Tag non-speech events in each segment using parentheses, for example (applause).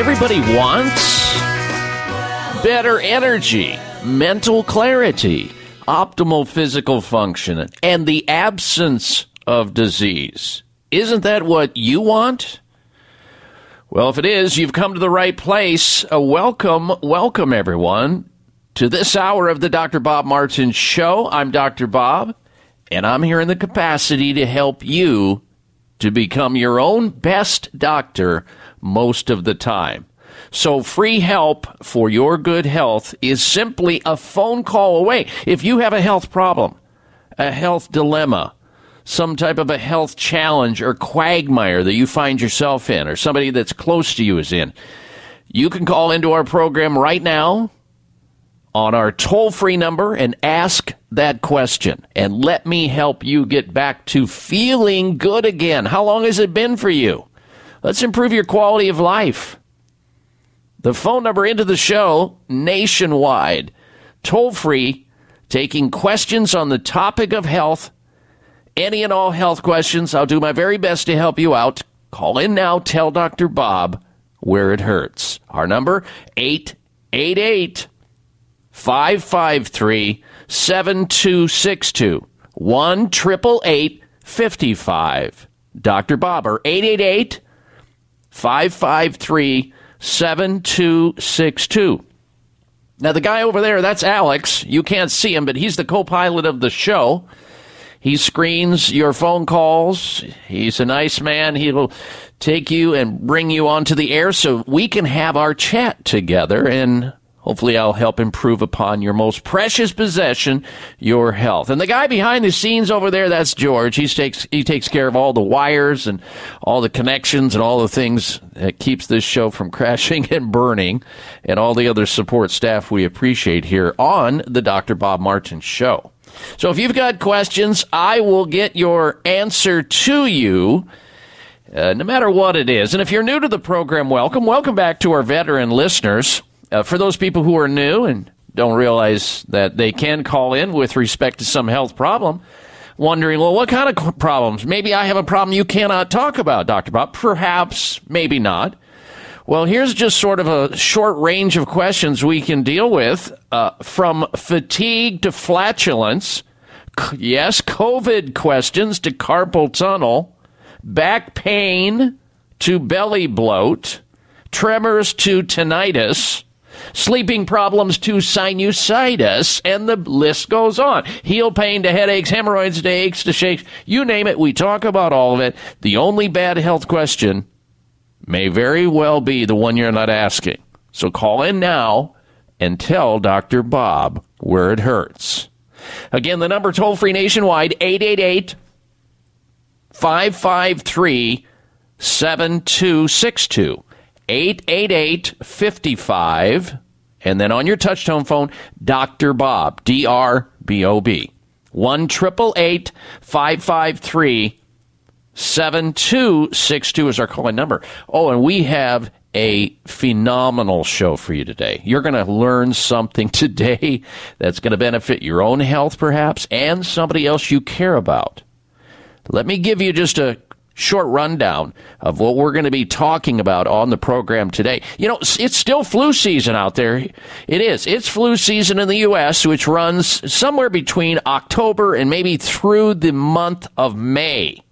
Everybody wants? Better energy, mental clarity, optimal physical function, and the absence of disease. Isn't that what you want? Well, if it is, you've come to the right place. A welcome, welcome, everyone, to this hour of the Dr. Bob Martin Show. I'm Dr. Bob, and I'm here in the capacity to help you to become your own best doctor most of the time. So, free help for your good health is simply a phone call away. If you have a health problem, a health dilemma, some type of a health challenge or quagmire that you find yourself in, or somebody that's close to you is in, you can call into our program right now on our toll free number and ask that question. And let me help you get back to feeling good again. How long has it been for you? Let's improve your quality of life. The phone number into the show nationwide, toll free, taking questions on the topic of health, any and all health questions. I'll do my very best to help you out. Call in now, tell Dr. Bob where it hurts. Our number 888 553 7262 1 888 55 Dr. Bob or 888 553 7262. Now, the guy over there, that's Alex. You can't see him, but he's the co pilot of the show. He screens your phone calls. He's a nice man. He'll take you and bring you onto the air so we can have our chat together and hopefully I'll help improve upon your most precious possession, your health. And the guy behind the scenes over there, that's George. He takes he takes care of all the wires and all the connections and all the things that keeps this show from (laughs) crashing and burning and all the other support staff we appreciate here on the Dr. Bob Martin show. So if you've got questions, I will get your answer to you. Uh, no matter what it is. And if you're new to the program, welcome. Welcome back to our veteran listeners. Uh, for those people who are new and don't realize that they can call in with respect to some health problem, wondering, well, what kind of problems? Maybe I have a problem you cannot talk about, Dr. Bob. Perhaps, maybe not. Well, here's just sort of a short range of questions we can deal with uh, from fatigue to flatulence. C- yes, COVID questions to carpal tunnel, back pain to belly bloat, tremors to tinnitus, sleeping problems to sinusitis, and the list goes on. Heel pain to headaches, hemorrhoids to aches to shakes, you name it, we talk about all of it. The only bad health question may very well be the one you're not asking. So call in now and tell Dr. Bob where it hurts. Again, the number toll free nationwide 888 553 7262. 888 55. And then on your touchtone phone, Dr. Bob, D R B O B. 1 553 7262 is our calling number. Oh, and we have a phenomenal show for you today. You're going to learn something (laughs) today that's going to benefit your own health, perhaps, and somebody else you care about. Let me give you just a short rundown of what we're going to be talking about on the program today. You know, it's still flu season out there. It is. It's flu season in the U.S., which runs somewhere between October and maybe through the month of May.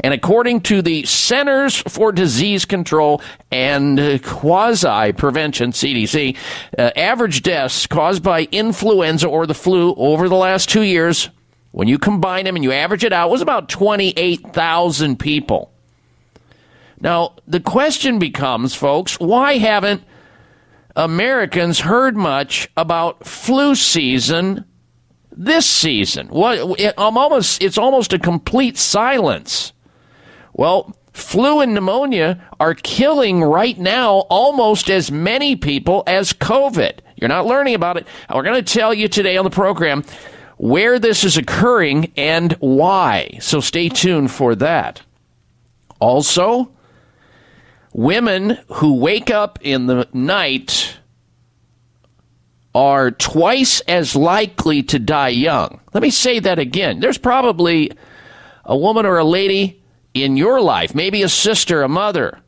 And according to the Centers for Disease Control and Quasi Prevention, CDC, uh, average deaths caused by influenza or the flu over the last two years, when you combine them and you average it out, it was about 28,000 people. Now, the question becomes, folks, why haven't Americans heard much about flu season this season? What, it, I'm almost, it's almost a complete silence. Well, flu and pneumonia are killing right now almost as many people as COVID. You're not learning about it. We're going to tell you today on the program where this is occurring and why. So stay tuned for that. Also, women who wake up in the night are twice as likely to die young. Let me say that again. There's probably a woman or a lady in your life, maybe a sister, a mother,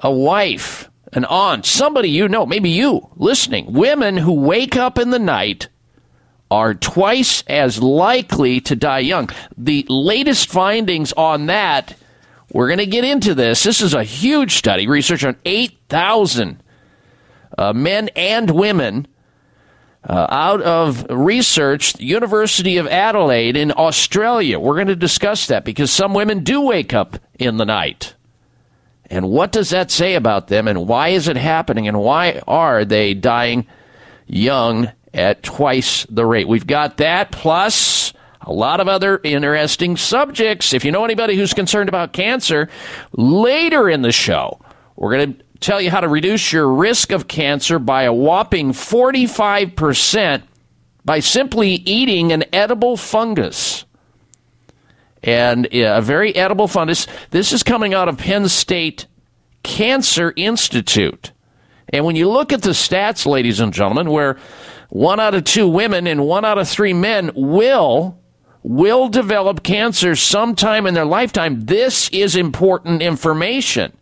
a wife, an aunt, somebody you know, maybe you listening, women who wake up in the night are twice as likely to die young. The latest findings on that, we're going to get into this. This is a huge study, research on 8,000 uh, men and women uh, out of research, University of Adelaide in Australia. We're going to discuss that because some women do wake up in the night. And what does that say about them, and why is it happening, and why are they dying young at twice the rate? We've got that, plus a lot of other interesting subjects. If you know anybody who's concerned about cancer, later in the show, we're going to tell you how to reduce your risk of cancer by a whopping 45% by simply eating an edible fungus. And a very edible fungus. This is coming out of Penn State Cancer Institute. And when you look at the stats, ladies and gentlemen, where one out of two women and one out of three men will will develop cancer sometime in their lifetime, this is important information.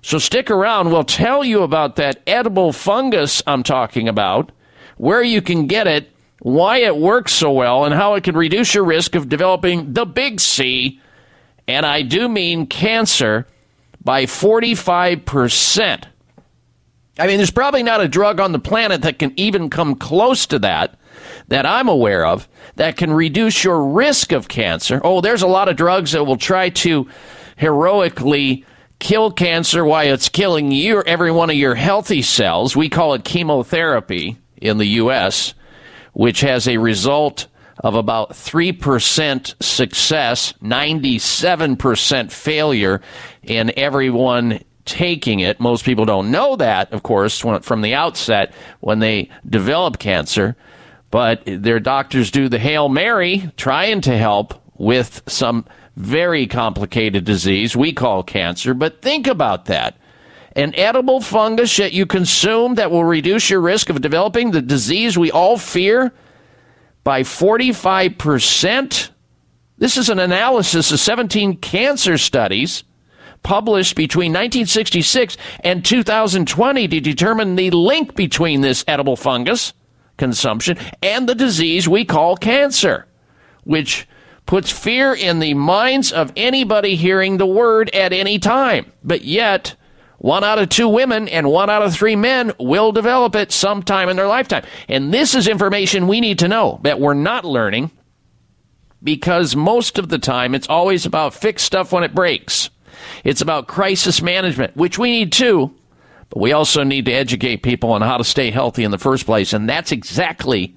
So stick around. We'll tell you about that edible fungus I'm talking about, where you can get it, why it works so well, and how it can reduce your risk of developing the big C, and I do mean cancer, by 45%. I mean, there's probably not a drug on the planet that can even come close to that, that I'm aware of, that can reduce your risk of cancer. Oh, there's a lot of drugs that will try to heroically kill cancer while it's killing your every one of your healthy cells. We call it chemotherapy in the US, which has a result of about 3% success, 97% failure in everyone taking it. Most people don't know that, of course, from the outset when they develop cancer, but their doctors do the Hail Mary trying to help with some very complicated disease we call cancer. But think about that. An edible fungus that you consume that will reduce your risk of developing the disease we all fear by 45%. This is an analysis of 17 cancer studies published between 1966 and 2020 to determine the link between this edible fungus consumption and the disease we call cancer, which puts fear in the minds of anybody hearing the word at any time. But yet, one out of two women and one out of three men will develop it sometime in their lifetime. And this is information we need to know that we're not learning because most of the time it's always about fix stuff when it breaks. It's about crisis management, which we need too, but we also need to educate people on how to stay healthy in the first place. And that's exactly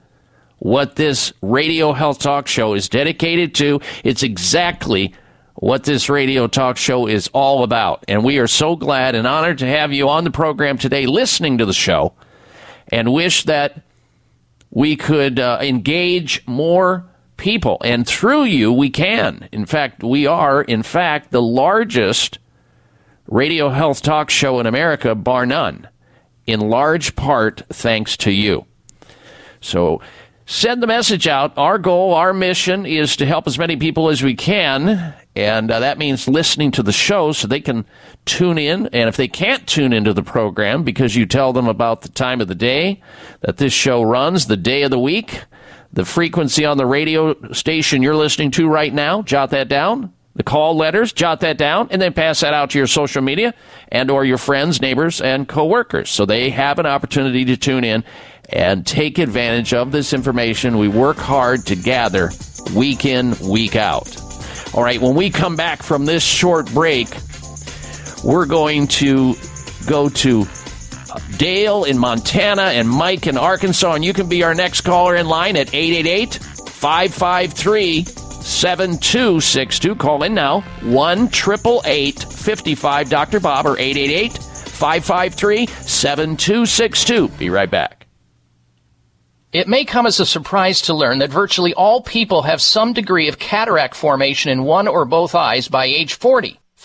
what this radio health talk show is dedicated to. It's exactly what this radio talk show is all about. And we are so glad and honored to have you on the program today listening to the show and wish that we could uh, engage more people. And through you, we can. In fact, we are, in fact, the largest radio health talk show in America, bar none, in large part thanks to you. So send the message out. Our goal, our mission is to help as many people as we can. And uh, that means listening to the show so they can tune in. And if they can't tune into the program because you tell them about the time of the day that this show runs, the day of the week, the frequency on the radio station you're listening to right now, jot that down. The call letters, jot that down, and then pass that out to your social media and or your friends, neighbors, and coworkers so they have an opportunity to tune in and take advantage of this information we work hard to gather week in, week out. All right, when we come back from this short break, we're going to go to Dale in Montana and Mike in Arkansas. And you can be our next caller in line at 888 553 7262. Call in now 1 55 Dr. Bob or 888 553 7262. Be right back. It may come as a surprise to learn that virtually all people have some degree of cataract formation in one or both eyes by age 40.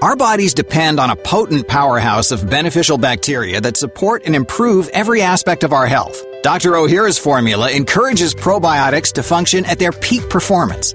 Our bodies depend on a potent powerhouse of beneficial bacteria that support and improve every aspect of our health. Dr. Ohhira's formula encourages probiotics to function at their peak performance.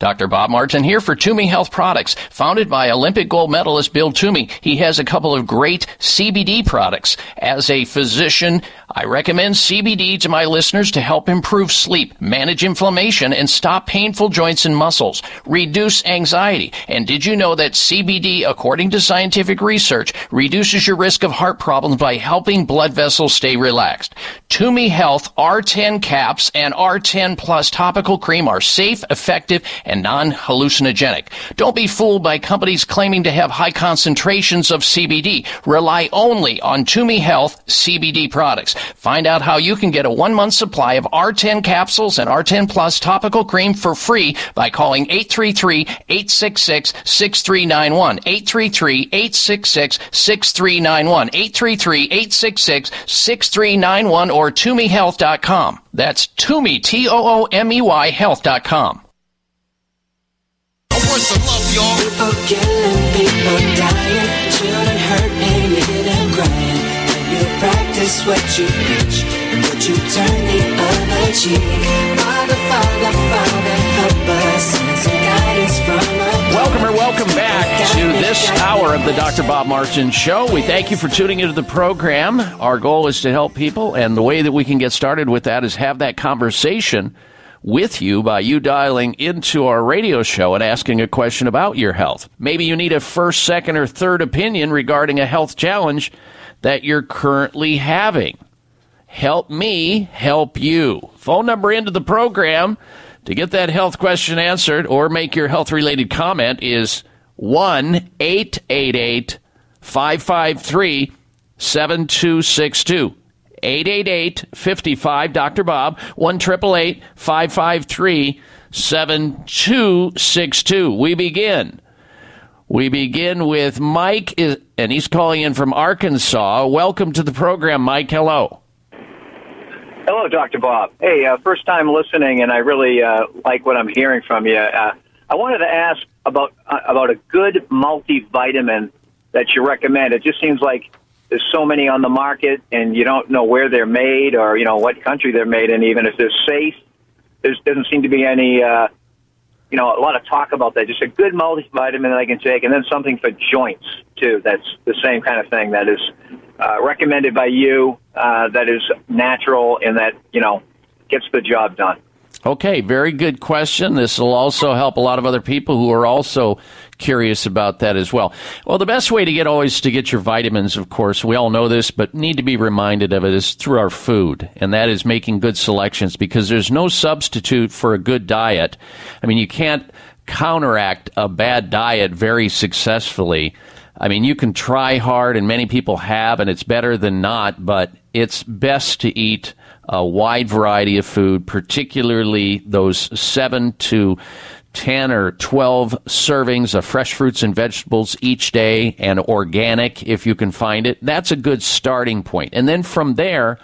Dr. Bob Martin here for Toomey Health Products. Founded by Olympic gold medalist Bill Toomey, he has a couple of great CBD products. As a physician, I recommend CBD to my listeners to help improve sleep, manage inflammation, and stop painful joints and muscles, reduce anxiety. And did you know that CBD, according to scientific research, reduces your risk of heart problems by helping blood vessels stay relaxed? Toomey Health R10 caps and R10 plus topical cream are safe, effective, and non-hallucinogenic. Don't be fooled by companies claiming to have high concentrations of CBD. Rely only on Toomey Health CBD products. Find out how you can get a one month supply of R10 capsules and R10 Plus topical cream for free by calling 833 866 6391. 833 866 6391. 833 866 6391 or ToomeyHealth.com. That's Toomey, T O O M E Y, health.com. I want some love, y'all. People killing, people dying, children hurt and you hear crying. When you practice what you preach and what you turn the other cheek. Father, Father, Father, help us. Send some guidance from above. Welcome or welcome back to this hour of the Dr. Bob Martin Show. We thank you for tuning into the program. Our goal is to help people, and the way that we can get started with that is have that conversation with you by you dialing into our radio show and asking a question about your health. Maybe you need a first, second, or third opinion regarding a health challenge that you're currently having. Help me help you. Phone number into the program to get that health question answered or make your health related comment is 1 888 553 7262. 888 55 Dr. Bob, 1 553 7262. We begin. We begin with Mike, and he's calling in from Arkansas. Welcome to the program, Mike. Hello. Hello, Dr. Bob. Hey, uh, first time listening, and I really uh, like what I'm hearing from you. Uh, I wanted to ask about uh, about a good multivitamin that you recommend. It just seems like there's so many on the market, and you don't know where they're made or you know what country they're made in, even if they're safe. There doesn't seem to be any, uh, you know, a lot of talk about that. Just a good multivitamin that I can take, and then something for joints too. That's the same kind of thing that is uh, recommended by you. Uh, that is natural and that you know gets the job done. Okay, very good question. This will also help a lot of other people who are also curious about that as well. Well, the best way to get always to get your vitamins, of course, we all know this, but need to be reminded of it is through our food, and that is making good selections because there's no substitute for a good diet. I mean, you can't counteract a bad diet very successfully. I mean, you can try hard, and many people have, and it's better than not, but it's best to eat a wide variety of food, particularly those seven to 10 or 12 servings of fresh fruits and vegetables each day and organic if you can find it. That's a good starting point. And then from there,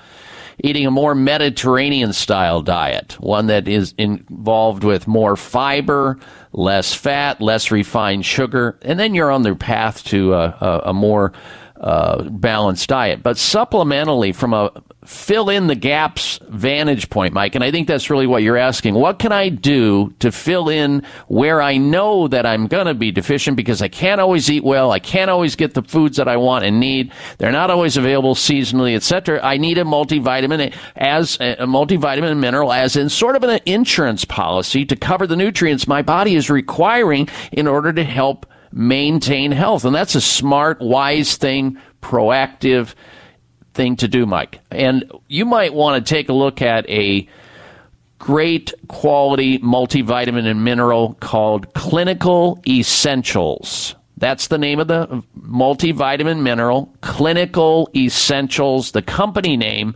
eating a more Mediterranean style diet, one that is involved with more fiber, less fat, less refined sugar, and then you're on the path to a, a, a more uh, balanced diet. But supplementally, from a fill in the gaps vantage point, Mike, and I think that's really what you're asking. What can I do to fill in where I know that I'm going to be deficient because I can't always eat well, I can't always get the foods that I want and need. They're not always available seasonally, etc. I need a multivitamin as a multivitamin and mineral as in sort of an insurance policy to cover the nutrients my body is requiring in order to help maintain health. And that's a smart, wise thing, proactive thing to do, Mike. And you might want to take a look at a great quality multivitamin and mineral called Clinical Essentials. That's the name of the multivitamin mineral, Clinical Essentials, the company name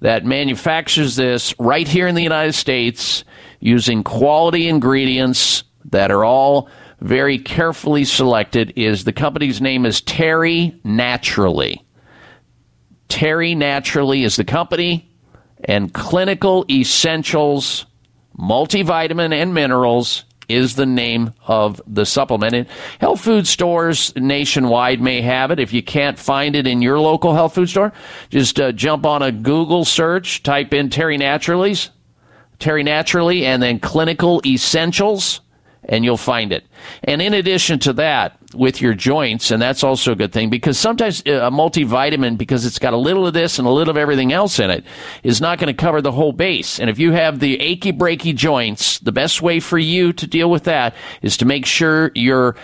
that manufactures this right here in the United States using quality ingredients that are all very carefully selected is the company's name is Terry Naturally. Terry Naturally is the company, and Clinical Essentials Multivitamin and Minerals is the name of the supplement. And health food stores nationwide may have it. If you can't find it in your local health food store, just uh, jump on a Google search, type in Terry Naturally's, Terry Naturally, and then Clinical Essentials and you'll find it. And in addition to that, with your joints, and that's also a good thing because sometimes uh, a multivitamin, because it's got a little of this and a little of everything else in it, is not going to cover the whole base. And if you have the achy breaky joints, the best way for you to deal with that is to make sure you're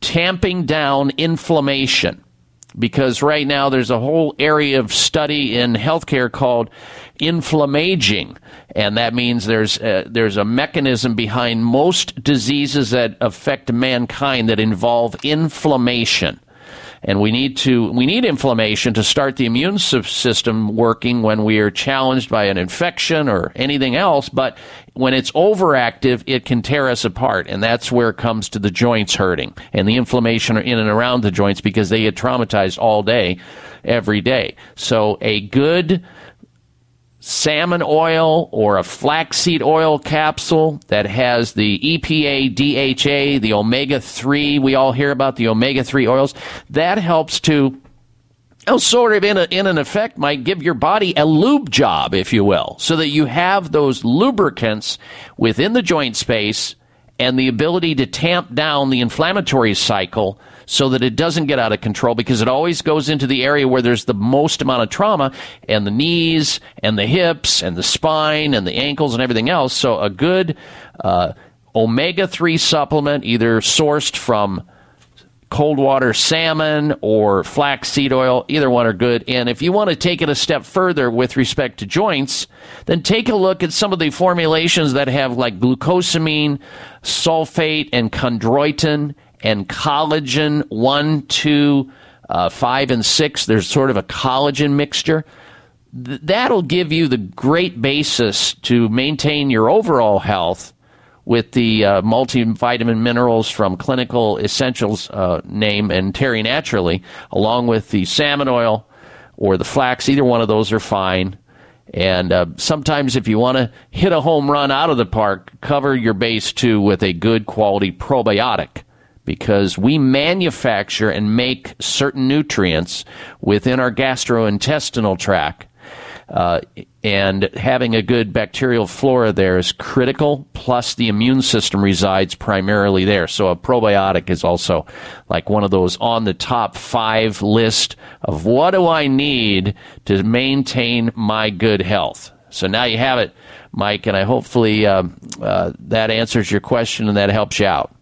tamping down inflammation because right now there's a whole area of study in healthcare called inflammaging, and that means there's a, there's a mechanism behind most diseases that affect mankind that involve inflammation. And we need to we need inflammation to start the immune system working when we are challenged by an infection or anything else but when it's overactive it can tear us apart. And that's where it comes to the joints hurting and the inflammation in and around the joints because they get traumatized all day every day. So a good salmon oil or a flaxseed oil capsule that has the EPA, DHA, the omega 3. We all hear about the omega 3 oils. That helps to oh, sort of in, a, in an effect might give your body a lube job, if you will, so that you have those lubricants within the joint space and the ability to tamp down the inflammatory cycle so that it doesn't get out of control because it always goes into the area where there's the most amount of trauma and the knees and the hips and the spine and the ankles and everything else. So a good uh, omega 3 supplement, either sourced from cold water salmon or flaxseed oil. Either one are good. And if you want to take it a step further with respect to joints, then take a look at some of the formulations that have like glucosamine, sulfate, and chondroitin and collagen 1, 2, uh, 5, and 6. There's sort of a collagen mixture. Th- that'll give you the great basis to maintain your overall health with the uh, multivitamin minerals from Clinical Essentials uh, name and Terry Naturally, along with the salmon oil or the flax. Either one of those are fine. And uh, sometimes, if you want to hit a home run out of the park, cover your base too with a good quality probiotic because we manufacture and make certain nutrients within our gastrointestinal tract. Uh, and having a good bacterial flora there is critical, plus the immune system resides primarily there. So a probiotic is also like one of those on the top five list of what do I need to maintain my good health. So now you have it, Mike, and I hopefully uh, uh, that answers your question and that helps you out.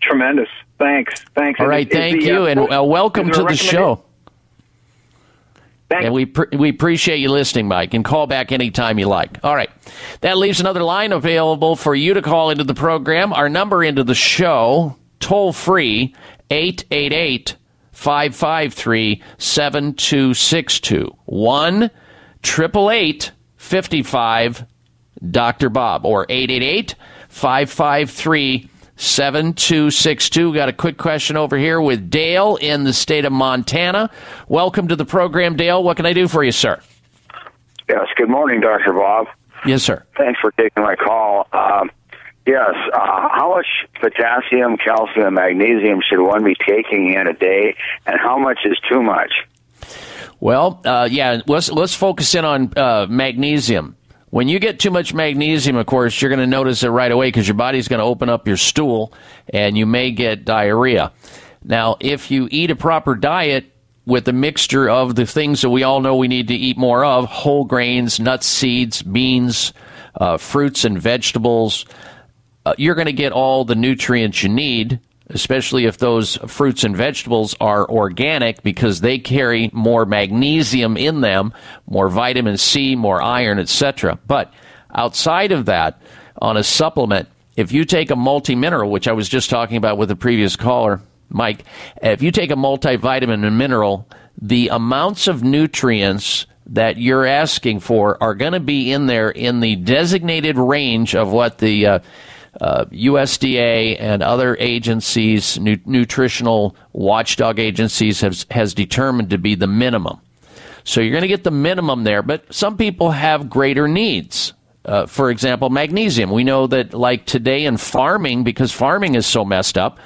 Tremendous. Thanks. Thanks. All right. thank the, you, uh, and uh, welcome to the show. And we pr- we appreciate you listening, Mike, and call back anytime you like. All right. That leaves another line available for you to call into the program. Our number into the show, toll free, 888 553 7262. 1 888 55 Dr. Bob or 888 553 7262. Got a quick question over here with Dale in the state of Montana. Welcome to the program, Dale. What can I do for you, sir? Yes, good morning, Dr. Bob. Yes, sir. Thanks for taking my call. Um, yes, uh, how much potassium, calcium, magnesium should one be taking in a day, and how much is too much? Well, uh, yeah, let's let's focus in on uh, magnesium. When you get too much magnesium, of course, you're going to notice it right away because your body's going to open up your stool and you may get diarrhea. Now, if you eat a proper diet with a mixture of the things that we all know we need to eat more of whole grains, nuts, seeds, beans, uh, fruits, and vegetables uh, you're going to get all the nutrients you need especially if those fruits and vegetables are organic because they carry more magnesium in them, more vitamin C, more iron, etc. But outside of that, on a supplement, if you take a multi-mineral, which I was just talking about with the previous caller, Mike, if you take a multivitamin and mineral, the amounts of nutrients that you're asking for are going to be in there in the designated range of what the uh, uh, USDA and other agencies, nu- nutritional watchdog agencies, have, has determined to be the minimum. So you're going to get the minimum there, but some people have greater needs. Uh, for example, magnesium. We know that, like today in farming, because farming is so messed up,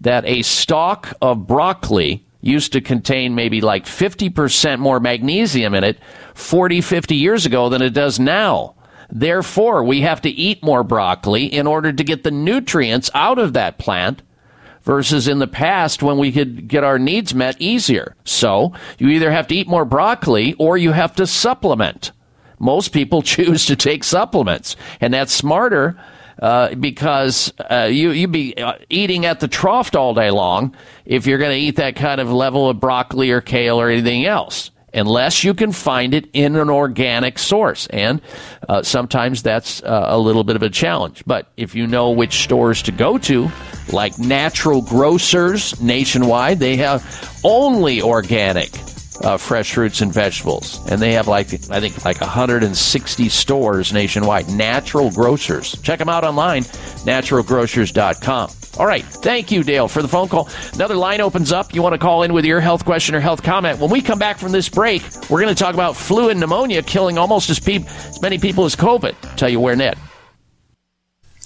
that a stalk of broccoli used to contain maybe like 50% more magnesium in it 40, 50 years ago than it does now. Therefore, we have to eat more broccoli in order to get the nutrients out of that plant versus in the past when we could get our needs met easier. So you either have to eat more broccoli or you have to supplement. Most people (laughs) choose to take supplements, and that's smarter uh, because uh, you you be uh, eating at the trough all day long if you're going to eat that kind of level of broccoli or kale or anything else. Unless you can find it in an organic source. And uh, sometimes that's uh, a little bit of a challenge. But if you know which stores to go to, like natural grocers nationwide, they have only organic uh, fresh fruits and vegetables. And they have like, I think, like 160 stores nationwide. Natural grocers. Check them out online, naturalgrocers.com. All right. Thank you, Dale, for the phone call. Another line opens up. You want to call in with your health question or health comment. When we come back from this break, we're going to talk about flu and pneumonia killing almost as, pe- as many people as COVID. Tell you where net.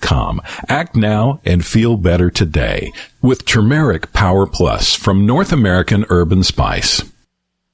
com. Act now and feel better today with Turmeric Power Plus from North American Herb & Spice.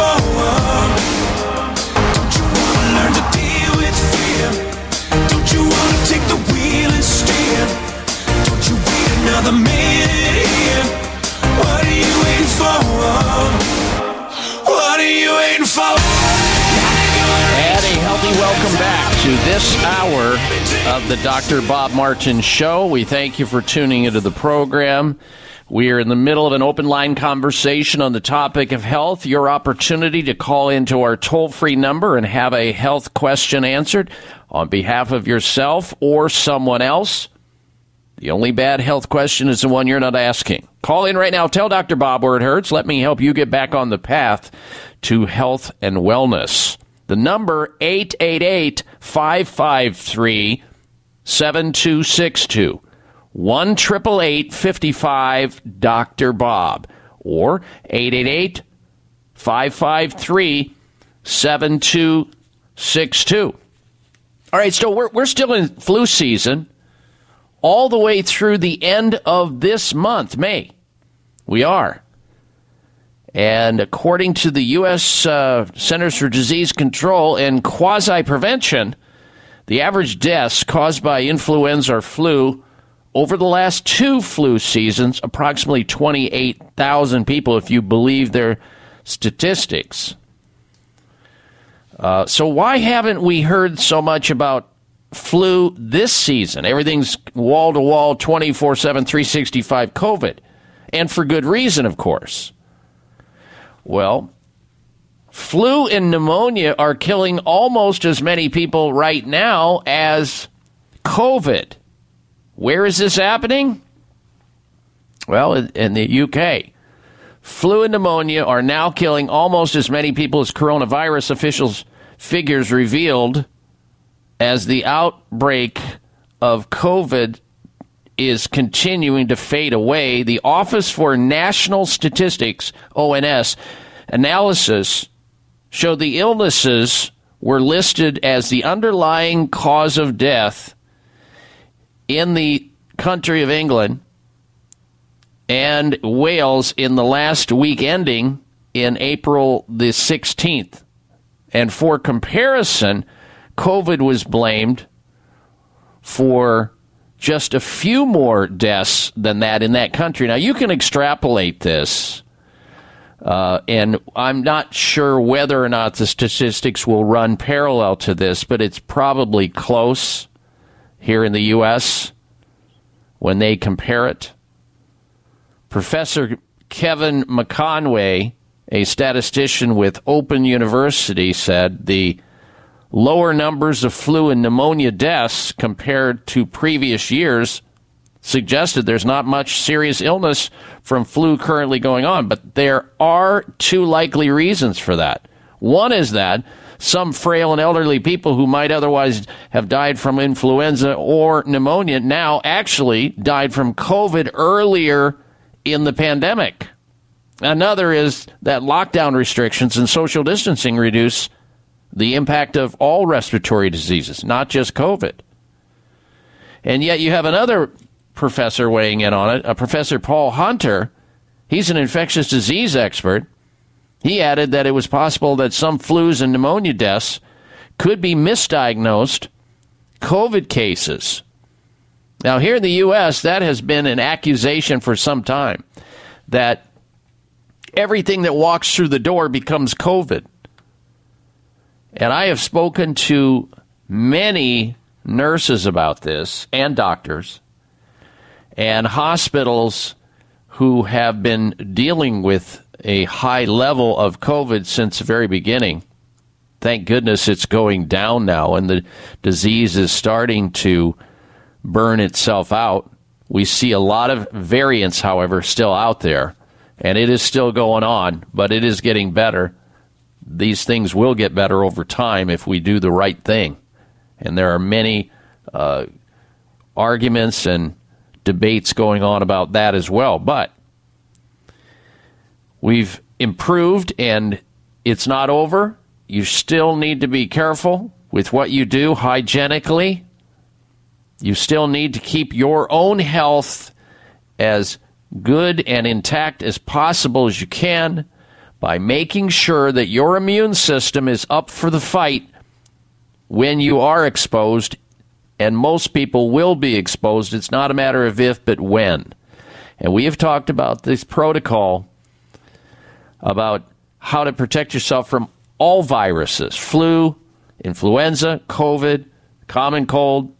You? Don't you wanna learn to deal with fear? Don't you wanna take the wheel and steer? Don't you wait another minute here? What are you waiting for? What are you waiting for? And a healthy welcome back to this hour of the Dr. Bob Martin Show. We thank you for tuning into the program. We are in the middle of an open line conversation on the topic of health. Your opportunity to call into our toll free number and have a health question answered on behalf of yourself or someone else. The only bad health question is the one you're not asking. Call in right now. Tell Dr. Bob where it hurts. Let me help you get back on the path to health and wellness. The number 888 553 7262. 1 55 Dr. Bob or 888 553 7262. All right, so we're, we're still in flu season all the way through the end of this month, May. We are. And according to the U.S. Uh, Centers for Disease Control and Quasi Prevention, the average deaths caused by influenza or flu over the last two flu seasons, approximately 28,000 people, if you believe their statistics. Uh, so, why haven't we heard so much about flu this season? Everything's wall to wall, 24 7, 365 COVID. And for good reason, of course. Well, flu and pneumonia are killing almost as many people right now as COVID. Where is this happening? Well, in the UK. Flu and pneumonia are now killing almost as many people as coronavirus officials figures revealed as the outbreak of COVID is continuing to fade away. The Office for National Statistics, ONS, analysis showed the illnesses were listed as the underlying cause of death in the country of England and Wales in the last week ending in April the 16th. And for comparison, COVID was blamed for just a few more deaths than that in that country. Now, you can extrapolate this, uh, and I'm not sure whether or not the statistics will run parallel to this, but it's probably close here in the U.S. when they compare it. Professor Kevin McConway, a statistician with Open University, said the lower numbers of flu and pneumonia deaths compared to previous years suggested there's not much serious illness from flu currently going on. But there are two likely reasons for that. One is that some frail and elderly people who might otherwise have died from influenza or pneumonia now actually died from COVID earlier in the pandemic. Another is that lockdown restrictions and social distancing reduce the impact of all respiratory diseases, not just COVID. And yet you have another professor weighing in on it, a Professor Paul Hunter. He's an infectious disease expert he added that it was possible that some flus and pneumonia deaths could be misdiagnosed COVID cases. Now, here in the U.S., that has been an accusation for some time that everything that walks through the door becomes COVID. And I have spoken to many nurses about this and doctors and hospitals who have been dealing with a high level of COVID since the very beginning. Thank goodness it's going down now and the disease is starting to burn itself out. We see a lot of variants, however, still out there, and it is still going on, but it is getting better. These things will get better over time if we do the right thing. And there are many uh, arguments and debates going on about that as well. But We've improved and it's not over. You still need to be careful with what you do hygienically. You still need to keep your own health as good and intact as possible as you can by making sure that your immune system is up for the fight when you are exposed. And most people will be exposed. It's not a matter of if, but when. And we have talked about this protocol about how to protect yourself from all viruses flu, influenza, COVID, common cold,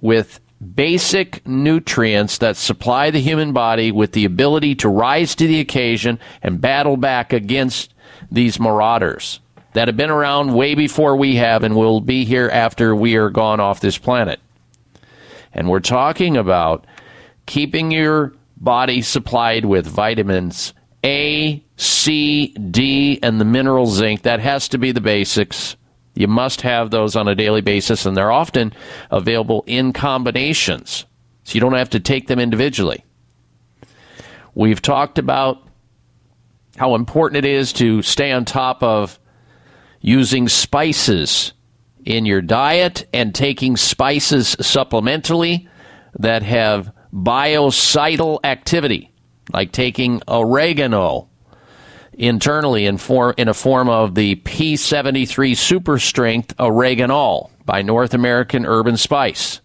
with basic nutrients that supply the human body with the ability to rise to the occasion and battle back against these marauders that have been around way before we have and will be here after we are gone off this planet. And we're talking about keeping your body supplied with vitamins A, C, D, and the mineral zinc. That has to be the basics. You must have those on a daily basis, and they're often available in combinations, so you don't have to take them individually. We've talked about how important it is to stay on top of using spices in your diet and taking spices supplementally that have biocidal activity. Like taking oregano internally in, form, in a form of the P73 Super Strength Oreganol by North American Herb and Spice.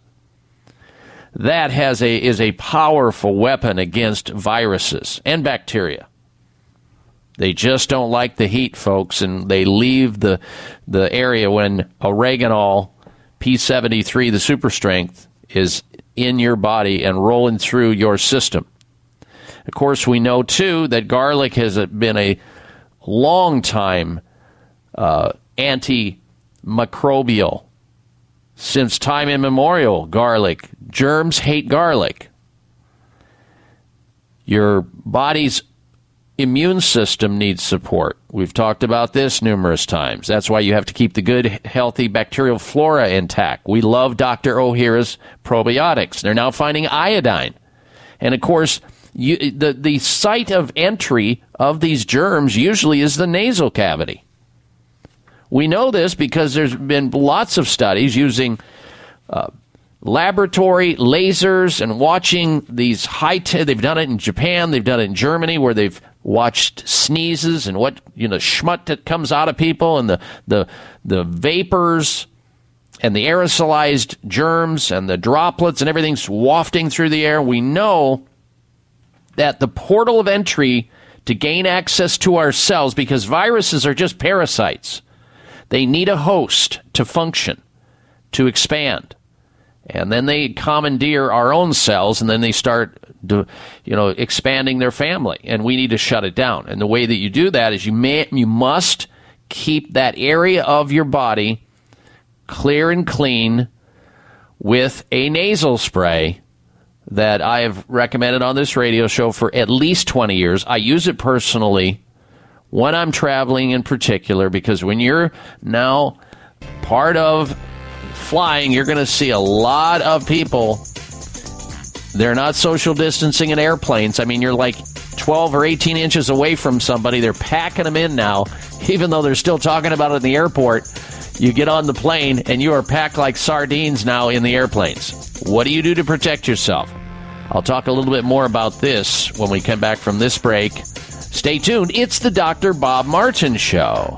That has a, is a powerful weapon against viruses and bacteria. They just don't like the heat, folks, and they leave the, the area when oreganol P73, the super strength, is in your body and rolling through your system. Of course, we know too that garlic has been a long time uh, antimicrobial since time immemorial. Garlic germs hate garlic. Your body's immune system needs support. We've talked about this numerous times. That's why you have to keep the good, healthy bacterial flora intact. We love Dr. Ohhira's probiotics. They're now finding iodine. And of course, you, the, the site of entry of these germs usually is the nasal cavity. We know this because there's been lots of studies using uh, laboratory lasers and watching these high tech. They've done it in Japan, they've done it in Germany, where they've watched sneezes and what you know schmut that comes out of people and the the the vapors and the aerosolized germs and the droplets and everything's wafting through the air. We know that the portal of entry to gain access to our cells because viruses are just parasites. They need a host to function, to expand. And then they commandeer our own cells and then they start you know expanding their family and we need to shut it down. And the way that you do that is you may you must keep that area of your body clear and clean with a nasal spray that I have recommended on this radio show for at least 20 years. I use it personally when I'm traveling in particular because when you're now part of flying, you're going to see a lot of people. They're not social distancing in airplanes. I mean, you're like 12 or 18 inches away from somebody. They're packing them in now, (laughs) even though they're still talking about it in the airport. You get on the plane and you are packed like sardines now in the airplanes. What do you do to protect yourself? I'll talk a little bit more about this when we come back from this break. Stay tuned. It's the Dr. Bob Martin Show.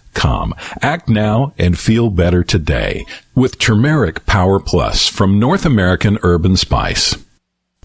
com. Act now and feel better today with Turmeric Power Plus from North American Herb and Spice.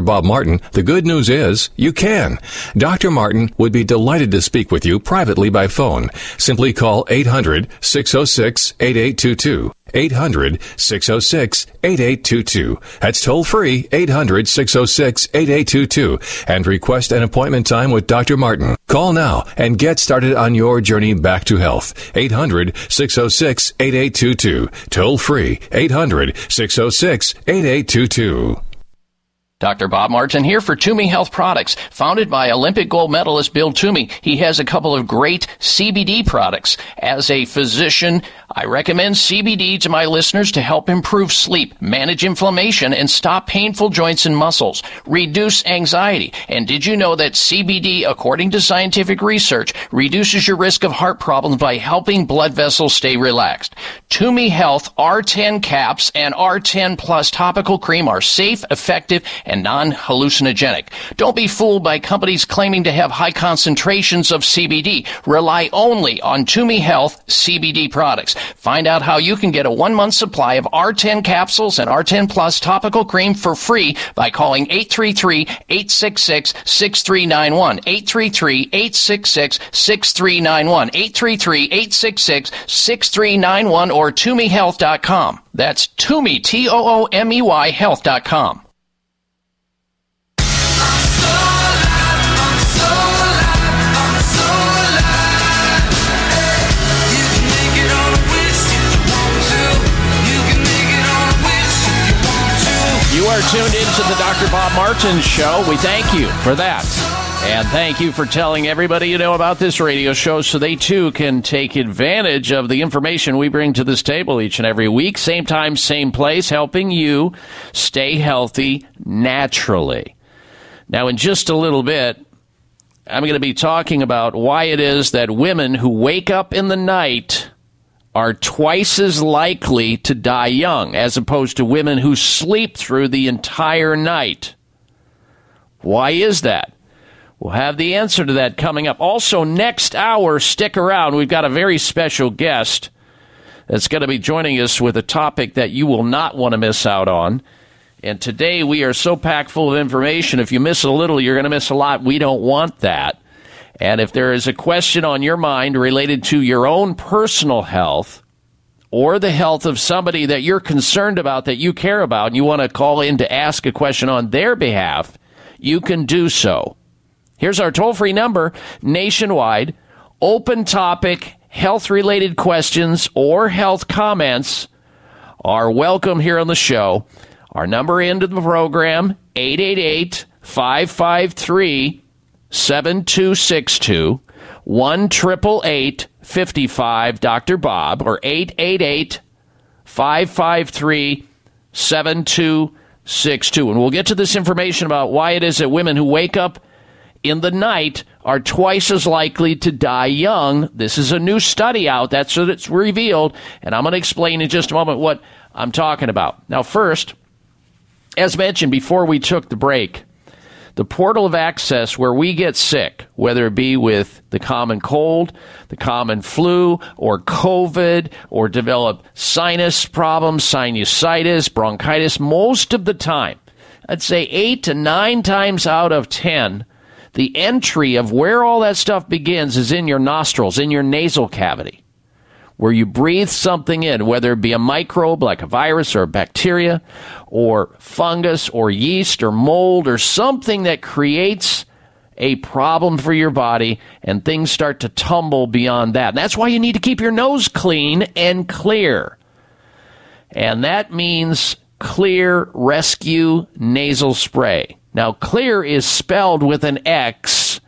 Dr. Bob Martin, the good news is you can. Dr. Martin would be delighted to speak with you privately by phone. Simply call 800 606 8822. 800 606 8822. That's toll free 800 606 8822 and request an appointment time with Dr. Martin. Call now and get started on your journey back to health. 800 606 8822. Toll free 800 606 8822. Dr. Bob Martin here for Toomey Health Products. Founded by Olympic gold medalist Bill Toomey, he has a couple of great CBD products. As a physician, I recommend CBD to my listeners to help improve sleep, manage inflammation, and stop painful joints and muscles, reduce anxiety. And did you know that CBD, according to scientific research, reduces your risk of heart problems by helping blood vessels stay relaxed? Toomey Health R10 caps and R10 plus topical cream are safe, effective, and non-hallucinogenic. Don't be fooled by companies claiming to have high concentrations of CBD. Rely only on Toomey Health CBD products. Find out how you can get a one month supply of R10 capsules and R10 Plus topical cream for free by calling 833-866-6391. 833-866-6391. 833-866-6391 or ToomeyHealth.com. That's Toomey, T-O-O-M-E-Y health.com. are tuned into the Dr. Bob Martin Show. We thank you for that. And thank you for telling everybody you know about this radio show so they too can take advantage of the information we bring to this table each and every week. Same time, same place, helping you stay healthy naturally. Now, in just a little bit, I'm going to be talking about why it is that women who wake up in the night are twice as likely to die young as opposed to women who sleep through the entire night. Why is that? We'll have the answer to that coming up. Also, next hour, stick around. We've got a very special guest that's going to be joining us with a topic that you will not want to miss out on. And today we are so packed full of information. If you miss a little, you're going to miss a lot. We don't want that. And if there is a question on your mind related to your own personal health or the health of somebody that you're concerned about, that you care about, and you want to call in to ask a question on their behalf, you can do so. Here's our toll free number nationwide, open topic, health related questions or health comments are welcome here on the show. Our number into the program, 888 553 7262 1 55 Dr. Bob or 888 553 7262. And we'll get to this information about why it is that women who wake up in the night are twice as likely to die young. This is a new study out. That's what it's revealed. And I'm going to explain in just a moment what I'm talking about. Now, first, as mentioned before we took the break, the portal of access where we get sick, whether it be with the common cold, the common flu, or COVID, or develop sinus problems, sinusitis, bronchitis, most of the time, I'd say eight to nine times out of ten, the entry of where all that stuff begins is in your nostrils, in your nasal cavity where you breathe something in, whether it be a microbe like a virus or a bacteria, or fungus or yeast or mold or something that creates a problem for your body and things start to tumble beyond that. And that's why you need to keep your nose clean and clear. And that means Xlear Rescue Nasal Spray. Now, Xlear is spelled with an X,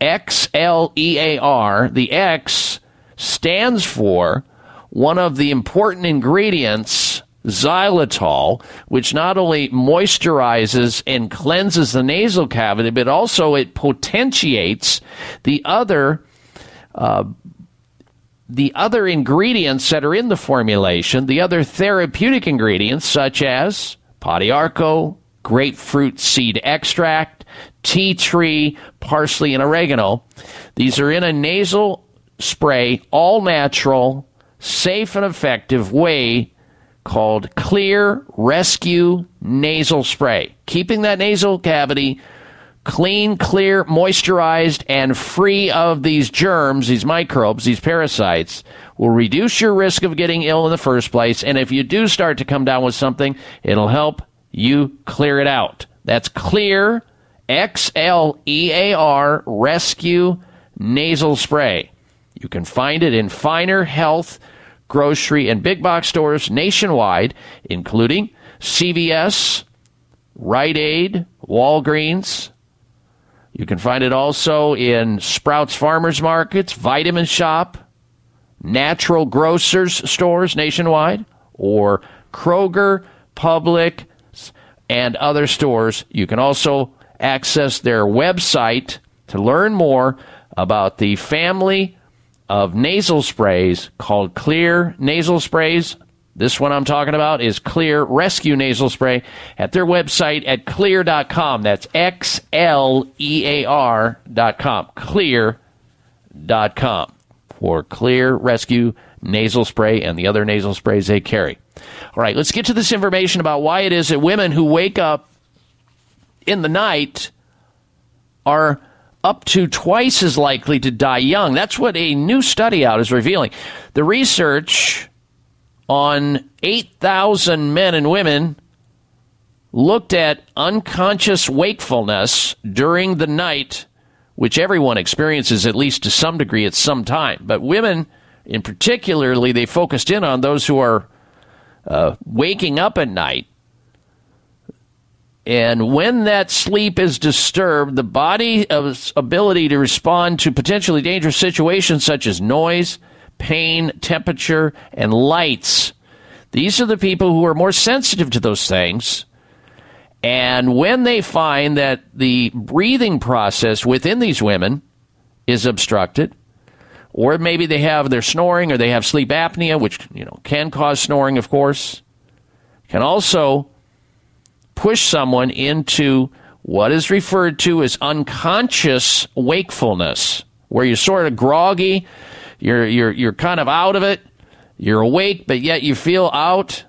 X L E A R. The X stands for one of the important ingredients, xylitol, which not only moisturizes and cleanses the nasal cavity, but also it potentiates the other. Uh, the other ingredients that are in the formulation, the other therapeutic ingredients such as Pau d'Arco, grapefruit seed extract, tea tree, parsley, and oregano. These are in a nasal spray, all natural, safe, and effective way called Xlear Rescue Nasal Spray. Keeping that nasal cavity clean, clear, moisturized, and free of these germs, these microbes, these parasites, will reduce your risk of getting ill in the first place. And if you do start to come down with something, it'll help you clear it out. That's Xlear, X L E A R, Rescue Nasal Spray. You can find it in finer health, grocery, and big box stores nationwide, including CVS, Rite Aid, Walgreens. You can find it also in Sprouts Farmers Markets, Vitamin Shoppe, natural grocers stores nationwide, or Kroger, Publix, and other stores. You can also access their website to learn more about the family of nasal sprays called Xlear Nasal Sprays. This one I'm talking about is Xlear Rescue Nasal Spray at their website at xlear.com. That's X L E A R.com. Xlear.com for Xlear Rescue Nasal Spray and the other nasal sprays they carry. All right, let's get to this information about why it is that women who wake up in the night are up to twice as likely to die young. That's what a new study out is revealing. The research on 8,000 men and women looked at unconscious wakefulness during the night, which everyone experiences at least to some degree at some time. But women, in particularly, they focused in on those who are uh, waking up at night and when that sleep is disturbed, the body's ability to respond to potentially dangerous situations such as noise, pain, temperature, and lights. These are the people who are more sensitive to those things. And when they find that the breathing process within these women is obstructed, or maybe they have their snoring or they have sleep apnea, which you know can cause snoring, of course, can also push someone into what is referred to as unconscious wakefulness, where you're sort of groggy, you're you're you're kind of out of it, you're awake, but yet you feel out.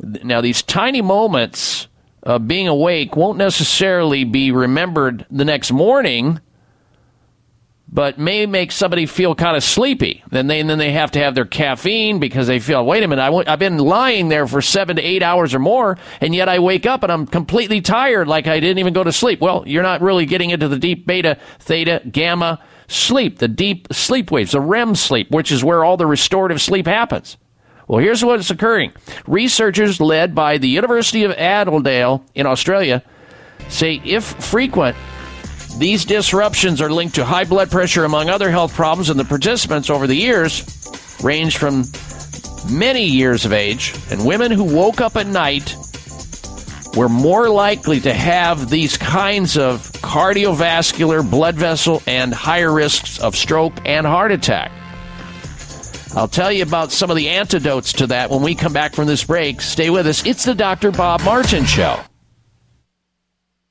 Now, these tiny moments of being awake won't necessarily be remembered the next morning but may make somebody feel kind of sleepy. Then they then they have to have their caffeine because they feel, wait a minute, i w- I've been lying there for seven to eight hours or more, and yet I wake up and I'm completely tired, like I didn't even go to sleep. Well, you're not really getting into the deep beta, theta, gamma sleep, the deep sleep waves, the REM sleep, which is where all the restorative sleep happens. Well, here's what's occurring. Researchers led by the University of Adelaide in Australia say if frequent these disruptions are linked to high blood pressure, among other health problems, and the participants over the years range from many years of age. And women who woke up at night were more likely to have these kinds of cardiovascular, blood vessel, and higher risks of stroke and heart attack. I'll tell you about some of the antidotes to that when we come back from this break. Stay with us. It's the Dr. Bob Martin Show.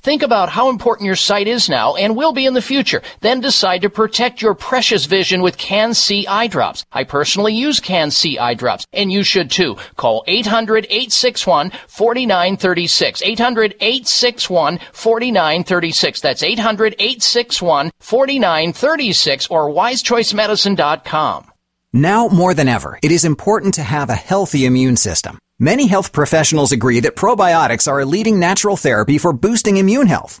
Think about how important your sight is now and will be in the future. Then decide to protect your precious vision with Can-C eye drops. I personally use Can-C eye drops, and you should too. Call 800-861-4936. 800-861-4936. That's 800-861-4936 or wisechoicemedicine.com. Now more than ever, it is important to have a healthy immune system. Many health professionals agree that probiotics are a leading natural therapy for boosting immune health.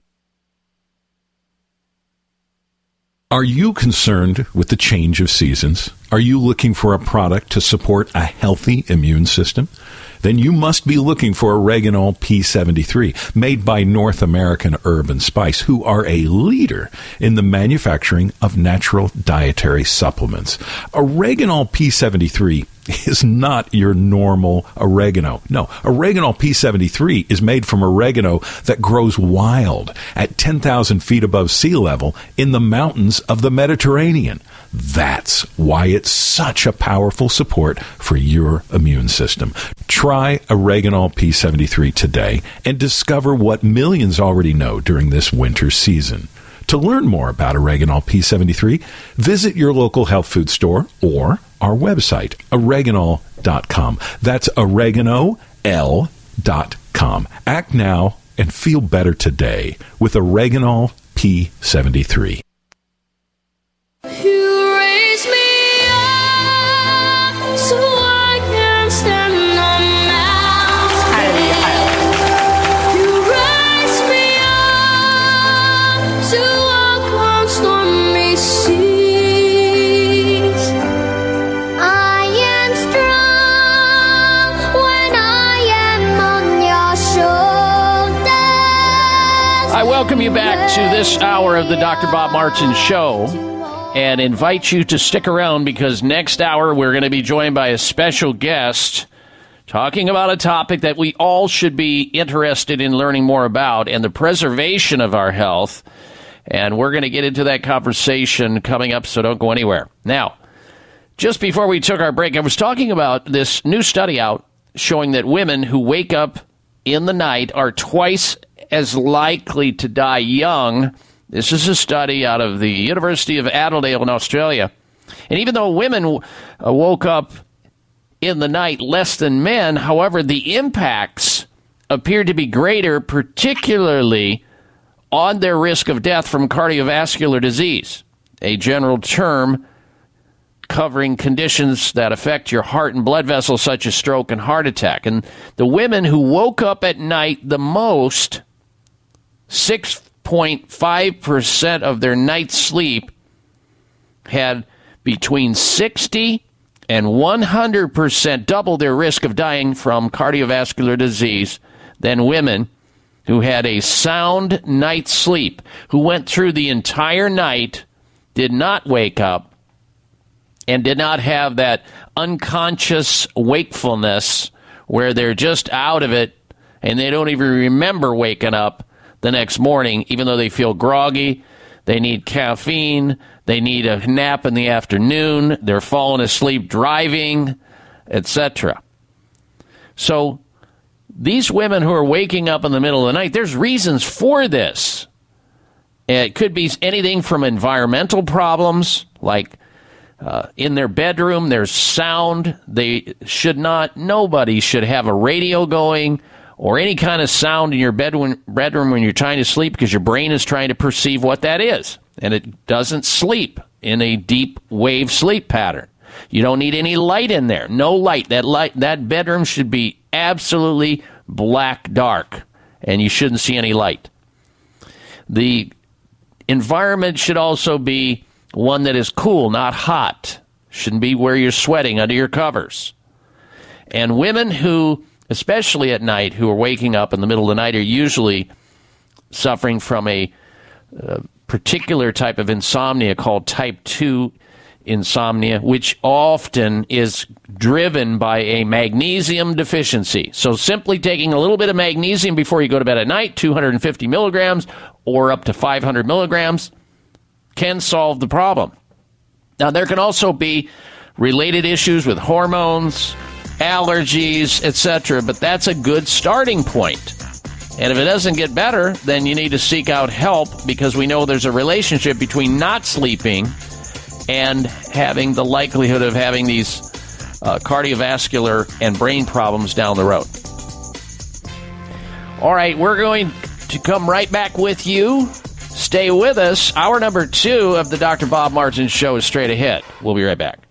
Are you concerned with the change of seasons? Are you looking for a product to support a healthy immune system? Then you must be looking for Oreganol P73, made by North American Herb and Spice, who are a leader in the manufacturing of natural dietary supplements. Oreganol P73 (laughs) is not your normal oregano. No, oregano P73 is made from oregano that grows wild at 10,000 feet above sea level in the mountains of the Mediterranean. That's why it's such a powerful support for your immune system. Try Oreganol P73 today and discover what millions already know during this winter season. To learn more about Oreganol P73, visit your local health food store or our website, oreganol.com. That's oregano.l.com. Act now and feel better today with Oreganol P73. Welcome you back to this hour of the Dr. Bob Martin Show and invite you to stick around because next hour we're going to be joined by a special guest talking about a topic that we all should be interested in learning more about and the preservation of our health. And we're going to get into that conversation coming up, so don't go anywhere. Now, just before we took our break, I was talking about this new study out showing that women who wake up in the night are twice as likely to die young. This is a study out of the University of Adelaide in Australia. And even though women uh, woke up in the night less than men, however, the impacts appeared to be greater, particularly on their risk of death from cardiovascular disease, a general term covering conditions that affect your heart and blood vessels, such as stroke and heart attack. And the women who woke up at night the most, 6.5% of their night's sleep, had between 60 and 100% double their risk of dying from cardiovascular disease than women who had a sound night's sleep, who went through the entire night, did not wake up, and did not have that unconscious wakefulness where they're just out of it and they don't even remember waking up the next morning, even though they feel groggy. They need caffeine. They need a nap in the afternoon. They're falling asleep driving, etc. So, these women who are waking up in the middle of the night, there's reasons for this. It could be anything from environmental problems, like uh, in their bedroom, there's sound. They should not, nobody should have a radio going or any kind of sound in your bedroom, when you're trying to sleep because your brain is trying to perceive what that is. And it doesn't sleep in a deep wave sleep pattern. You don't need any light in there. No light. That light, that bedroom should be absolutely black dark and you shouldn't see any light. The environment should also be one that is cool, not hot. Shouldn't be where you're sweating under your covers. And women who, especially at night, who are waking up in the middle of the night are usually suffering from a uh, particular type of insomnia called type 2 insomnia, which often is driven by a magnesium deficiency. So simply taking a little bit of magnesium before you go to bed at night, 250 milligrams or up to 500 milligrams, can solve the problem. Now, there can also be related issues with hormones, allergies, etc., but that's a good starting point. And if it doesn't get better, then you need to seek out help because we know there's a relationship between not sleeping and having the likelihood of having these uh, cardiovascular and brain problems down the road. All right, we're going to come right back with you. Stay with us. Hour number two of the Dr. Bob Martin Show is straight ahead. We'll be right back.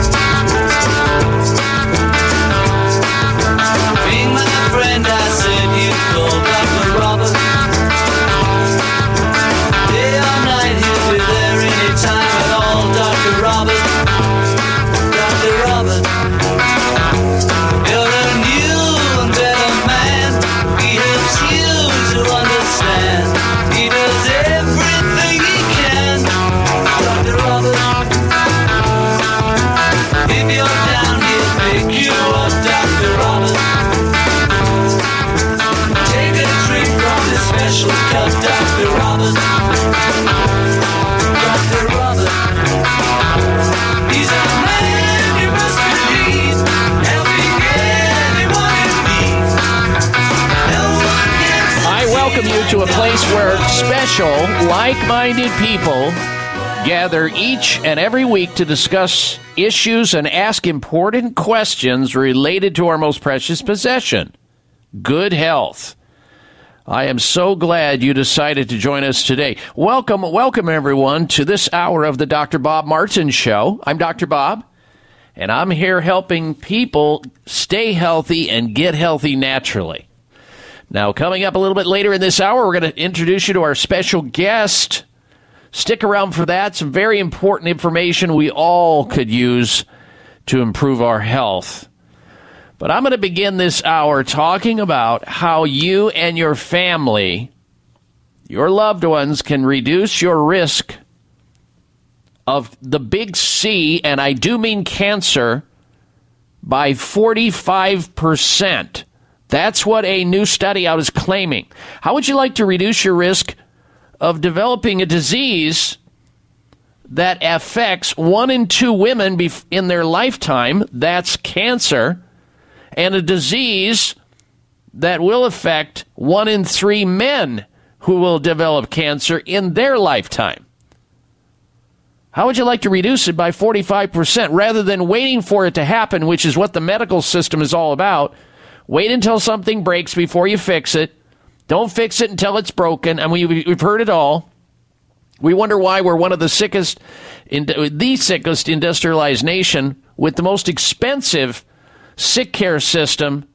Special, like minded people gather each and every week to discuss issues and ask important questions related to our most precious possession good health. I am so glad you decided to join us today. Welcome, welcome everyone to this hour of the Dr. Bob Martin Show. I'm Dr. Bob, and I'm here helping people stay healthy and get healthy naturally. Now, coming up a little bit later in this hour, we're going to introduce you to our special guest, Stick around for that. Some very important information we all could use to improve our health. But I'm going to begin this hour talking about how you and your family, your loved ones, can reduce your risk of the big C, and I do mean cancer, by 45%. That's what a new study out is claiming. How would you like to reduce your risk of developing a disease that affects one in two women in their lifetime? That's cancer. And a disease that will affect one in three men who will develop cancer in their lifetime. How would you like to reduce it by 45% rather than waiting for it to happen, which is what the medical system is all about? Wait until something breaks before you fix it. Don't fix it until it's broken. And we've heard it all. We wonder why we're one of the sickest, the sickest industrialized nation with the most expensive sick care system.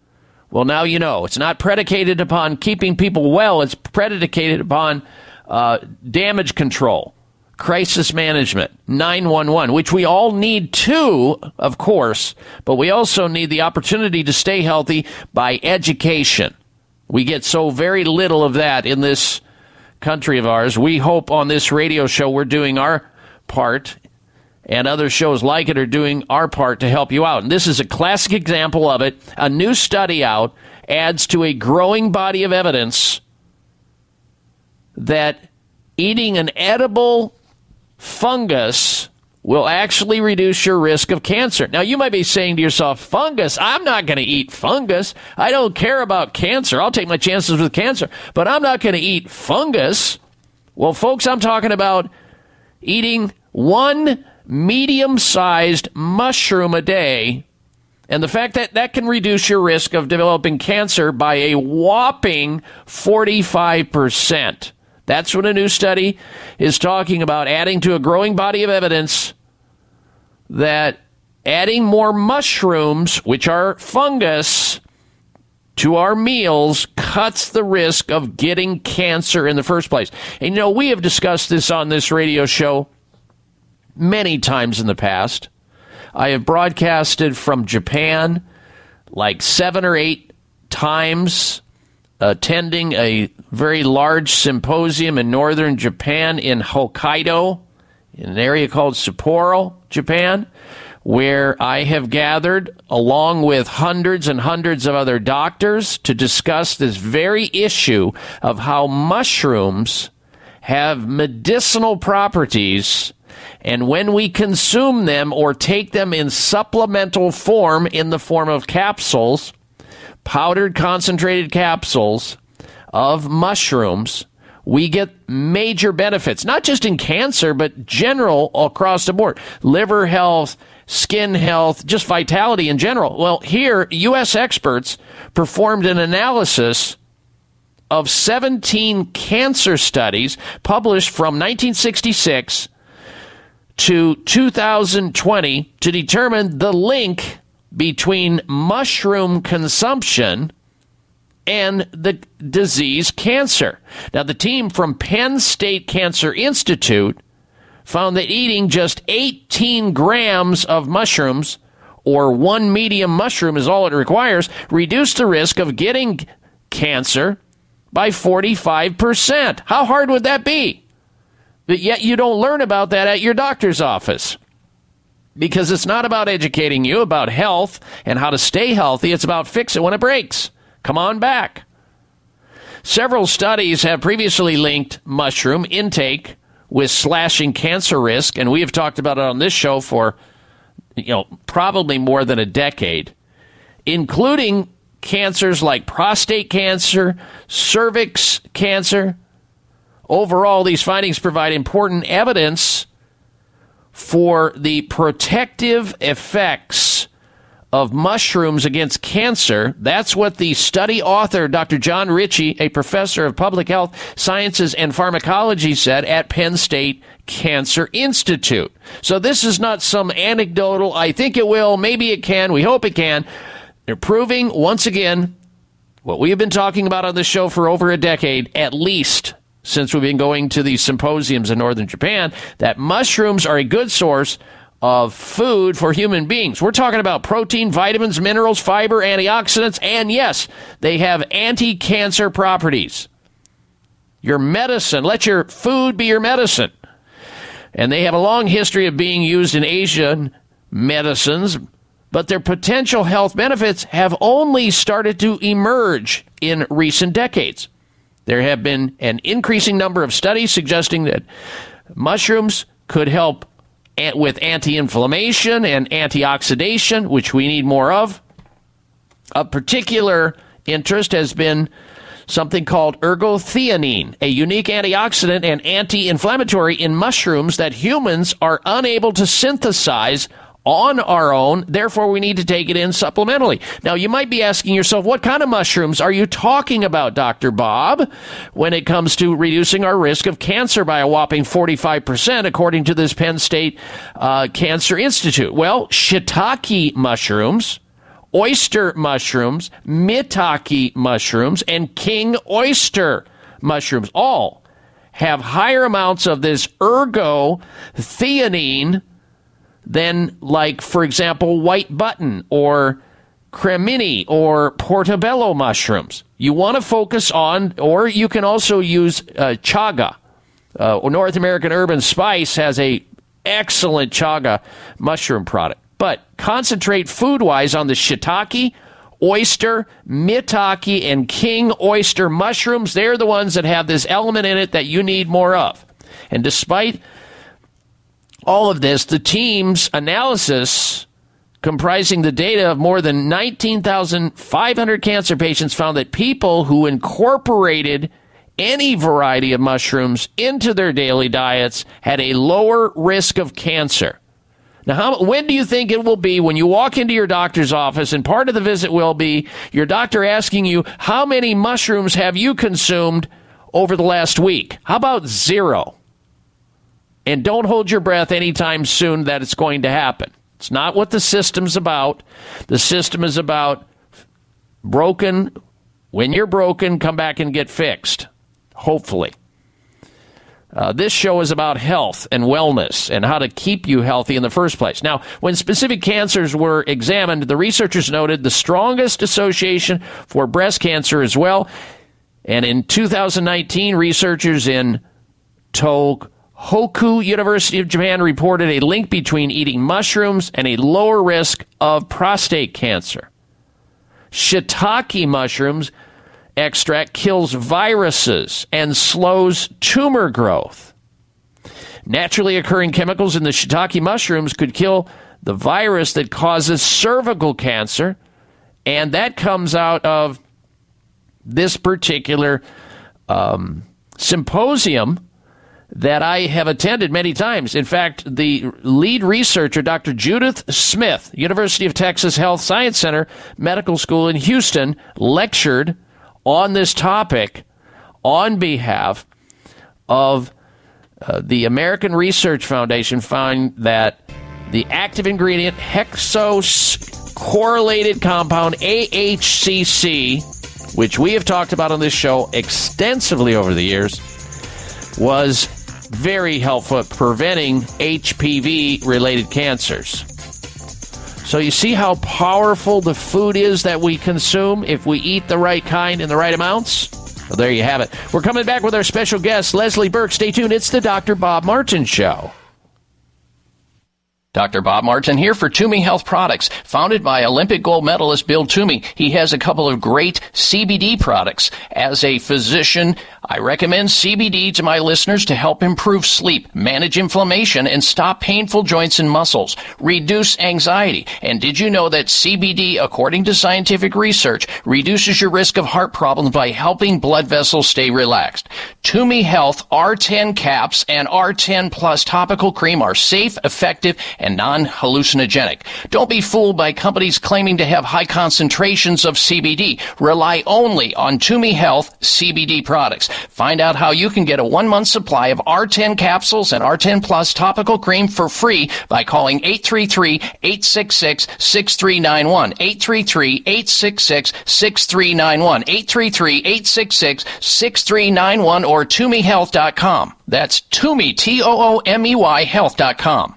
Well, now you know. It's not predicated upon keeping people well, it's predicated upon uh, damage control crisis management, 911, which we all need too, of course, but we also need the opportunity to stay healthy by education. We get so very little of that in this country of ours. We hope on this radio show we're doing our part and other shows like it are doing our part to help you out. And this is a classic example of it. A new study out adds to a growing body of evidence that eating an edible fungus will actually reduce your risk of cancer. Now, you might be saying to yourself, fungus, I'm not going to eat fungus. I don't care about cancer. I'll take my chances with cancer, but I'm not going to eat fungus. Well, folks, I'm talking about eating one medium sized mushroom a day. And the fact that that can reduce your risk of developing cancer by a whopping 45%. That's what a new study is talking about, adding to a growing body of evidence that adding more mushrooms, which are fungus, to our meals cuts the risk of getting cancer in the first place. And you know, we have discussed this on this radio show many times in the past. I have broadcasted from Japan like seven or eight times attending a very large symposium in northern Japan in Hokkaido, in an area called Sapporo, Japan, where I have gathered along with hundreds and hundreds of other doctors to discuss this very issue of how mushrooms have medicinal properties and when we consume them or take them in supplemental form in the form of capsules, powdered concentrated capsules of mushrooms, we get major benefits, not just in cancer, but general across the board. Liver health, skin health, just vitality in general. Well, here, U.S. experts performed an analysis of 17 cancer studies published from 1966 to 2020 to determine the link between mushroom consumption and the disease cancer. Now, the team from Penn State Cancer Institute found that eating just 18 grams of mushrooms, or one medium mushroom is all it requires, reduced the risk of getting cancer by 45%. How hard would that be? But yet you don't learn about that at your doctor's office because it's not about educating you about health and how to stay healthy. It's about fix it when it breaks. Come on back. Several studies have previously linked mushroom intake with slashing cancer risk, and we have talked about it on this show for you know probably more than a decade, including cancers like prostate cancer, cervix cancer. Overall, these findings provide important evidence for the protective effects of mushrooms against cancer. That's what the study author, Dr. John Richie, a professor of public health sciences and pharmacology, said at Penn State Cancer Institute. So this is not some anecdotal, I think it will, maybe it can, we hope it can. They're proving, once again, what we have been talking about on this show for over a decade, at least since we've been going to these symposiums in northern Japan that mushrooms are a good source of food for human beings. We're talking about protein, vitamins, minerals, fiber, antioxidants, and yes, they have anti cancer properties. Your medicine, let your food be your medicine. And they have a long history of being used in Asian medicines, but their potential health benefits have only started to emerge in recent decades. There have been an increasing number of studies suggesting that mushrooms could help with anti inflammation and antioxidation, which we need more of. Of particular interest has been something called ergothioneine, a unique antioxidant and anti inflammatory in mushrooms that humans are unable to synthesize on our own. Therefore, we need to take it in supplementally. Now, you might be asking yourself, what kind of mushrooms are you talking about, Dr. Bob, when it comes to reducing our risk of cancer by a whopping 45%, according to this Penn State uh, Cancer Institute? Well, shiitake mushrooms oyster mushrooms, maitake mushrooms, and king oyster mushrooms all have higher amounts of this ergothioneine than, like, for example, white button or cremini or portobello mushrooms. You want to focus on, or you can also use uh, chaga. Uh, North American Herb & Spice has a excellent chaga mushroom product. But concentrate food wise on the shiitake, oyster, maitake, and king oyster mushrooms. They're the ones that have this element in it that you need more of. And despite all of this, the team's analysis comprising the data of more than 19,500 cancer patients found that people who incorporated any variety of mushrooms into their daily diets had a lower risk of cancer. Now, how, when do you think it will be when you walk into your doctor's office and part of the visit will be your doctor asking you, how many mushrooms have you consumed over the last week? How about zero? And don't hold your breath anytime soon that it's going to happen. It's not what the system's about. The system is about broken. When you're broken, come back and get fixed. Hopefully. Uh, this show is about health and wellness and how to keep you healthy in the first place. Now, when specific cancers were examined, the researchers noted the strongest association for breast cancer as well. And in 2019, researchers in Tohoku University of Japan reported a link between eating mushrooms and a lower risk of prostate cancer. Shiitake mushrooms extract kills viruses and slows tumor growth. Naturally occurring chemicals in the shiitake mushrooms could kill the virus that causes cervical cancer, and that comes out of this particular um, symposium that I have attended many times. In fact, the lead researcher, Dr. Judith Smith, University of Texas Health Science Center Medical School in Houston, lectured on this topic on behalf of uh, the American Research Foundation found that the active ingredient hexocorrelated compound AHCC, which we have talked about on this show extensively over the years, was very helpful at preventing HPV related cancers. So you see how powerful the food is that we consume if we eat the right kind in the right amounts? Well, there you have it. We're coming back with our special guest, Leslie Burke. Stay tuned. It's the Dr. Bob Martin Show. Dr. Bob Martin here for Toomey Health Products. Founded by Olympic gold medalist Bill Toomey, he has a couple of great CBD products. As a physician, I recommend CBD to my listeners to help improve sleep, manage inflammation, and stop painful joints and muscles, reduce anxiety. And did you know that CBD, according to scientific research, reduces your risk of heart problems by helping blood vessels stay relaxed? Toomey Health R10 caps and R10 plus topical cream are safe, effective, non-hallucinogenic. Don't be fooled by companies claiming to have high concentrations of CBD. Rely only on Toomey Health CBD products. Find out how you can get a one month supply of R10 capsules and R10 Plus topical cream for free by calling 833-866-6391. 833-866-6391. 833-866-6391 or or ToomeyHealth.com. That's Toomey, T-O-O-M-E-Y, health.com.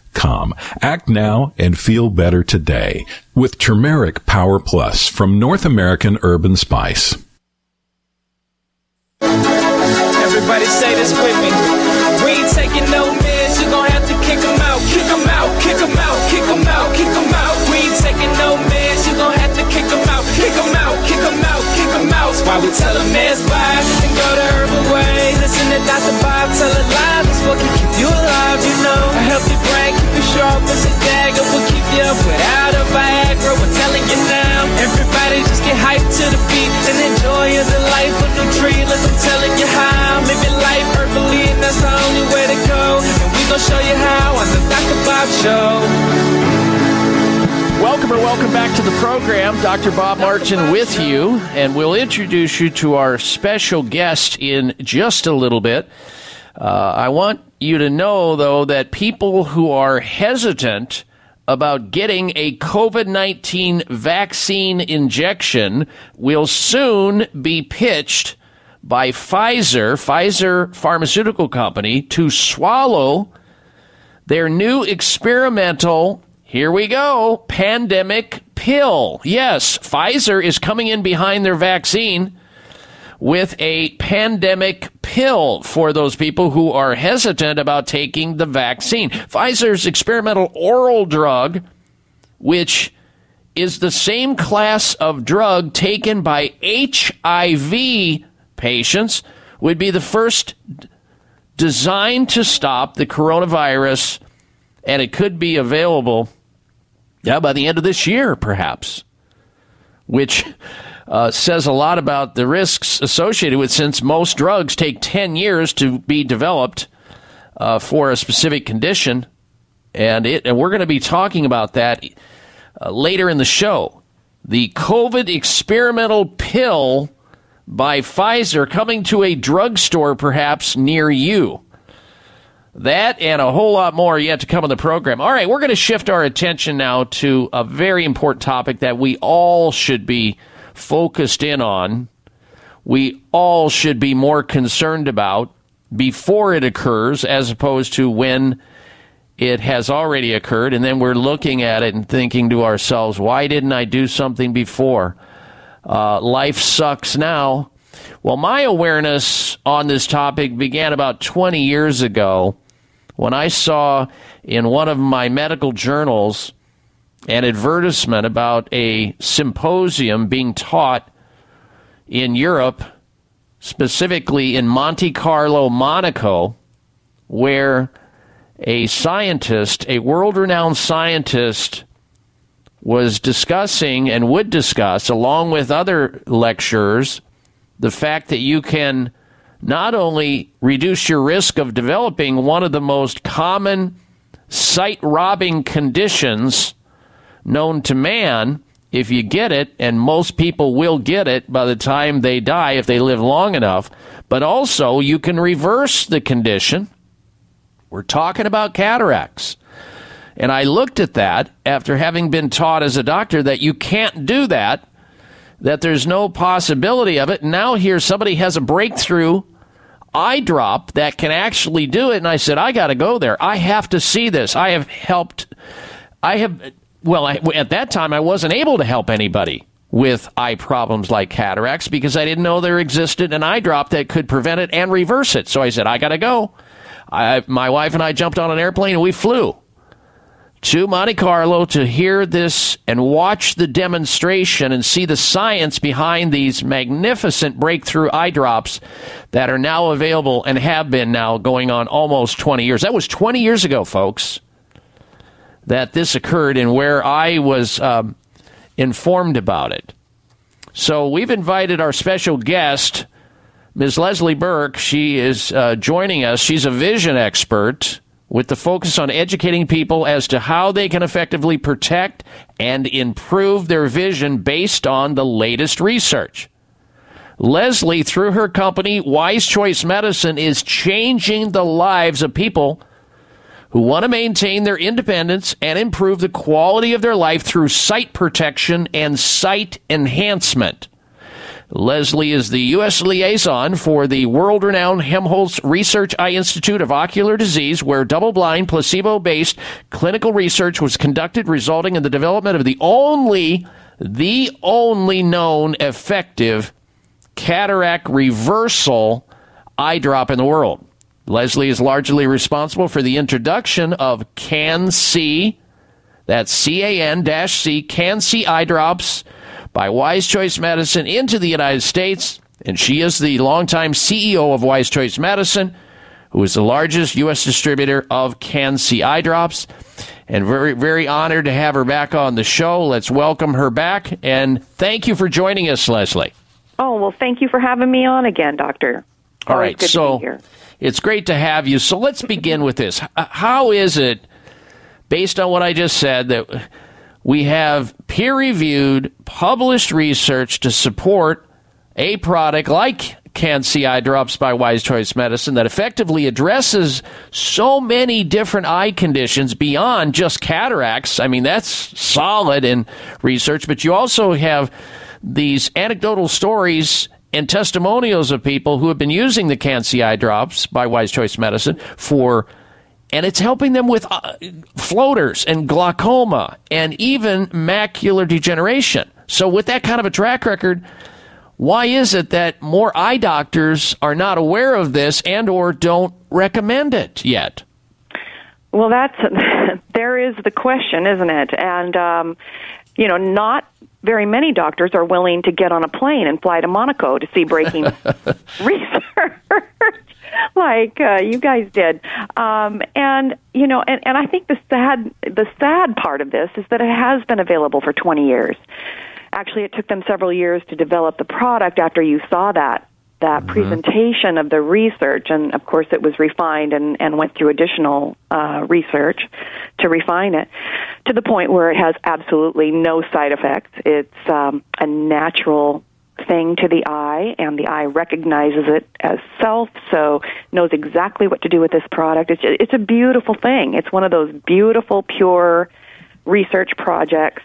com. Act now and feel better today with Turmeric Power Plus from North American Herb & Spice. Everybody say this with me. We ain't taking no meds, you gon' have to kick 'em out, kick 'em out, kick 'em out, kick 'em out, kick 'em out. We ain't taking no meds, you gon' have to kick 'em out, kick 'em out, kick 'em out, kick 'em out. That's why we tell 'em meds bye and go the herbal way. Listen to Dr. Bob Welcome back to the program. Dr. Bob Martin with you, and we'll introduce you to our special guest in just a little bit. Uh, I want you to know, though, that people who are hesitant about getting a COVID 19 vaccine injection will soon be pitched by Pfizer, Pfizer Pharmaceutical Company, to swallow their new experimental, here we go, pandemic pill. Yes, Pfizer is coming in behind their vaccine with a pandemic pill for those people who are hesitant about taking the vaccine. Pfizer's experimental oral drug, which is the same class of drug taken by HIV patients, would be the first designed to stop the coronavirus, and it could be available yeah, by the end of this year, perhaps, which uh, says a lot about the risks associated with since most drugs take 10 years to be developed uh, for a specific condition. And, it, and we're going to be talking about that uh, later in the show. The COVID experimental pill by Pfizer coming to a drugstore perhaps near you. That and a whole lot more yet to come on the program. All right, we're going to shift our attention now to a very important topic that we all should be focused in on. We all should be more concerned about before it occurs as opposed to when it has already occurred. And then we're looking at it and thinking to ourselves, why didn't I do something before? Uh, life sucks now. Well, my awareness on this topic began about 20 years ago when I saw in one of my medical journals an advertisement about a symposium being taught in Europe, specifically in Monte Carlo, Monaco, where a scientist, a world renowned scientist, was discussing and would discuss, along with other lecturers, the fact that you can not only reduce your risk of developing one of the most common sight robbing conditions known to man if you get it, and most people will get it by the time they die if they live long enough, but also you can reverse the condition. We're talking about cataracts. And I looked at that after having been taught as a doctor that you can't do that, that there's no possibility of it. Now here somebody has a breakthrough eye drop that can actually do it. And I said, I got to go there. I have to see this. I have helped. I have, well, I, at that time, I wasn't able to help anybody with eye problems like cataracts because I didn't know there existed an eye drop that could prevent it and reverse it. So I said, I got to go. I, my wife and I jumped on an airplane and we flew to Monte Carlo to hear this and watch the demonstration and see the science behind these magnificent breakthrough eye drops that are now available and have been now going on almost 20 years. That was 20 years ago, folks, that this occurred and where I was um, informed about it. So we've invited our special guest, Ms. Leslie Burke. She is uh, joining us. She's a vision expert with the focus on educating people as to how they can effectively protect and improve their vision based on the latest research. Leslie, through her company, Wise Choice Medicine, is changing the lives of people who want to maintain their independence and improve the quality of their life through sight protection and sight enhancement. Leslie is the U.S. liaison for the world renowned Helmholtz Research Eye Institute of Ocular Disease, where double blind, placebo based clinical research was conducted, resulting in the development of the only, the only known effective cataract reversal eye drop in the world. Leslie is largely responsible for the introduction of CAN-C, that's C-A-N-C, CAN-C eye drops by Wise Choice Medicine into the United States. And she is the longtime CEO of Wise Choice Medicine, who is the largest U.S. distributor of CAN-C eye drops. And very, very honored to have her back on the show. Let's welcome her back. And thank you for joining us, Leslie. Oh, well, thank you for having me on again, Doctor. All right, so it's great to have you. So let's begin with this. How is it, based on what I just said, that we have peer reviewed, published research to support a product like CAN-C eye drops by Wise Choice Medicine that effectively addresses so many different eye conditions beyond just cataracts. I mean, that's solid in research, but you also have these anecdotal stories and testimonials of people who have been using the CAN-C eye drops by Wise Choice Medicine for and it's helping them with uh, floaters and glaucoma and even macular degeneration. So, with that kind of a track record, why is it that more eye doctors are not aware of this and or don't recommend it yet? Well, that's (laughs) there is the question, isn't it? And um, you know, not very many doctors are willing to get on a plane and fly to Monaco to see breaking (laughs) (laughs) research like uh, you guys did. Um, and you know, and, and I think the sad the sad part of this is that it has been available for 20 years. Actually, it took them several years to develop the product after you saw that that mm-hmm. presentation of the research, and of course, it was refined and, and went through additional uh, research to refine it to the point where it has absolutely no side effects. It's um, a natural thing to the eye, and the eye recognizes it as self, so knows exactly what to do with this product. It's it's a beautiful thing. It's one of those beautiful, pure research projects.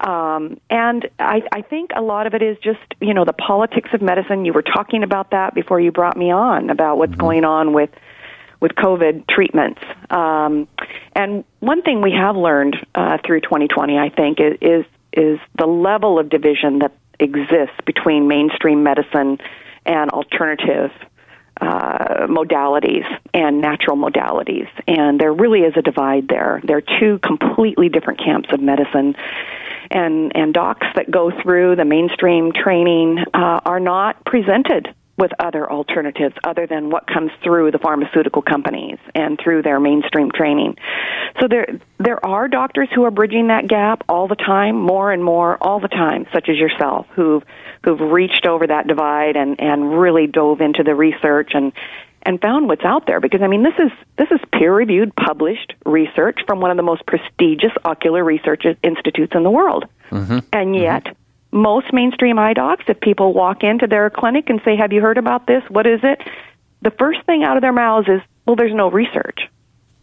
Um, and I, I think a lot of it is just, you know, the politics of medicine. You were talking about that before you brought me on about what's mm-hmm. going on with with COVID treatments. Um, and one thing we have learned uh, through 2020, I think, is, is is the level of division that exists between mainstream medicine and alternative uh, modalities and natural modalities. And there really is a divide there. There are two completely different camps of medicine. And, and docs that go through the mainstream training uh, are not presented with other alternatives other than what comes through the pharmaceutical companies and through their mainstream training. So there there are doctors who are bridging that gap all the time, more and more all the time, such as yourself, who've who've reached over that divide and and really dove into the research and and found what's out there because I mean this is this is peer reviewed published research from one of the most prestigious ocular research institutes in the world. Mm-hmm. And yet mm-hmm. Most mainstream eye docs if people walk into their clinic and say have you heard about this what is it the first thing out of their mouths is well there's no research.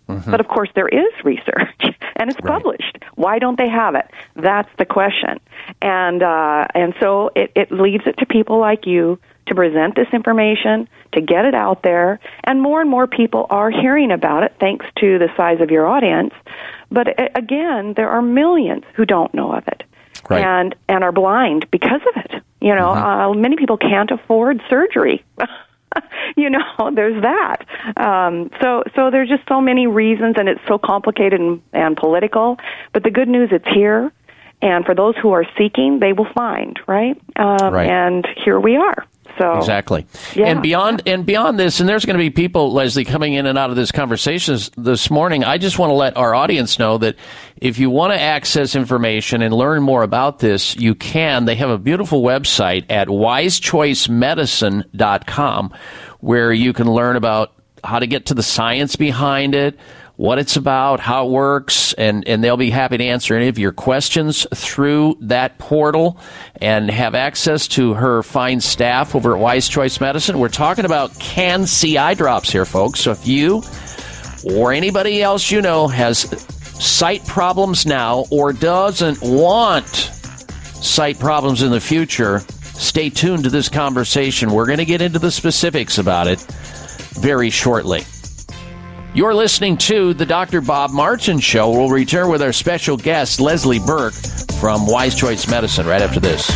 Mm-hmm. But of course there is research (laughs) and it's right. published. Why don't they have it? That's the question. And uh and so it it leaves it to people like you to present this information, to get it out there, and more and more people are hearing about it thanks to the size of your audience. But again, there are millions who don't know of it. Right. And and are blind because of it. You know, mm-hmm. uh, many people can't afford surgery. (laughs) you know, (laughs) there's that. Um, so, so there's just so many reasons, and it's so complicated and, and political. But the good news, it's here, and for those who are seeking, they will find. Right. Um, right. And here we are. So exactly, yeah. and beyond and beyond this, and there's going to be people, Leslie, coming in and out of this conversation this morning. I just want to let our audience know that if you want to access information and learn more about this, you can. They have a beautiful website at wisechoicemedicine.com where you can learn about how to get to the science behind it what it's about, how it works, and, and they'll be happy to answer any of your questions through that portal and have access to her fine staff over at Wise Choice Medicine. We're talking about Can-C eye drops here, folks. So if you or anybody else you know has sight problems now or doesn't want sight problems in the future, stay tuned to this conversation. We're going to get into the specifics about it very shortly. You're listening to the Dr. Bob Martin Show. We'll return with our special guest, Leslie Burke from Wise Choice Medicine, right after this.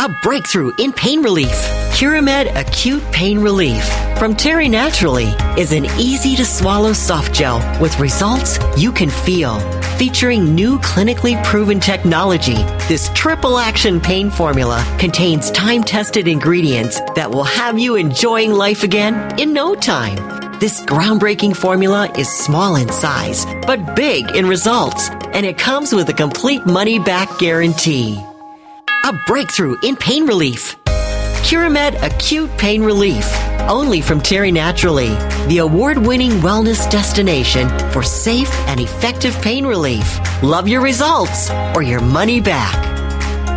A breakthrough in pain relief. Curamed Acute Pain Relief from Terry Naturally is an easy to swallow soft gel with results you can feel. Featuring new clinically proven technology, this triple action pain formula contains time tested ingredients that will have you enjoying life again in no time. This groundbreaking formula is small in size, but big in results, and it comes with a complete money back guarantee. A breakthrough in pain relief. Curamed Acute Pain Relief, only from Terry Naturally, the award winning wellness destination for safe and effective pain relief. Love your results or your money back.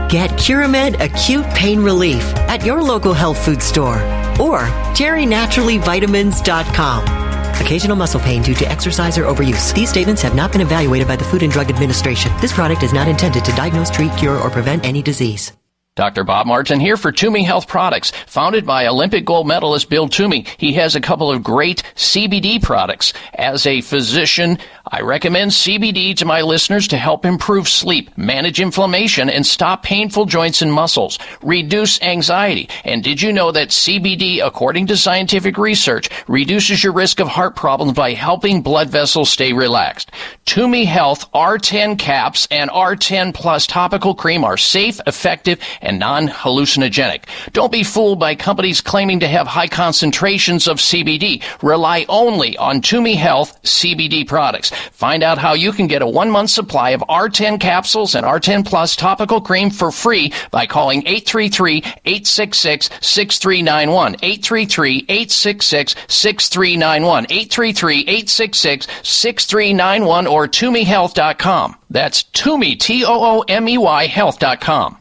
Get Curamed Acute Pain Relief at your local health food store or terrynaturallyvitamins.com. Occasional muscle pain due to exercise or overuse. These statements have not been evaluated by the Food and Drug Administration. This product is not intended to diagnose, treat, cure, or prevent any disease. Dr. Bob Martin here for Toomey Health Products. Founded by Olympic gold medalist Bill Toomey, he has a couple of great CBD products. As a physician, I recommend CBD to my listeners to help improve sleep, manage inflammation, and stop painful joints and muscles, reduce anxiety. And did you know that CBD, according to scientific research, reduces your risk of heart problems by helping blood vessels stay relaxed? Toomey Health R10 caps and R10 plus topical cream are safe, effective, and non-hallucinogenic. Don't be fooled by companies claiming to have high concentrations of CBD. Rely only on Toomey Health CBD products. Find out how you can get a one-month supply of R10 capsules and R10 Plus topical cream for free by calling 833-866-6391. 833-866-6391. 833-866-6391 or ToomeyHealth.com. That's Toomey, T-O-O-M-E-Y Health.com.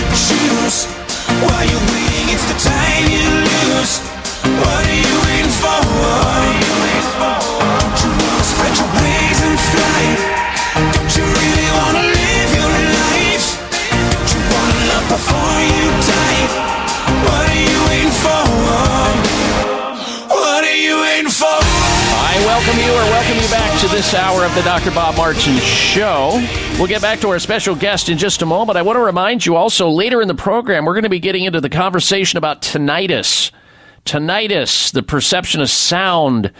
While you're waiting, it's the time you lose. What are you waiting for? Welcome you or welcome you back to this hour of the Dr. Bob Martin Show. We'll get back to our special guest in just a moment. I want to remind you also later in the program, we're going to be getting into the conversation about tinnitus. Tinnitus, the perception of sound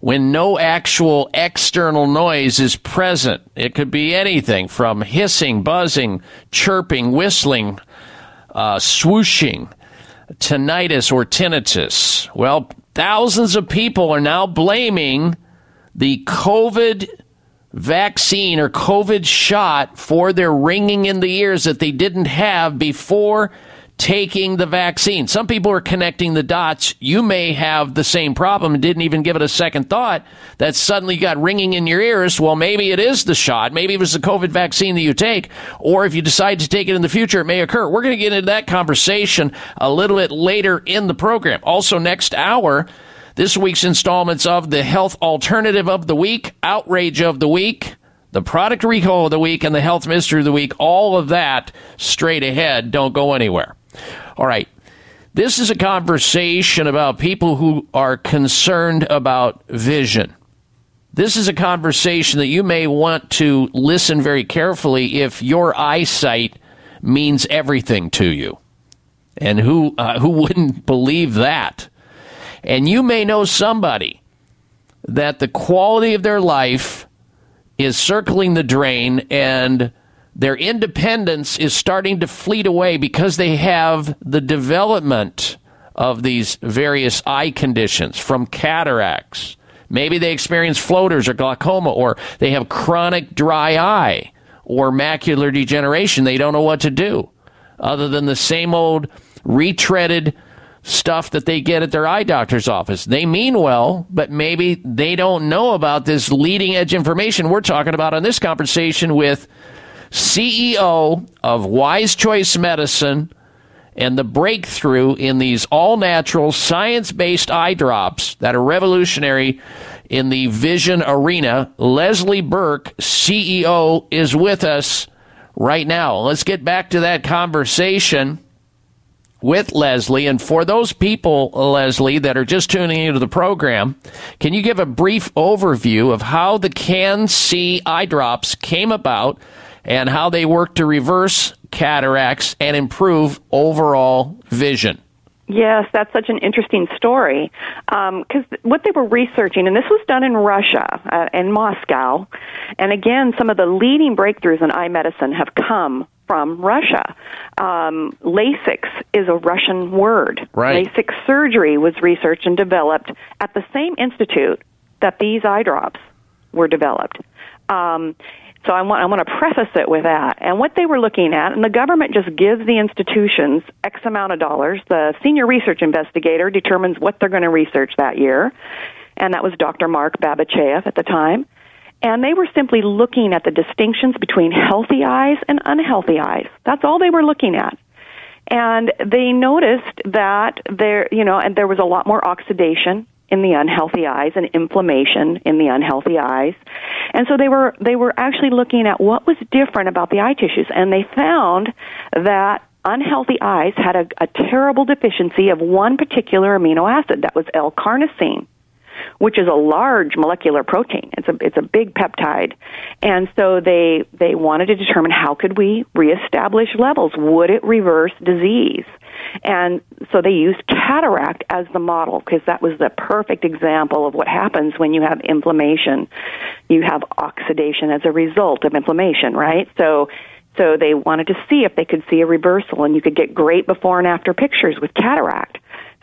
when no actual external noise is present. It could be anything from hissing, buzzing, chirping, whistling, uh, swooshing, tinnitus or tinnitus. Well, thousands of people are now blaming the COVID vaccine or COVID shot for their ringing in the ears that they didn't have before taking the vaccine. Some people are connecting the dots. You may have the same problem and didn't even give it a second thought that suddenly got ringing in your ears. Well, maybe it is the shot. Maybe it was the COVID vaccine that you take. Or if you decide to take it in the future, it may occur. We're going to get into that conversation a little bit later in the program. Also, next hour, this week's installments of the Health Alternative of the Week, Outrage of the Week, the Product Recall of the Week, and the Health Mystery of the Week. All of that straight ahead. Don't go anywhere. All right. This is a conversation about people who are concerned about vision. This is a conversation that you may want to listen very carefully if your eyesight means everything to you. And who uh, who wouldn't believe that? And you may know somebody that the quality of their life is circling the drain and their independence is starting to fleet away because they have the development of these various eye conditions from cataracts. Maybe they experience floaters or glaucoma, or they have chronic dry eye or macular degeneration. They don't know what to do other than the same old retreaded stuff that they get at their eye doctor's office. They mean well, but maybe they don't know about this leading edge information we're talking about on this conversation with CEO of Wise Choice Medicine and the breakthrough in these all natural science based eye drops that are revolutionary in the vision arena. Leslie Burke, CEO, is with us right now. Let's get back to that conversation with Leslie. And for those people, Leslie, that are just tuning into the program, can you give a brief overview of how the Can-C eye drops came about and how they work to reverse cataracts and improve overall vision? Yes, that's such an interesting story. Because um, what they were researching, and this was done in Russia, uh, in Moscow, and again, some of the leading breakthroughs in eye medicine have come from Russia. Um, LASIK is a Russian word. Right. LASIK surgery was researched and developed at the same institute that these eye drops were developed. Um, so I want I want to preface it with that. And what they were looking at, and the government just gives the institutions X amount of dollars. The senior research investigator determines what they're going to research that year, and that was Dr. Mark Babizhayev at the time. And they were simply looking at the distinctions between healthy eyes and unhealthy eyes. That's all they were looking at. And they noticed that there, you know, and there was a lot more oxidation in the unhealthy eyes and inflammation in the unhealthy eyes. And so they were they were actually looking at what was different about the eye tissues and they found that unhealthy eyes had a, a terrible deficiency of one particular amino acid that was L-carnosine which is a large molecular protein. It's a it's a big peptide, and so they they wanted to determine how could we reestablish levels. Would it reverse disease? And so they used cataract as the model because that was the perfect example of what happens when you have inflammation. You have oxidation as a result of inflammation, right? So So they wanted to see if they could see a reversal, and you could get great before and after pictures with cataract.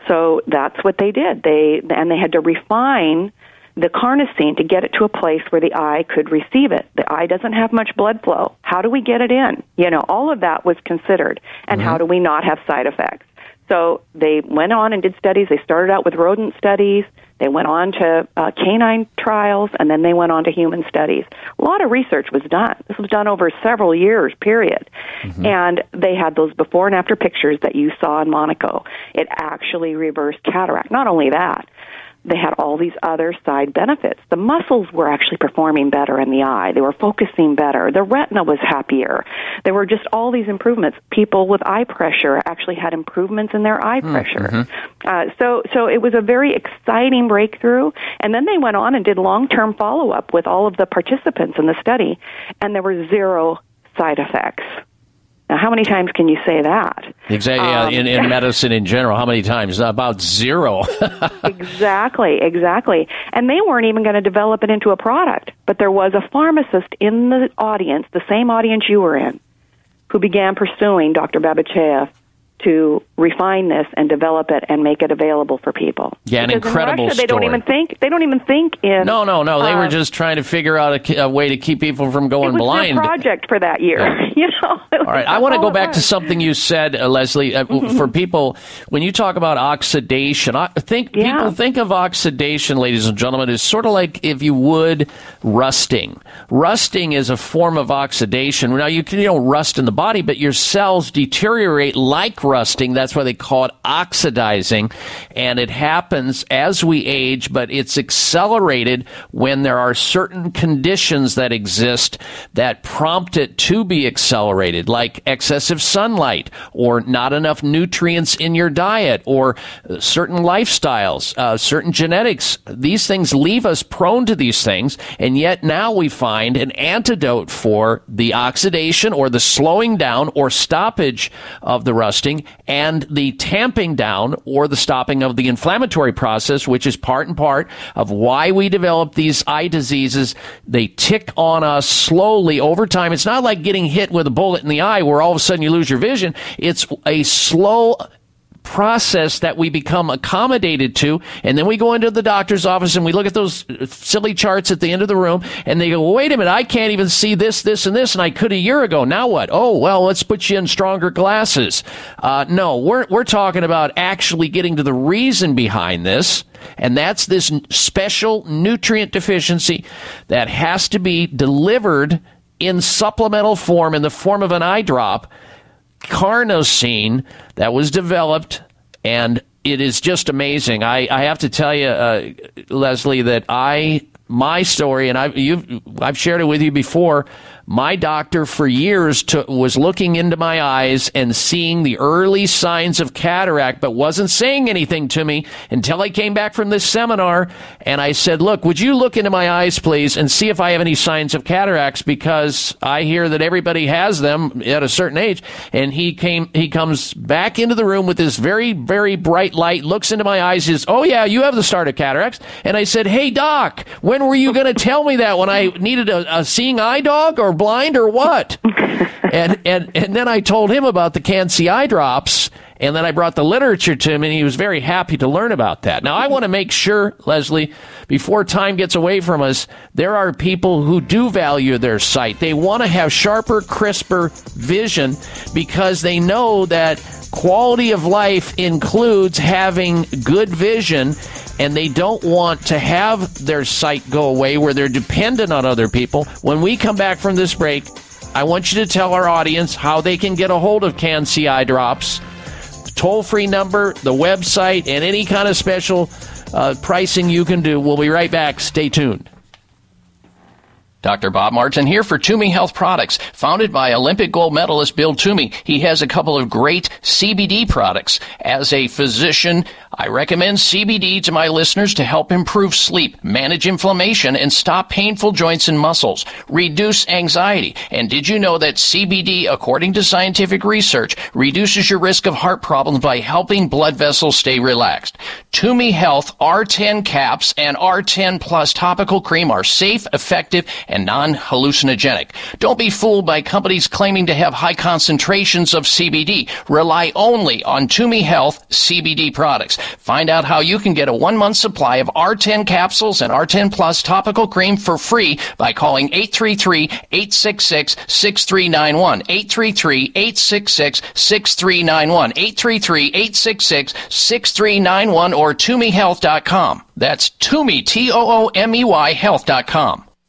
So that's what they did. They and they had to refine the carnosine to get it to a place where the eye could receive it. The eye doesn't have much blood flow. How do we get it in? You know, all of that was considered. And Mm-hmm. how do we not have side effects? So they went on and did studies. They started out with rodent studies. They went on to uh, canine trials, and then they went on to human studies. A lot of research was done. This was done over several years, period. And they had those before and after pictures that you saw in Monaco. It actually reversed cataract. Not only that, they had all these other side benefits. The muscles were actually performing better in the eye. They were focusing better. The retina was happier. There were just all these improvements. People with eye pressure actually had improvements in their eye pressure. Uh, so, so it was a very exciting breakthrough. And then they went on and did long-term follow-up with all of the participants in the study, and there were zero side effects. Now, how many times can you say that? Exactly. yeah, Um, in, in (laughs) medicine in general, how many times? About zero. (laughs) exactly, exactly. And they weren't even going to develop it into a product, but there was a pharmacist in the audience, the same audience you were in, who began pursuing Dr. Babizhayev to refine this and develop it and make it available for people. Yeah, an Because incredible in Russia, they don't even think they don't even think in no, no, no. They uh, were just trying to figure out a, a way to keep people from going it was blind. their project for that year. (laughs) you know. All right, I want to go back to something you said, uh, Leslie. Uh, For people, when you talk about oxidation, I think people think of oxidation, ladies and gentlemen, is sort of like if you would rusting. Rusting is a form of oxidation. Now you can you know rust in the body, but your cells deteriorate like rusting. That's why they call it oxidizing, and it happens as we age, but it's accelerated when there are certain conditions that exist that prompt it to be accelerated, like excessive sunlight or not enough nutrients in your diet or certain lifestyles, uh, certain genetics. These things leave us prone to these things, and yet now we find an antidote for the oxidation or the slowing down or stoppage of the rusting and the tamping down or the stopping of the inflammatory process, which is part and part of why we develop these eye diseases. They tick on us slowly over time. It's not like getting hit with a bullet in the eye where all of a sudden you lose your vision. It's a slow process that we become accommodated to and then we go into the doctor's office and we look at those silly charts at the end of the room and they go wait a minute i can't even see this this and this and i could a year ago. Now what? Oh well let's put you in stronger glasses. Uh, no we're, we're talking about actually getting to the reason behind this and that's this special nutrient deficiency that has to be delivered in supplemental form in the form of an eye drop carnosine that was developed and it is just amazing. I, I have to tell you, uh, Leslie, that I my story, and I've I've shared it with you before. My doctor for years to, was looking into my eyes and seeing the early signs of cataract, but wasn't saying anything to me until I came back from this seminar. And I said, "Look, would you look into my eyes, please, and see if I have any signs of cataracts? Because I hear that everybody has them at a certain age." And he came, he comes back into the room with this very, very bright light, looks into my eyes, says, "Oh yeah, you have the start of cataracts." And I said, "Hey doc, when were you going to tell me that? When I needed a, a seeing eye dog or blind or what?" (laughs) and and and then I told him about the Can-C eye drops. And then I brought the literature to him, and he was very happy to learn about that. Now, I want to make sure, Leslie, before time gets away from us, there are people who do value their sight. They want to have sharper, crisper vision because they know that quality of life includes having good vision and they don't want to have their sight go away where they're dependent on other people. When we come back from this break, I want you to tell our audience how they can get a hold of eye drops, toll free number, the website, and any kind of special uh, pricing you can do. We'll be right back. Stay tuned. Dr. Bob Martin here for Toomey Health Products. Founded by Olympic gold medalist Bill Toomey, he has a couple of great CBD products. As a physician, I recommend CBD to my listeners to help improve sleep, manage inflammation, and stop painful joints and muscles, reduce anxiety. And did you know that CBD, according to scientific research, reduces your risk of heart problems by helping blood vessels stay relaxed? Toomey Health R10 caps and R10 plus topical cream are safe, effective, and non-hallucinogenic. Don't be fooled by companies claiming to have high concentrations of CBD. Rely only on Toomey Health CBD products. Find out how you can get a one month supply of R10 capsules and R10 Plus topical cream for free by calling 833-866-6391. 833-866-6391. 833-866-6391 or ToomeyHealth.com. That's Toomey, T-O-O-M-E-Y Health.com.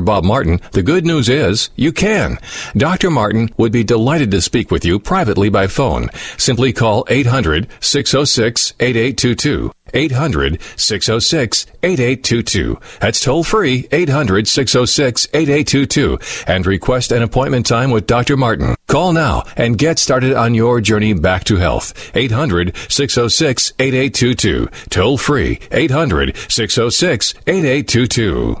Bob Martin, the good news is you can. Dr. Martin would be delighted to speak with you privately by phone. Simply call 800 606 8822. 800 606 8822. That's toll free 800 606 8822 and request an appointment time with Dr. Martin. Call now and get started on your journey back to health. 800 606 8822. Toll free 800 606 8822.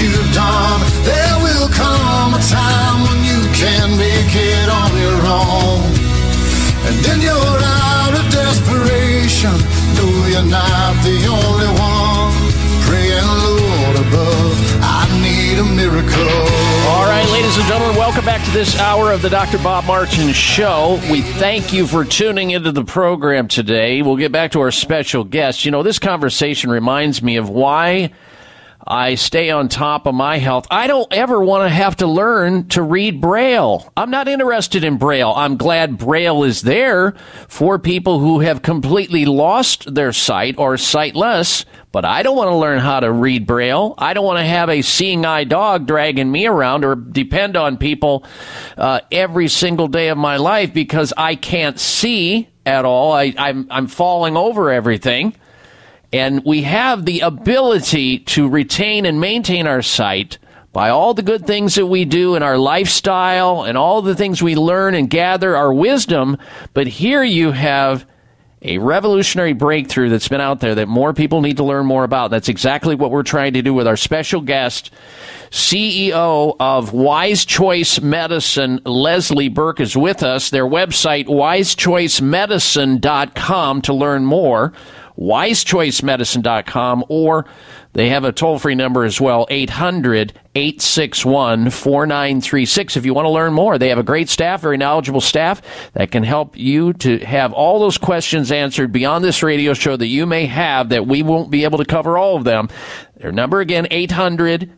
You've done, there will come a time when you can make it on your own. And then you're out of desperation. No, you're not the only one. Praying, Lord above, I need a miracle. All right, ladies and gentlemen, welcome back to this hour of the Dr. Bob Martin Show. We thank you for tuning into the program today. We'll get back to our special guest. You know, this conversation reminds me of why I stay on top of my health. I don't ever want to have to learn to read Braille. I'm not interested in Braille. I'm glad Braille is there for people who have completely lost their sight or sightless, but I don't want to learn how to read Braille. I don't want to have a seeing eye dog dragging me around or depend on people uh, every single day of my life because I can't see at all. I, I'm, I'm falling over everything. And we have the ability to retain and maintain our sight by all the good things that we do in our lifestyle and all the things we learn and gather our wisdom. But here you have a revolutionary breakthrough that's been out there that more people need to learn more about. That's exactly what we're trying to do with our special guest, CEO of Wise Choice Medicine, Leslie Burke, is with us. Their website, wisechoicemedicine.com, to learn more wisechoicemedicine.com, or they have a toll free number as well, 800 861 4936. If you want to learn more, they have a great staff, very knowledgeable staff that can help you to have all those questions answered beyond this radio show that you may have that we won't be able to cover all of them. Their number again, 800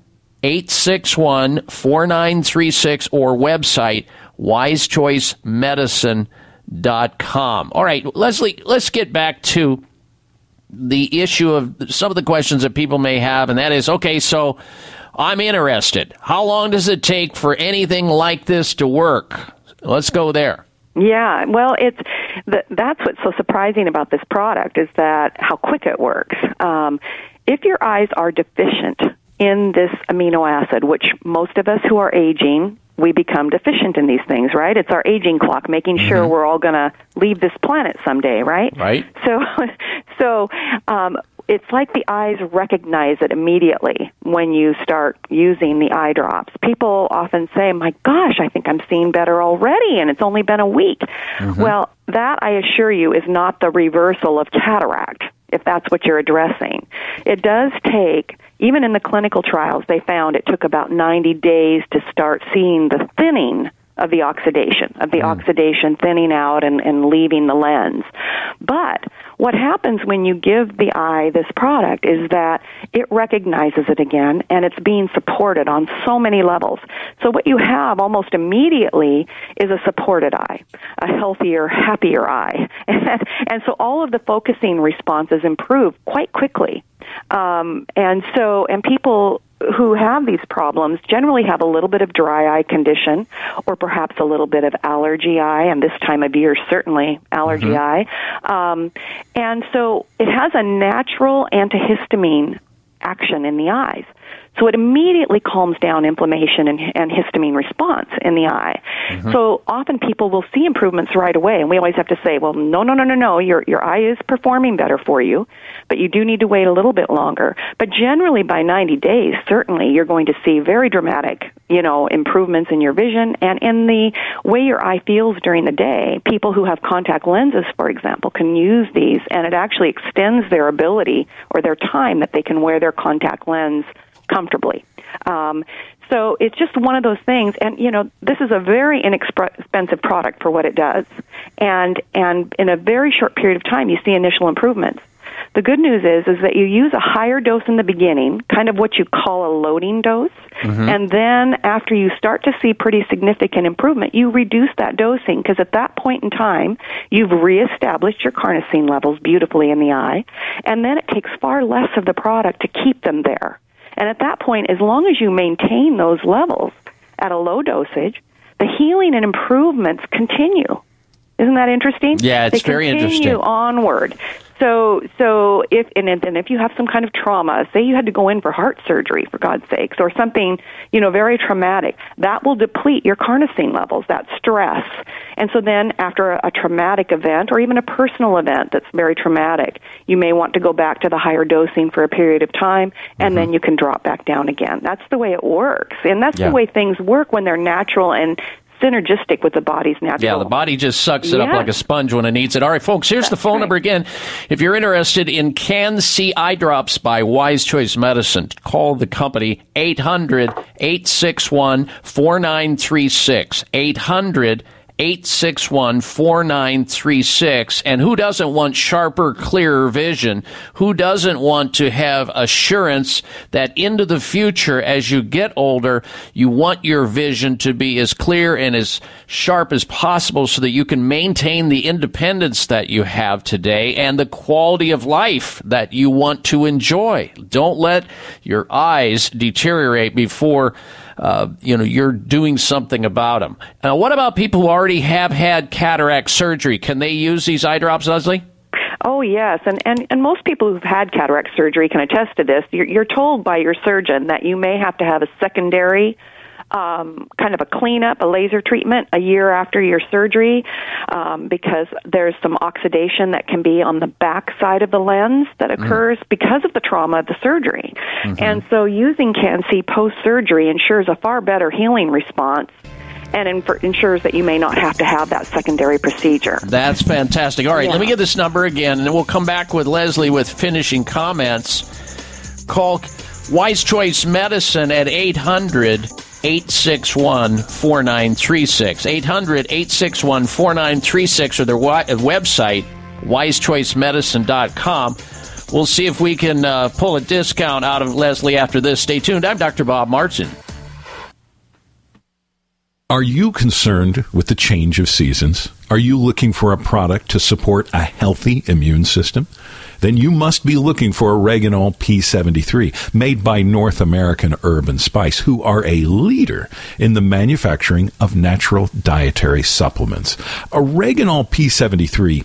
861 4936, or website, wisechoicemedicine.com. All right, Leslie, let's get back to the issue of some of the questions that people may have, and that is okay, so I'm interested. How long does it take for anything like this to work? Let's go there. Yeah, well, it's that's what's so surprising about this product is that how quick it works. Um, if your eyes are deficient in this amino acid, which most of us who are aging we become deficient in these things, right? It's our aging clock, making sure Mm-hmm. we're all going to leave this planet someday, right? Right. So, (laughs) so um, it's like the eyes recognize it immediately when you start using the eye drops. People often say, "My gosh, I think I'm seeing better already, and it's only been a week." Mhm. Well, that I assure you is not the reversal of cataract. If that's what you're addressing, it does take. Even in the clinical trials, they found it took about 90 days to start seeing the thinning of the oxidation, of the hmm. oxidation thinning out and, and leaving the lens. But what happens when you give the eye this product is that it recognizes it again and it's being supported on so many levels. So what you have almost immediately is a supported eye, a healthier, happier eye. (laughs) And, so all of the focusing responses improve quite quickly. Um, and so, and people who have these problems generally have a little bit of dry eye condition or perhaps a little bit of allergy eye, and this time of year, certainly allergy eye. Um, and so it has a natural antihistamine action in the eyes. So it immediately calms down inflammation and, and histamine response in the eye. Mhm. So often people will see improvements right away, and we always have to say, well, no, no, no, no, no, your, your eye is performing better for you, but you do need to wait a little bit longer. But generally by 90 days, certainly you're going to see very dramatic, you know, improvements in your vision and in the way your eye feels during the day. People who have contact lenses, for example, can use these, and it actually extends their ability or their time that they can wear their contact lens comfortably. Um, so it's just one of those things, and you know, this is a very inexpensive product for what it does, and and in a very short period of time, you see initial improvements. The good news is is that you use a higher dose in the beginning, kind of what you call a loading dose, Mhm. and then after you start to see pretty significant improvement, you reduce that dosing because at that point in time, you've reestablished your carnosine levels beautifully in the eye, and then it takes far less of the product to keep them there. And at that point, as long as you maintain those levels at a low dosage, the healing and improvements continue. Isn't that interesting? Yeah, it's they very continue interesting. onward. So, so if and, and if you have some kind of trauma, say you had to go in for heart surgery, for God's sakes, or something, you know, very traumatic, that will deplete your carnosine levels, that stress. And so then, after a, a traumatic event, or even a personal event that's very traumatic, you may want to go back to the higher dosing for a period of time, and then mm-hmm. you can drop back down again. That's the way it works, and that's Yeah. the way things work when they're natural and synergistic with the body's natural. Yeah, the body just sucks it up like a sponge when it needs it. All right, folks, here's the phone number again. If you're interested in Can-C eye drops by Wise Choice Medicine, call the company 800 861 4936. 800 861 4936. And who doesn't want sharper, clearer vision? Who doesn't want to have assurance that into the future, as you get older, you want your vision to be as clear and as sharp as possible so that you can maintain the independence that you have today and the quality of life that you want to enjoy? Don't let your eyes deteriorate before uh, you know you're doing something about them. Now, what about people who already have had cataract surgery? Can they use these eye drops, Leslie? Oh yes, and and and most people who've had cataract surgery can attest to this. You're, you're told by your surgeon that you may have to have a secondary. Um, kind of a cleanup, a laser treatment a year after your surgery, um, because there's some oxidation that can be on the back side of the lens that occurs because of the trauma of the surgery. And so using Can-C post surgery ensures a far better healing response and inf- ensures that you may not have to have that secondary procedure. That's fantastic. All right, Yeah. let me get this number again, and we'll come back with Leslie with finishing comments. Call Wise Choice Medicine at 800 861 4936. 800 861 4936 or their website, wisechoicemedicine.com. We'll see if we can uh, pull a discount out of Leslie after this. Stay tuned. I'm Dr. Bob Martin. Are you concerned with the change of seasons? Are you looking for a product to support a healthy immune system? Then you must be looking for Oreganol P73, made by North American Herb and Spice, who are a leader in the manufacturing of natural dietary supplements. Oreganol P73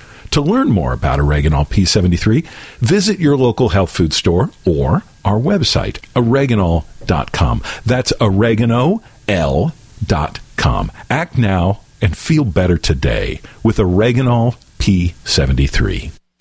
To learn more about Oreganol P73, visit your local health food store or our website, oreganol.com. That's oregano.l.com. Act now and feel better today with Oreganol P73.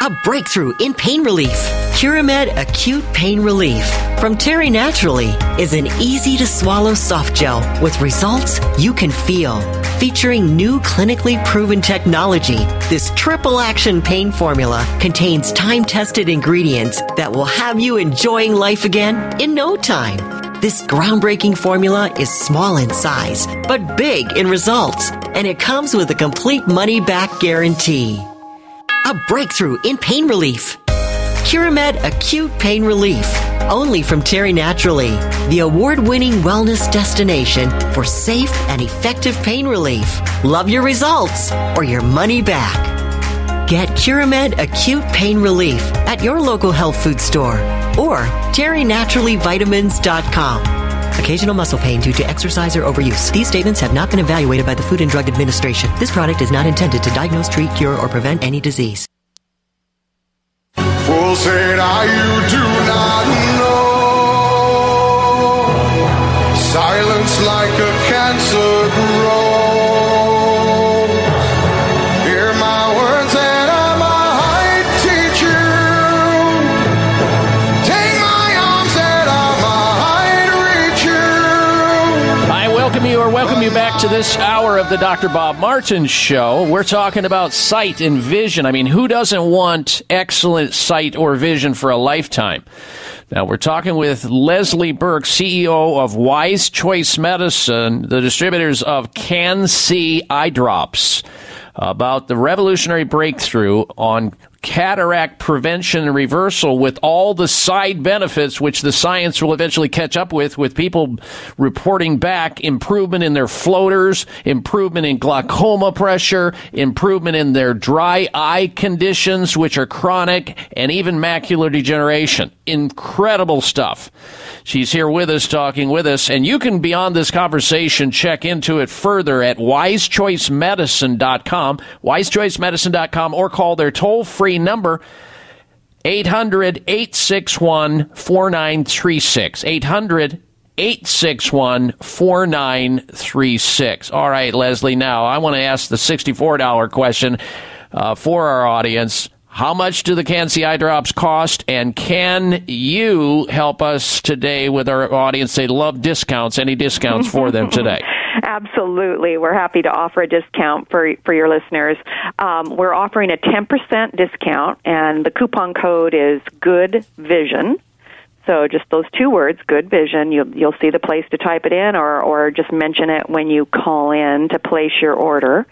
A breakthrough in pain relief. Curamed Acute Pain Relief from Terry Naturally is an easy to swallow soft gel with results you can feel. Featuring new clinically proven technology, this triple action pain formula contains time tested ingredients that will have you enjoying life again in no time. This groundbreaking formula is small in size, but big in results, and it comes with a complete money back guarantee. A breakthrough in pain relief. Curamed Acute Pain Relief. Only from Terry Naturally, the award winning wellness destination for safe and effective pain relief. Love your results or your money back. Get Curamed Acute Pain Relief at your local health food store or terrynaturallyvitamins.com. Occasional muscle pain due to exercise or overuse. These statements have not been evaluated by the Food and Drug Administration. This product is not intended to diagnose, treat, cure, or prevent any disease. Full said, I you do to this hour of the Dr. Bob Martin Show. We're talking about sight and vision. I mean, who doesn't want excellent sight or vision for a lifetime? Now, we're talking with Leslie Burke, CEO of Wise Choice Medicine, the distributors of Can-C eye drops, about the revolutionary breakthrough on cataract prevention and reversal with all the side benefits which the science will eventually catch up with with people reporting back improvement in their floaters improvement in glaucoma pressure improvement in their dry eye conditions which are chronic and even macular degeneration. Incredible stuff. She's here with us talking with us and you can beyond this conversation check into it further at wisechoicemedicine.com wisechoicemedicine.com or call their toll free number 800 861 4936. 800 861 4936. All right, Leslie, now I want to ask the $64 question uh, for our audience. How much do the Can-C eye drops cost? And can you help us today with our audience? They love discounts. Any discounts for them (laughs) today? Absolutely. We're happy to offer a discount for for your listeners. Um, we're offering a 10% discount, and the coupon code is Good Vision. So just those two words, Good Vision. You'll you'll see the place to type it in, or or just mention it when you call in to place your order.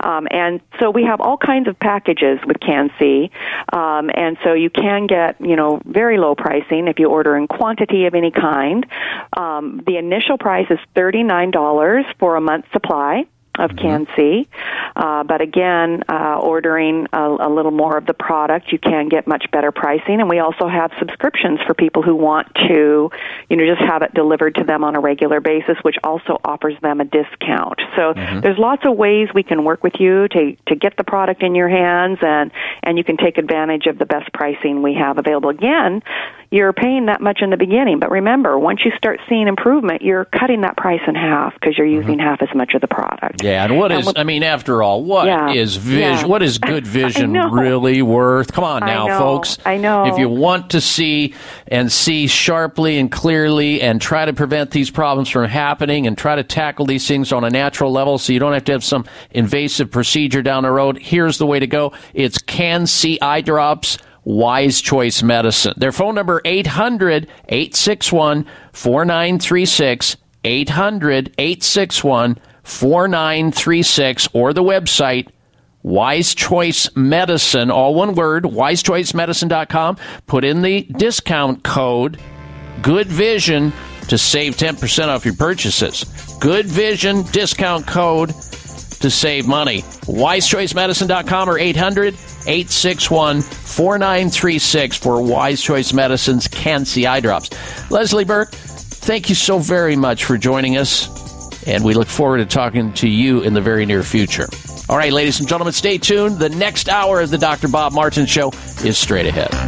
Um, and so we have all kinds of packages with Can-C, um, and so you can get you know very low pricing if you order in quantity of any kind. Um, the initial price is thirty nine dollars for a month's supply of Can-C. Uh, but again, uh, ordering a, a little more of the product, you can get much better pricing. And we also have subscriptions for people who want to, you know, just have it delivered to them on a regular basis, which also offers them a discount. So Mhm. there's lots of ways we can work with you to to get the product in your hands, and and you can take advantage of the best pricing we have available. Again, you're paying that much in the beginning, but remember, once you start seeing improvement, you're cutting that price in half because you're mm-hmm. using half as much of the product. Yeah, and what And is? I mean, after all, what is Yeah, vision? yeah. What is (laughs) good vision really worth? Come on I now, know, folks. I know. If you want to see and see sharply and clearly, and try to prevent these problems from happening, and try to tackle these things on a natural level, so you don't have to have some invasive procedure down the road. Here's the way to go. It's Can-C Eye Drops. Wise Choice Medicine. Their phone number 800 861 4936 800 861 4936 or the website Wise Choice Medicine, all one word, wisechoicemedicine.com. Put in the discount code Good Vision to save 10% off your purchases. Good Vision discount code to save money. WiseChoiceMedicine.com or 800 861 4936 for Wise Choice Medicine's Can-C Eye Drops. Leslie Burke, thank you so very much for joining us, and we look forward to talking to you in the very near future. All right, ladies and gentlemen, stay tuned. The next hour of the Dr. Bob Martin Show is straight ahead.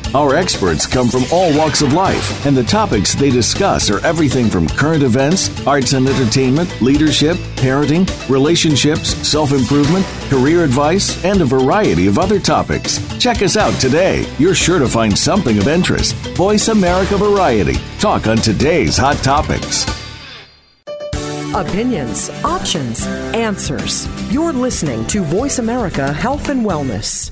Our experts come from all walks of life, and the topics they discuss are everything from current events, arts and entertainment, leadership, parenting, relationships, self improvement, career advice, and a variety of other topics. Check us out today. You're sure to find something of interest. Voice America Variety. Talk on today's hot topics. Opinions, options, answers. You're listening to Voice America Health and Wellness.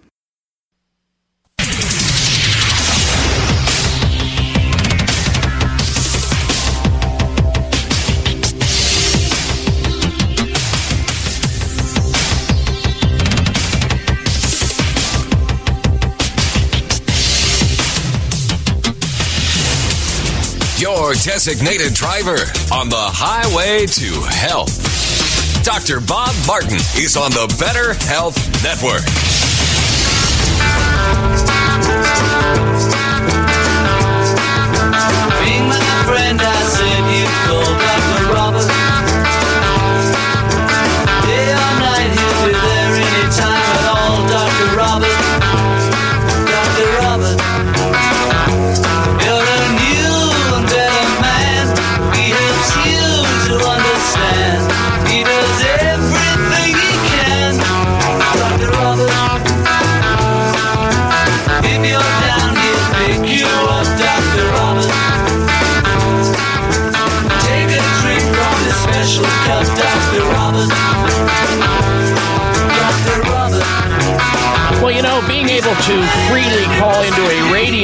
your designated driver on the highway to health. Dr. Bob Martin is on the Better Health Network. Being my friend, I say.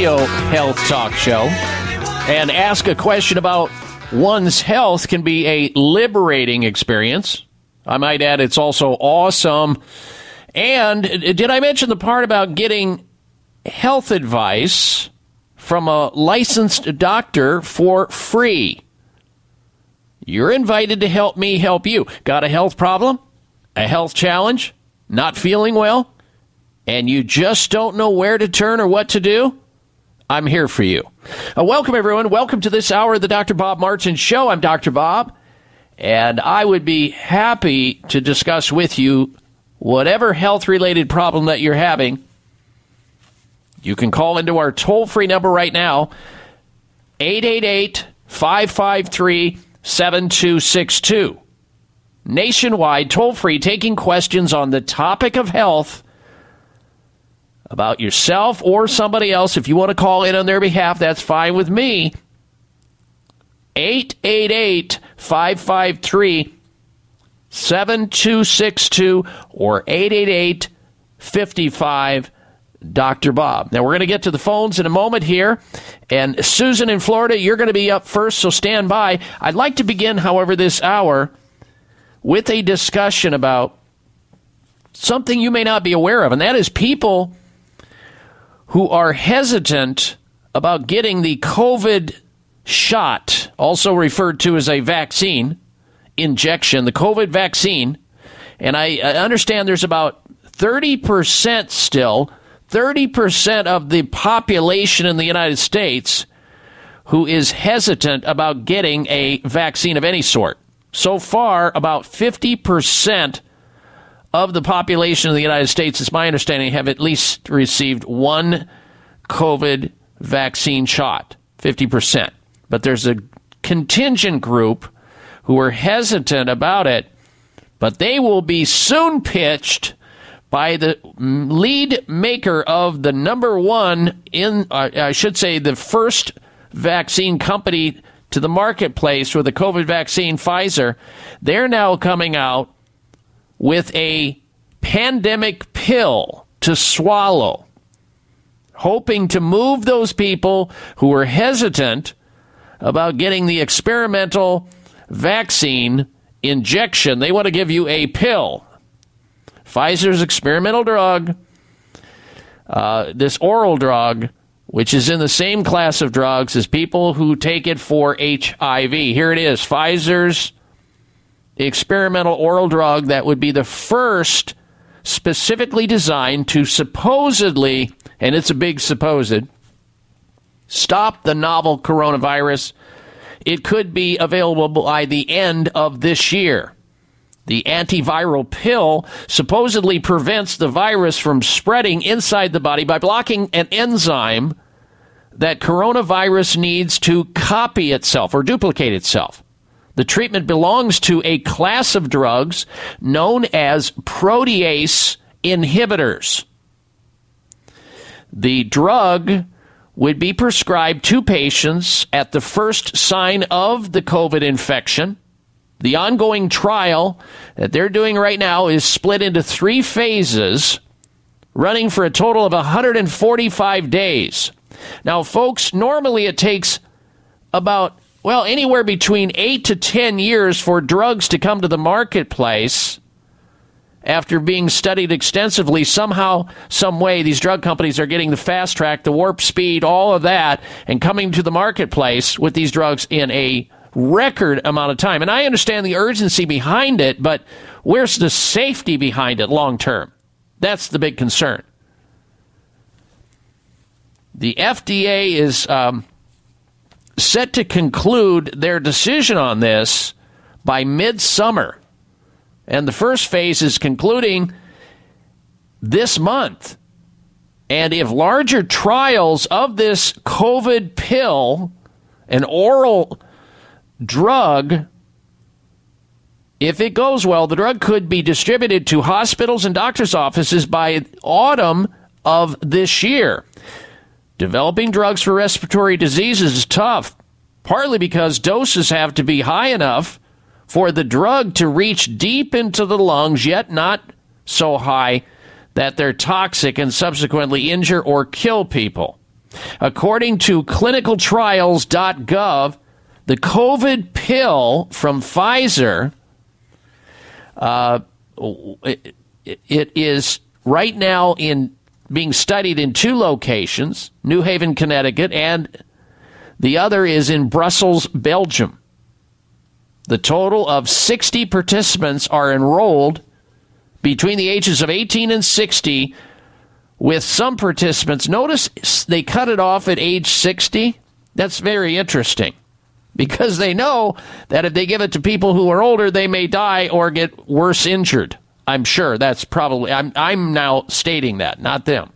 Radio health talk show and ask a question about one's health can be a liberating experience. I might add, it's also awesome. And uh, did I mention the part about getting health advice from a licensed doctor for free? You're invited to help me help you. Got a health problem? A health challenge? Not feeling well? And you just don't know where to turn or what to do? I'm here for you. Uh, welcome, everyone. Welcome to this hour of the Dr. Bob Martin Show. I'm Dr. Bob, and I would be happy to discuss with you whatever health related problem that you're having. You can call into our toll free number right now, 888 553 7262. Nationwide, toll free, taking questions on the topic of health about yourself or somebody else. If you want to call in on their behalf, that's fine with me. 888 553 7262 or 888 55 Dr. Bob. Now, we're going to get to the phones in a moment here. And Susan in Florida, you're going to be up first, so stand by. I'd like to begin, however, this hour with a discussion about something you may not be aware of, and that is people who are hesitant about getting the COVID shot, also referred to as a vaccine injection, the COVID vaccine. And I, I understand there's about 30% still, 30% of the population in the United States who is hesitant about getting a vaccine of any sort. So far, about 50% of the population of the United States, it's my understanding, have at least received one COVID vaccine shot. 50%. But there's a contingent group who are hesitant about it, but they will be soon pitched by the lead maker of the number one in, uh, I should say, the first vaccine company to the marketplace with the COVID vaccine, Pfizer. They're now coming out with a pandemic pill to swallow, hoping to move those people who are hesitant about getting the experimental vaccine injection. They want to give you a pill. Pfizer's experimental drug, uh, this oral drug, which is in the same class of drugs as people who take it for HIV. Here it is Pfizer's experimental oral drug that would be the first specifically designed to supposedly, and it's a big supposed, stop the novel coronavirus. It could be available by the end of this year. The antiviral pill supposedly prevents the virus from spreading inside the body by blocking an enzyme that coronavirus needs to copy itself or duplicate itself. The treatment belongs to a class of drugs known as protease inhibitors. The drug would be prescribed to patients at the first sign of the COVID infection. The ongoing trial that they're doing right now is split into three phases, running for a total of 145 days. Now, folks, normally it takes about well, anywhere between eight to 10 years for drugs to come to the marketplace after being studied extensively. Somehow, some way, these drug companies are getting the fast track, the warp speed, all of that, and coming to the marketplace with these drugs in a record amount of time. And I understand the urgency behind it, but where's the safety behind it long term? That's the big concern. The FDA is. Um, set to conclude their decision on this by midsummer. And the first phase is concluding this month. And if larger trials of this COVID pill, an oral drug, if it goes well, the drug could be distributed to hospitals and doctors' offices by autumn of this year. Developing drugs for respiratory diseases is tough, partly because doses have to be high enough for the drug to reach deep into the lungs, yet not so high that they're toxic and subsequently injure or kill people. According to clinicaltrials.gov, the COVID pill from Pfizer, uh, it, it is right now in being studied in two locations, New Haven, Connecticut, and the other is in Brussels, Belgium. The total of 60 participants are enrolled between the ages of 18 and 60, with some participants. Notice they cut it off at age 60. That's very interesting because they know that if they give it to people who are older, they may die or get worse injured. I'm sure that's probably, I'm, I'm now stating that, not them.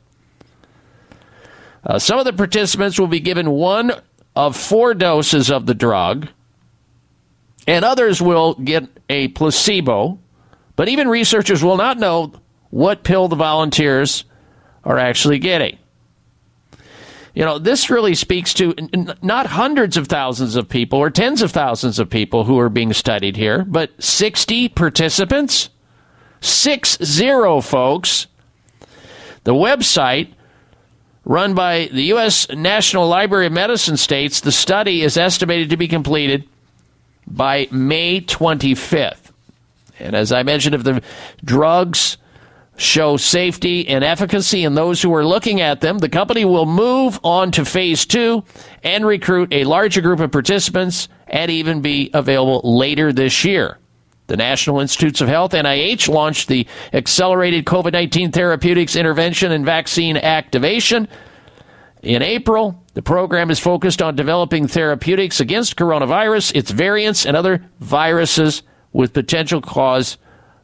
Uh, some of the participants will be given one of four doses of the drug, and others will get a placebo. But even researchers will not know what pill the volunteers are actually getting. You know, this really speaks to not hundreds of thousands of people or tens of thousands of people who are being studied here, but 60 participants? Six zero, folks. The website run by the U.S. National Library of Medicine states the study is estimated to be completed by May 25th. And as I mentioned, if the drugs show safety and efficacy in those who are looking at them, the company will move on to phase two and recruit a larger group of participants and even be available later this year. The National Institutes of Health, NIH, launched the Accelerated COVID 19 Therapeutics Intervention and Vaccine Activation in April. The program is focused on developing therapeutics against coronavirus, its variants, and other viruses with potential cause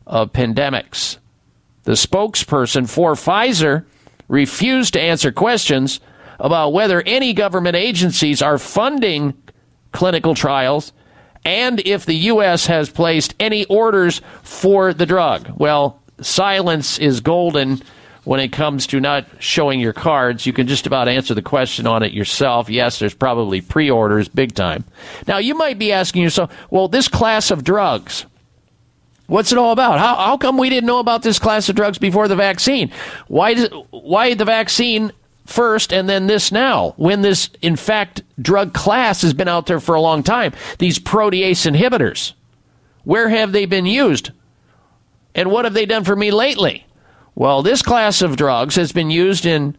of pandemics. The spokesperson for Pfizer refused to answer questions about whether any government agencies are funding clinical trials and if the U.S. has placed any orders for the drug. Well, silence is golden when it comes to not showing your cards. You can just about answer the question on it yourself. Yes, there's probably pre orders big time. Now, you might be asking yourself, well, this class of drugs, What's it all about? How, how come we didn't know about this class of drugs before the vaccine? Why, does, why the vaccine first and then this now when this, in fact, drug class has been out there for a long time? These protease inhibitors. Where have they been used? And what have they done for me lately? Well, this class of drugs has been used in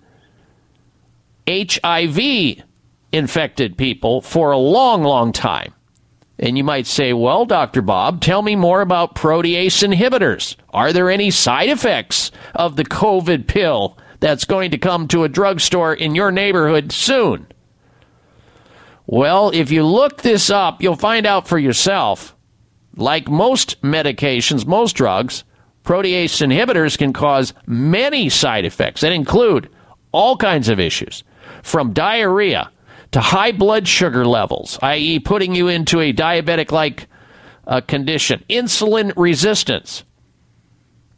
HIV infected people for a long, long time. And you might say, well, Dr. Bob, tell me more about protease inhibitors. Are there any side effects of the COVID pill that's going to come to a drugstore in your neighborhood soon? Well, if you look this up, you'll find out for yourself. Like most medications, most drugs, protease inhibitors can cause many side effects that include all kinds of issues, from diarrhea to high blood sugar levels, i.e., putting you into a diabetic like uh, condition, insulin resistance,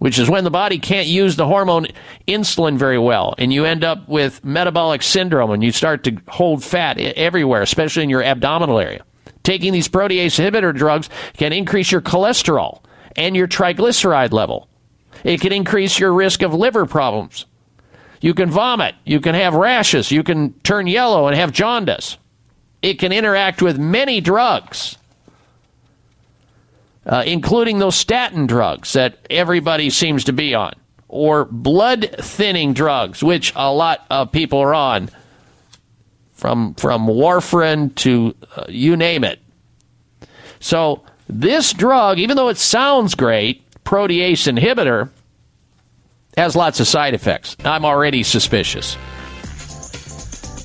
which is when the body can't use the hormone insulin very well, and you end up with metabolic syndrome and you start to hold fat everywhere, especially in your abdominal area. Taking these protease inhibitor drugs can increase your cholesterol and your triglyceride level. It can increase your risk of liver problems you can vomit. You can have rashes. You can turn yellow and have jaundice. It can interact with many drugs, uh, including those statin drugs that everybody seems to be on, or blood thinning drugs, which a lot of people are on, from, from warfarin to uh, you name it. So, this drug, even though it sounds great, protease inhibitor, has lots of side effects. I'm already suspicious.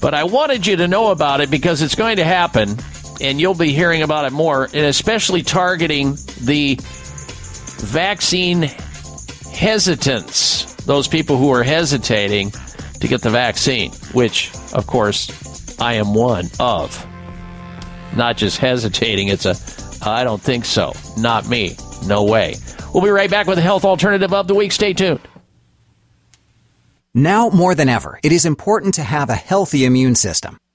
But I wanted you to know about it because it's going to happen, and you'll be hearing about it more, and especially targeting the vaccine hesitants, those people who are hesitating to get the vaccine, which, of course, I am one of. Not just hesitating, it's a, I don't think so. Not me. No way. We'll be right back with the health alternative of the week. Stay tuned. Now more than ever, it is important to have a healthy immune system.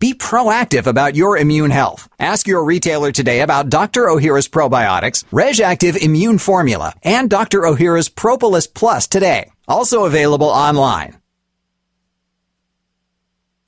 Be proactive about your immune health. Ask your retailer today about Dr. Ohhira's probiotics, RegActive Immune Formula, and Dr. Ohhira's Propolis Plus today. Also available online.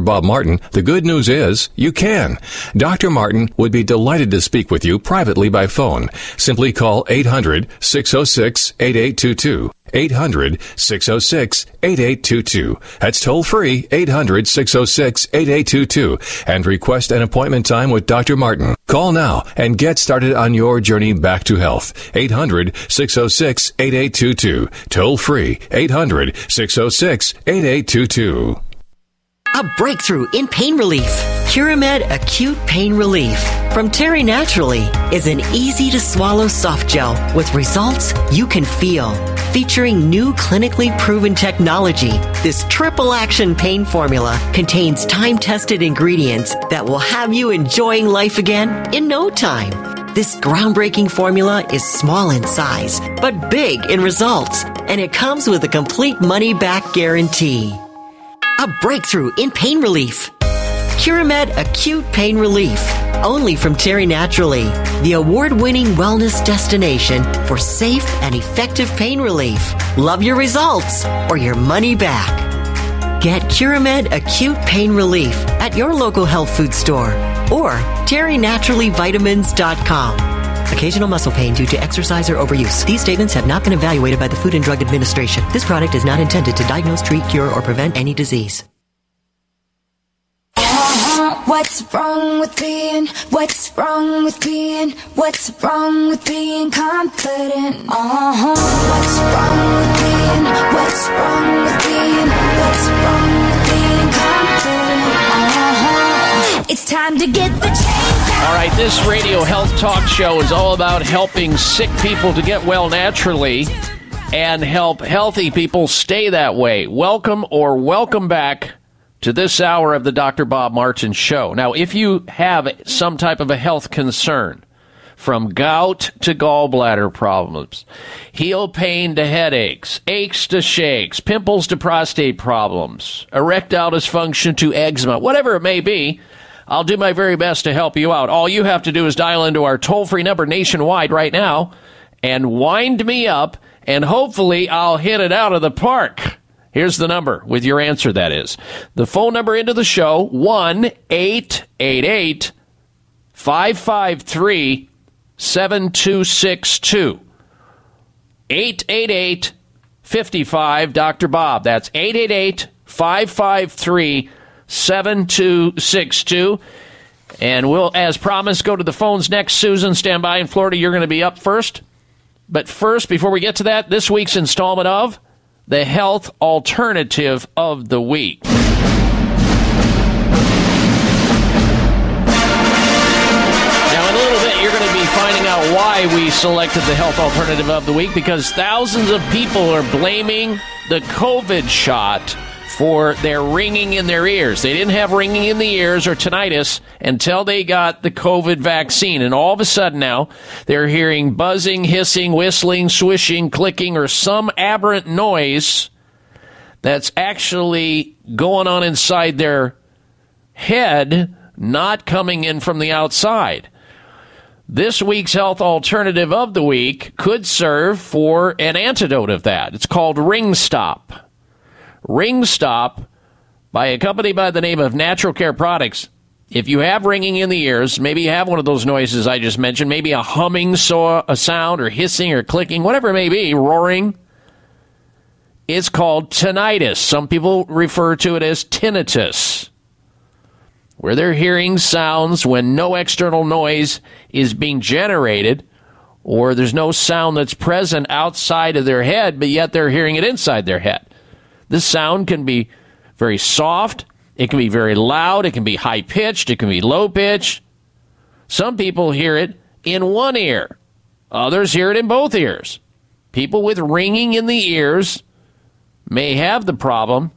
Bob Martin, the good news is you can. Dr. Martin would be delighted to speak with you privately by phone. Simply call 800 606 8822. 800 606 8822. That's toll free 800 606 8822 and request an appointment time with Dr. Martin. Call now and get started on your journey back to health. 800 606 8822. Toll free 800 606 8822. A breakthrough in pain relief. Curamed Acute Pain Relief from Terry Naturally is an easy to swallow soft gel with results you can feel. Featuring new clinically proven technology, this triple action pain formula contains time tested ingredients that will have you enjoying life again in no time. This groundbreaking formula is small in size, but big in results, and it comes with a complete money back guarantee. A breakthrough in pain relief. Curamed Acute Pain Relief. Only from Terry Naturally, the award winning wellness destination for safe and effective pain relief. Love your results or your money back. Get Curamed Acute Pain Relief at your local health food store or terrynaturallyvitamins.com. Occasional muscle pain due to exercise or overuse. These statements have not been evaluated by the Food and Drug Administration. This product is not intended to diagnose, treat, cure, or prevent any disease. Uh-huh. What's wrong with being? What's wrong with being? What's wrong with being confident? Uh-huh. What's wrong with being? What's wrong with being? What's wrong with being confident? Uh-huh. It's time to get the change. All right, this radio health talk show is all about helping sick people to get well naturally and help healthy people stay that way. Welcome or welcome back to this hour of the Dr. Bob Martin Show. Now, if you have some type of a health concern, from gout to gallbladder problems, heel pain to headaches, aches to shakes, pimples to prostate problems, erectile dysfunction to eczema, whatever it may be, I'll do my very best to help you out. All you have to do is dial into our toll free number nationwide right now and wind me up, and hopefully I'll hit it out of the park. Here's the number with your answer, that is. The phone number into the show 1 888 553 7262. 888 55 Dr. Bob. That's 888 553 7262. And we'll, as promised, go to the phones next. Susan, stand by in Florida. You're going to be up first. But first, before we get to that, this week's installment of the Health Alternative of the Week. Now, in a little bit, you're going to be finding out why we selected the Health Alternative of the Week because thousands of people are blaming the COVID shot for their ringing in their ears. They didn't have ringing in the ears or tinnitus until they got the COVID vaccine. And all of a sudden now, they're hearing buzzing, hissing, whistling, swishing, clicking, or some aberrant noise that's actually going on inside their head, not coming in from the outside. This week's health alternative of the week could serve for an antidote of that. It's called Ring Stop. Ring Stop by a company by the name of Natural Care Products. If you have ringing in the ears, maybe you have one of those noises I just mentioned, maybe a humming so a sound or hissing or clicking, whatever it may be, roaring. It's called tinnitus. Some people refer to it as tinnitus, where they're hearing sounds when no external noise is being generated or there's no sound that's present outside of their head, but yet they're hearing it inside their head. This sound can be very soft, it can be very loud, it can be high pitched, it can be low pitched. Some people hear it in one ear, others hear it in both ears. People with ringing in the ears may have the problem,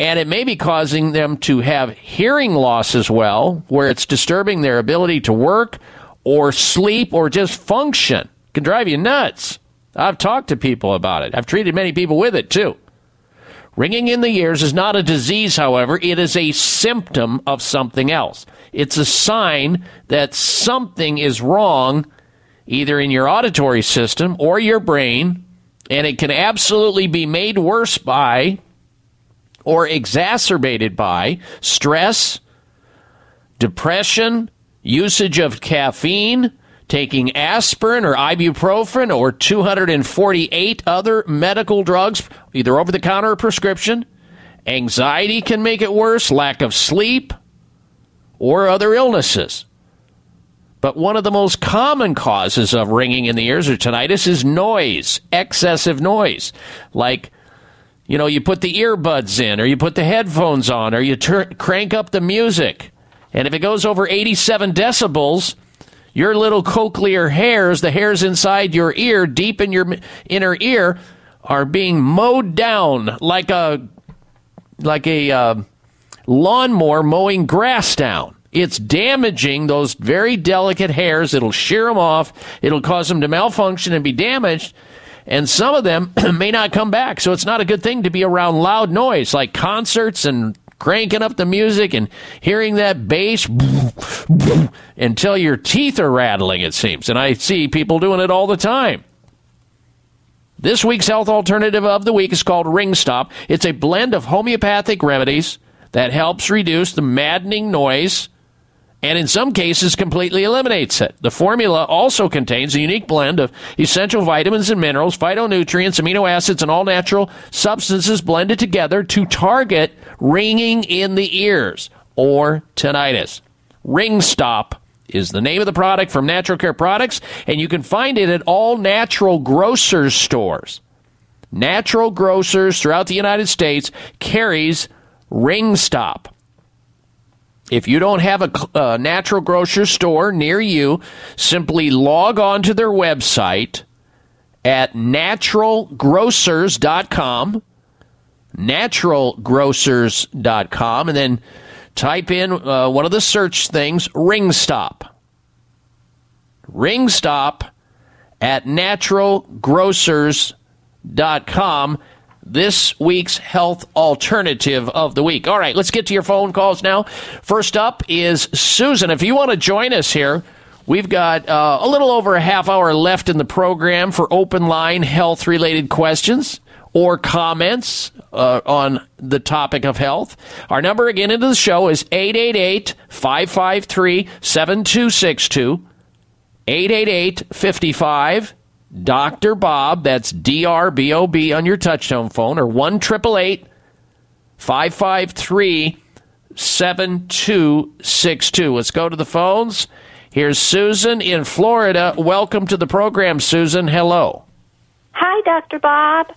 and it may be causing them to have hearing loss as well, where it's disturbing their ability to work or sleep or just function. It can drive you nuts. I've talked to people about it. I've treated many people with it too. Ringing in the ears is not a disease, however, it is a symptom of something else. It's a sign that something is wrong either in your auditory system or your brain, and it can absolutely be made worse by or exacerbated by stress, depression, usage of caffeine, taking aspirin or ibuprofen or 248 other medical drugs, either over the counter or prescription. Anxiety can make it worse, lack of sleep, or other illnesses. But one of the most common causes of ringing in the ears or tinnitus is noise, excessive noise. Like, you know, you put the earbuds in, or you put the headphones on, or you tur- crank up the music. And if it goes over 87 decibels, your little cochlear hairs, the hairs inside your ear, deep in your inner ear, are being mowed down like a like a uh, lawnmower mowing grass down. It's damaging those very delicate hairs. It'll shear them off. It'll cause them to malfunction and be damaged. And some of them (clears throat) may not come back. So it's not a good thing to be around loud noise like concerts and cranking up the music and hearing that bass until your teeth are rattling, it seems. And I see people doing it all the time. This week's health alternative of the week is called Ring Stop. It's a blend of homeopathic remedies that helps reduce the maddening noise and in some cases completely eliminates it. The formula also contains a unique blend of essential vitamins and minerals, phytonutrients, amino acids, and all natural substances blended together to target ringing in the ears or tinnitus. Ring Stop is the name of the product from Natural Care Products, and you can find it at all natural grocers stores. Natural grocers throughout the United States carries Ring Stop. If you don't have a, a natural grocery store near you, simply log on to their website at naturalgrocers.com, naturalgrocers.com, and then type in uh, one of the search things, Ring Stop. Ring Stop at naturalgrocers.com this week's health alternative of the week. All right, let's get to your phone calls now. First up is Susan. If you want to join us here, we've got uh, a little over a half hour left in the program for open line health related questions or comments uh, on the topic of health. Our number again into the show is 888 553 7262. 888 55 Dr. Bob, that's D R B O B on your touchtone phone, or 1 553 7262. Let's go to the phones. Here's Susan in Florida. Welcome to the program, Susan. Hello. Hi, Dr. Bob.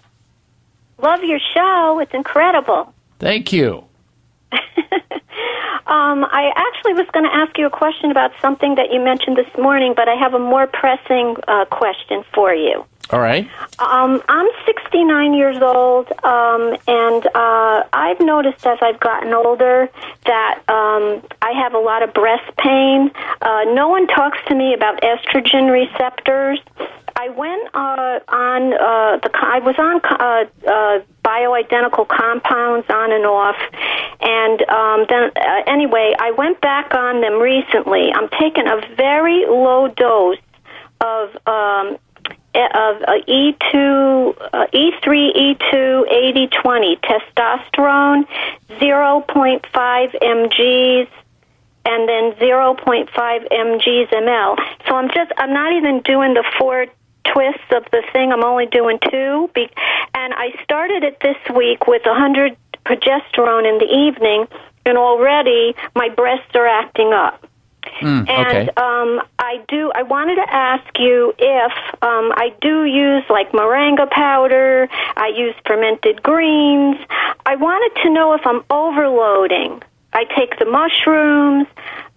Love your show. It's incredible. Thank you. Um, I actually was going to ask you a question about something that you mentioned this morning, but I have a more pressing uh, question for you. All right. Um, I'm 69 years old, um, and uh, I've noticed as I've gotten older that um, I have a lot of breast pain. Uh, no one talks to me about estrogen receptors. I went uh, on uh, the. I was on uh, uh, bioidentical compounds on and off, and um, then uh, anyway, I went back on them recently. I'm taking a very low dose of um, of uh, E2, uh, E3, E2, 80, 20 testosterone, 0.5 mg's, and then 0.5 mg's ml. So I'm just, I'm not even doing the four twists of the thing. I'm only doing two. Be- and I started it this week with 100 progesterone in the evening, and already my breasts are acting up. Mm, And okay. um, I do. I wanted to ask you if um, I do use like moringa powder. I use fermented greens. I wanted to know if I'm overloading. I take the mushrooms.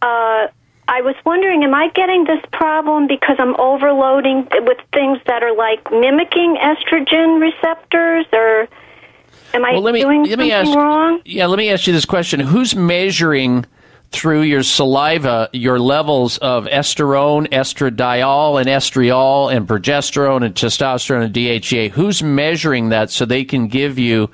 Uh, I was wondering, am I getting this problem because I'm overloading with things that are like mimicking estrogen receptors, or am I well, let me doing let me something ask. wrong? Yeah, let me ask you this question: Who's measuring through your saliva your levels of estrone, estradiol, and estriol, and progesterone, and testosterone, and DHEA? Who's measuring that so they can give you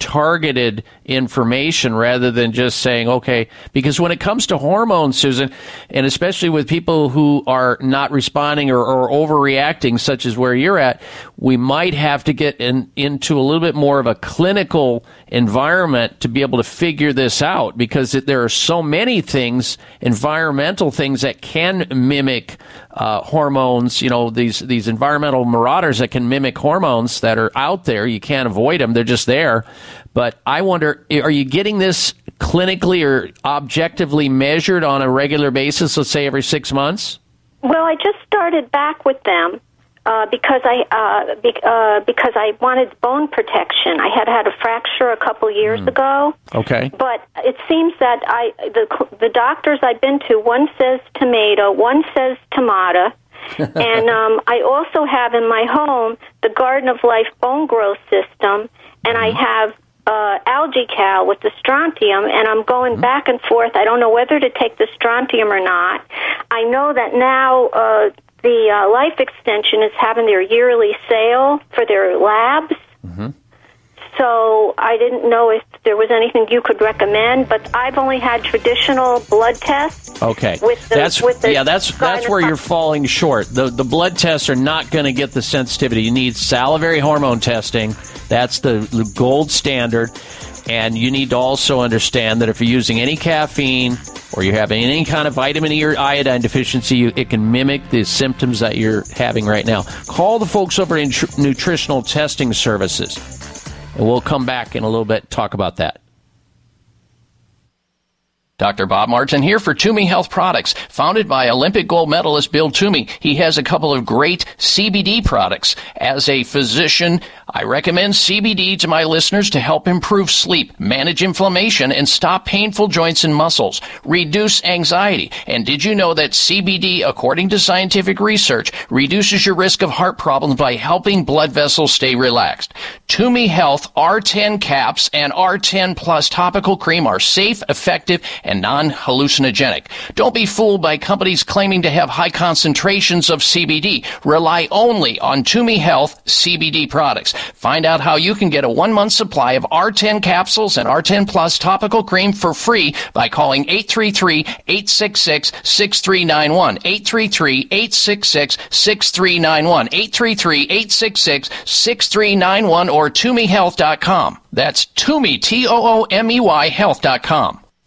targeted information rather than just saying, okay, because when it comes to hormones, Susan, and especially with people who are not responding or, or overreacting, such as where you're at, we might have to get in, into a little bit more of a clinical environment to be able to figure this out because there are so many things, environmental things that can mimic uh, hormones. You know, these these environmental marauders that can mimic hormones that are out there. You can't avoid them; they're just there. But I wonder, are you getting this clinically or objectively measured on a regular basis? Let's say every six months. Well, I just started back with them uh, because I uh, be, uh, because I wanted bone protection. I had had a fracture a couple years ago, Okay. but it seems that I the the doctors I've been to one says tomato, one says tomato. (laughs) and um, I also have in my home the Garden of Life bone growth system, and I have uh, AlgaeCal with the strontium, and I'm going back and forth. I don't know whether to take the strontium or not. I know that now uh, the uh, Life Extension is having their yearly sale for their labs. So I didn't know if there was anything you could recommend, but I've only had traditional blood tests. Okay, With the- that's with the yeah, that's that's where you're falling short. The the blood tests are not going to get the sensitivity. You need salivary hormone testing. That's the, the gold standard, and you need to also understand that if you're using any caffeine or you're having any kind of vitamin E or iodine deficiency, it can mimic the symptoms that you're having right now. Call the folks over in Nutri- Nutritional Testing Services, and we'll come back in a little bit and talk about that. Dr. Bob Martin here for Toomey Health Products. Founded by Olympic gold medalist Bill Toomey, he has a couple of great CBD products. As a physician, I recommend CBD to my listeners to help improve sleep, manage inflammation, and stop painful joints and muscles, reduce anxiety. And did you know that CBD, according to scientific research, reduces your risk of heart problems by helping blood vessels stay relaxed? Toomey Health R10 caps and R10 plus topical cream are safe, effective, and non-hallucinogenic. Don't be fooled by companies claiming to have high concentrations of CBD. Rely only on Toomey Health CBD products. Find out how you can get a one-month supply of R10 capsules and R10 plus topical cream for free by calling 833-866-6391. 833-866-6391. 833-866-6391 or ToomeyHealth.com. That's Toomey, T-O-O-M-E-Y Health.com.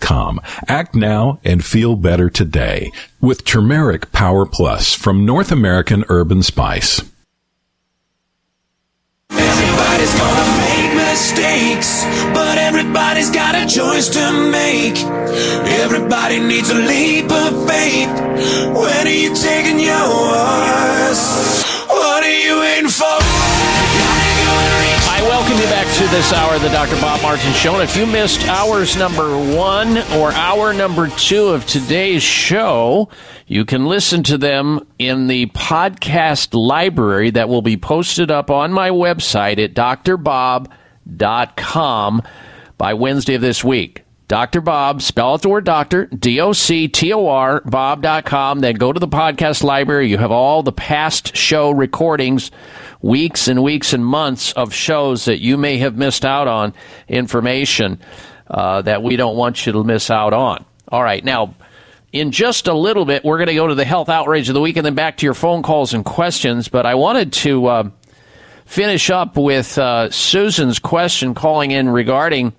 com. Act now and feel better today with Turmeric Power Plus from North American Herb & Spice. Everybody's gonna make mistakes, but everybody's got a choice to make. Everybody needs a leap of faith. When are you taking yours? What are you waiting for? To this hour of the Dr. Bob Martin Show. And if you missed hours number one or hour number two of today's show, you can listen to them in the podcast library that will be posted up on my website at drbob.com by Wednesday of this week. Dr. Bob, spell out the word doctor, D O C T O R, Bob.com. Then go to the podcast library. You have all the past show recordings, weeks and weeks and months of shows that you may have missed out on, information uh, that we don't want you to miss out on. All right. Now, in just a little bit, we're going to go to the health outrage of the week and then back to your phone calls and questions. But I wanted to uh, finish up with uh, Susan's question calling in regarding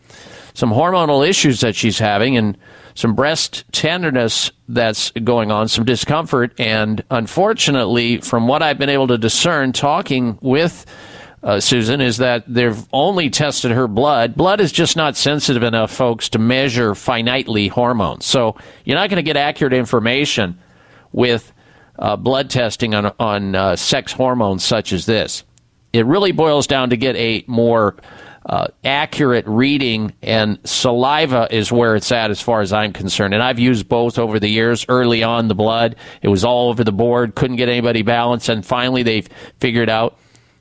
some hormonal issues that she's having and some breast tenderness that's going on, some discomfort. And unfortunately, from what I've been able to discern talking with uh, Susan, is that they've only tested her blood. Blood is just not sensitive enough, folks, to measure finitely hormones. So you're not going to get accurate information with uh, blood testing on, on uh, sex hormones such as this. It really boils down to get a more uh, accurate reading, and saliva is where it's at as far as I'm concerned. And I've used both over the years. Early on, the blood, it was all over the board, couldn't get anybody balanced, and finally they've figured out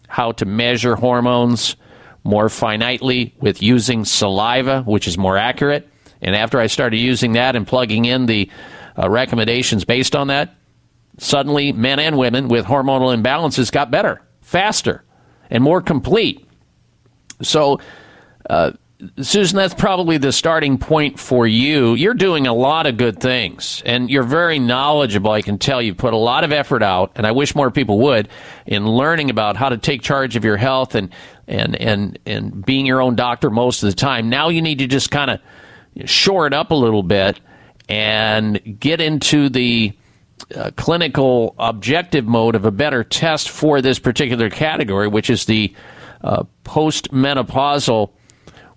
how to measure hormones more finitely with using saliva, which is more accurate. And after I started using that and plugging in the uh, recommendations based on that, suddenly men and women with hormonal imbalances got better, faster, and more complete. So, uh, Susan, that's probably the starting point for you. You're doing a lot of good things, and you're very knowledgeable. I can tell you put a lot of effort out, and I wish more people would in learning about how to take charge of your health and and and and being your own doctor most of the time. Now you need to just kind of shore it up a little bit and get into the uh, clinical objective mode of a better test for this particular category, which is the uh, postmenopausal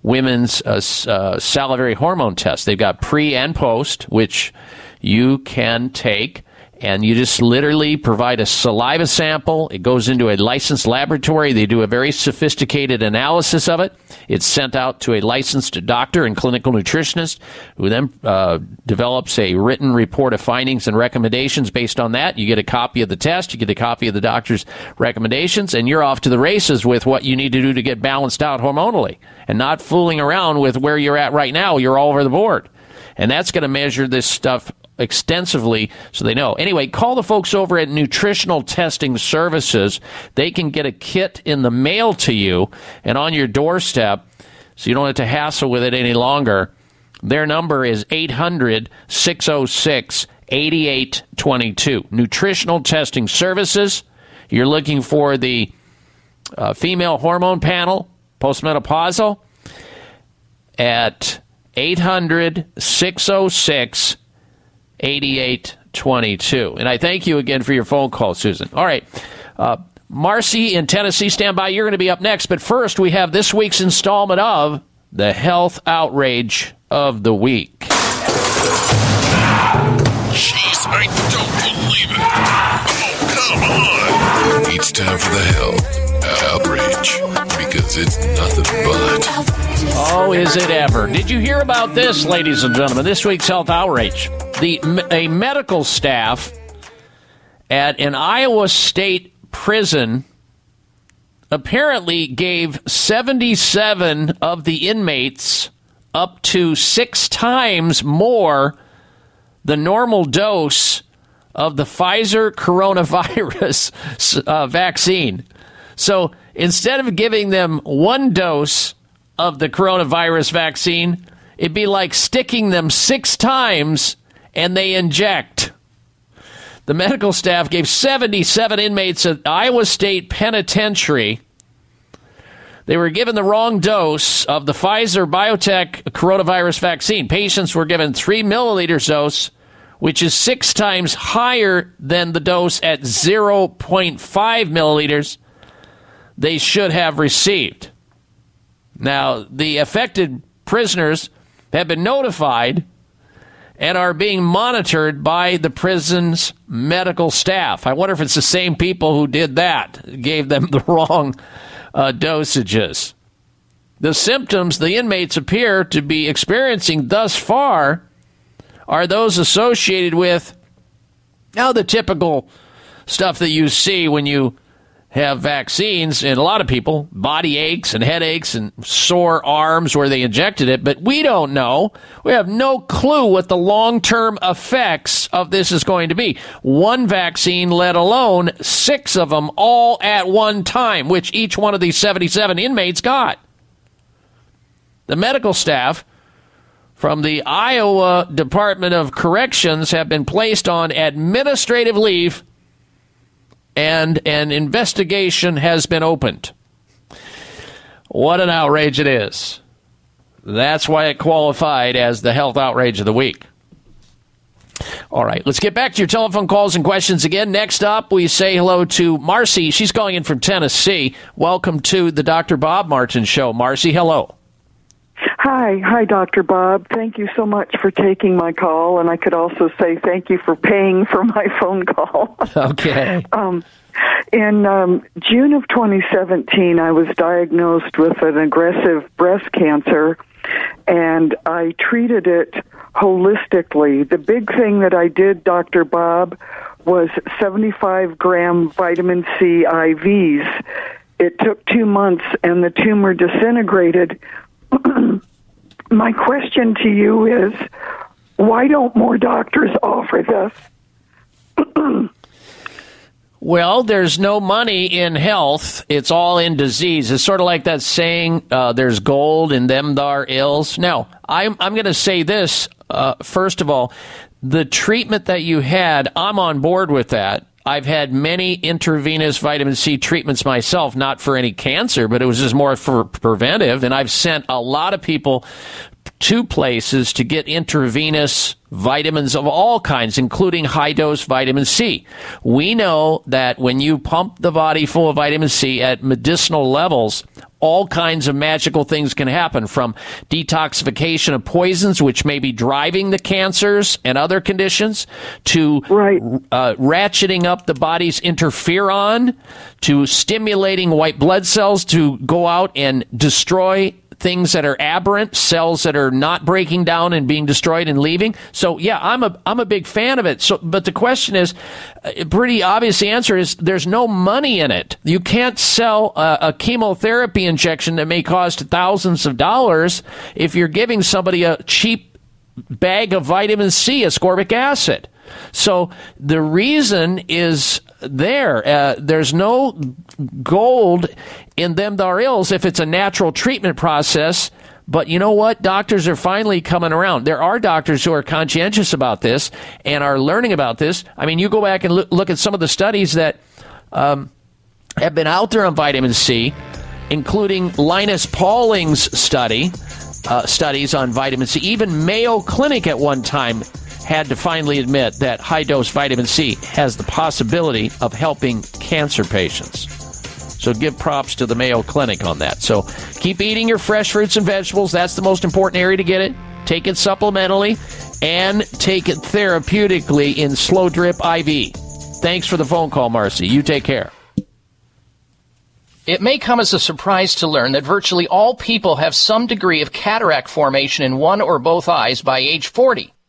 women's uh, uh, salivary hormone test. They've got pre and post, which you can take and you just literally provide a saliva sample. It goes into a licensed laboratory. They do a very sophisticated analysis of it. It's sent out to a licensed doctor and clinical nutritionist who then uh, develops a written report of findings and recommendations based on that. You get a copy of the test, you get a copy of the doctor's recommendations, and you're off to the races with what you need to do to get balanced out hormonally and not fooling around with where you're at right now. You're all over the board. And that's going to measure this stuff extensively so they know. Anyway, call the folks over at Nutritional Testing Services. They can get a kit in the mail to you and on your doorstep so you don't have to hassle with it any longer. Their number is 800 606 8822. Nutritional Testing Services. You're looking for the uh, female hormone panel, postmenopausal, at 800 606 8822. And I thank you again for your phone call, Susan. All right. Uh, Marcy in Tennessee, stand by. You're going to be up next. But first, we have this week's installment of the Health Outrage of the Week. Jeez, I don't believe it. Oh, come on. It's time for the health outrage because it's nothing but. Oh, is it ever? Did you hear about this, ladies and gentlemen? This week's health outrage. The a medical staff at an Iowa State prison apparently gave 77 of the inmates up to 6 times more the normal dose of the Pfizer coronavirus (laughs) uh, vaccine. So instead of giving them one dose of the coronavirus vaccine, it'd be like sticking them six times and they inject. The medical staff gave 77 inmates at Iowa State Penitentiary. They were given the wrong dose of the Pfizer BioNTech coronavirus vaccine. Patients were given 3 milliliters dose, which is six times higher than the dose at 0.5 milliliters they should have received. Now, the affected prisoners have been notified and are being monitored by the prison's medical staff. I wonder if it's the same people who did that, gave them (laughs) the wrong uh, dosages. The symptoms the inmates appear to be experiencing thus far are those associated with now the typical stuff that you see when you have vaccines and a lot of people body aches and headaches and sore arms where they injected it but we don't know. We have no clue what the long-term effects of this is going to be. One vaccine let alone six of them all at one time which each one of these 77 inmates got. The medical staff from the Iowa Department of Corrections have been placed on administrative leave and an investigation has been opened. What an outrage it is. That's why it qualified as the health outrage of the week. All right, let's get back to your telephone calls and questions again. Next up, we say hello to Marcy. She's calling in from Tennessee. Welcome to the Dr. Bob Martin Show. Marcy, hello. Hi, hi, Dr. Bob. Thank you so much for taking my call, and I could also say thank you for paying for my (laughs) phone call. Okay. um, in um, June of 2017, I was diagnosed with an aggressive breast cancer, and I treated it holistically. The big thing that I did, Dr. Bob, was 75 gram vitamin C IVs. It took two months, and the tumor disintegrated. (clears throat) My question to you is why don't more doctors offer this? (clears throat) Well, there's no money in health. It's all in disease. It's sort of like that saying, uh, there's gold in them thar ills. Now, I'm, I'm going to say this, uh, first of all, the treatment that you had, I'm on board with that. I've had many intravenous vitamin C treatments myself, not for any cancer, but it was just more for preventive. And I've sent a lot of people to places to get intravenous vitamins of all kinds, including high dose vitamin C. We know that when you pump the body full of vitamin C at medicinal levels, all kinds of magical things can happen from detoxification of poisons, which may be driving the cancers and other conditions, to uh, ratcheting up the body's interferon, to stimulating white blood cells to go out and destroy things that are aberrant, cells that are not breaking down and being destroyed and leaving. So yeah, I'm a I'm a big fan of it. So, but the question is, a pretty obvious answer is there's no money in it. You can't sell a, a chemotherapy injection that may cost thousands of dollars if you're giving somebody a cheap bag of vitamin C, ascorbic acid. So the reason is there. Uh, there's no gold in them thar ills if it's a natural treatment process. But you know what? Doctors are finally coming around. There are doctors who are conscientious about this and are learning about this. I mean, you go back and look at some of the studies that um, have been out there on vitamin C, including Linus Pauling's study, uh, studies on vitamin C. Even Mayo Clinic at one time had to finally admit that high dose vitamin C has the possibility of helping cancer patients. So give props to the Mayo Clinic on that. So keep eating your fresh fruits and vegetables. That's the most important area to get it. Take it supplementally and take it therapeutically in slow drip IV. Thanks for the phone call, Marcy. You take care. It may come as a surprise to learn that virtually all people have some degree of cataract formation in one or both eyes by age 40.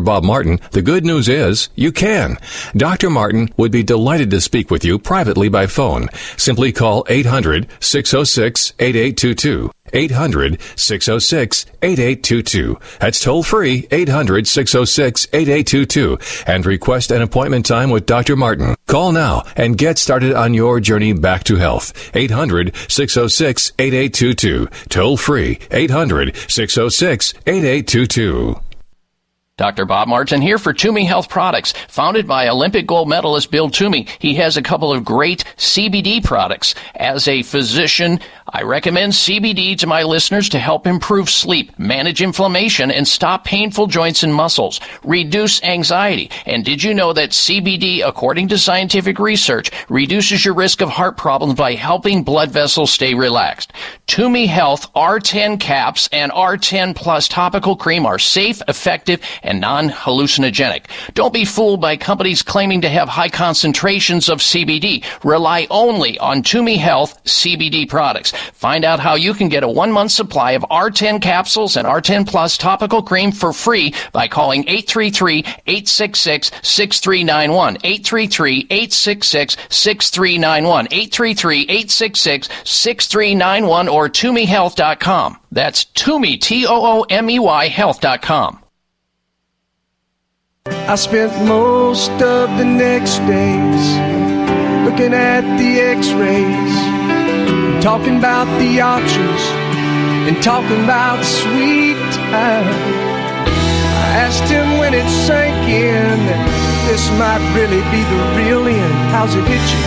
Bob Martin, the good news is you can. Dr. Martin would be delighted to speak with you privately by phone. Simply call 800 606 8822. 800 606 8822. That's toll free 800 606 8822 and request an appointment time with Dr. Martin. Call now and get started on your journey back to health. 800 606 8822. Toll free 800 606 8822. Dr. Bob Martin here for Toomey Health Products. Founded by Olympic gold medalist Bill Toomey, he has a couple of great CBD products. As a physician, I recommend CBD to my listeners to help improve sleep, manage inflammation, and stop painful joints and muscles, reduce anxiety. And did you know that CBD, according to scientific research, reduces your risk of heart problems by helping blood vessels stay relaxed? Toomey Health R10 caps and R10 plus topical cream are safe, effective, and non-hallucinogenic. Don't be fooled by companies claiming to have high concentrations of CBD. Rely only on Toomey Health CBD products. Find out how you can get a one month supply of R10 capsules and R10 Plus topical cream for free by calling 833-866-6391. 833-866-6391. 833-866-6391 or ToomeyHealth.com. That's Toomey, T-O-O-M-E-Y Health.com. I spent most of the next days looking at the x-rays talking about the options and talking about sweet time. I asked him when it sank in that this might really be the real end. How's it hit you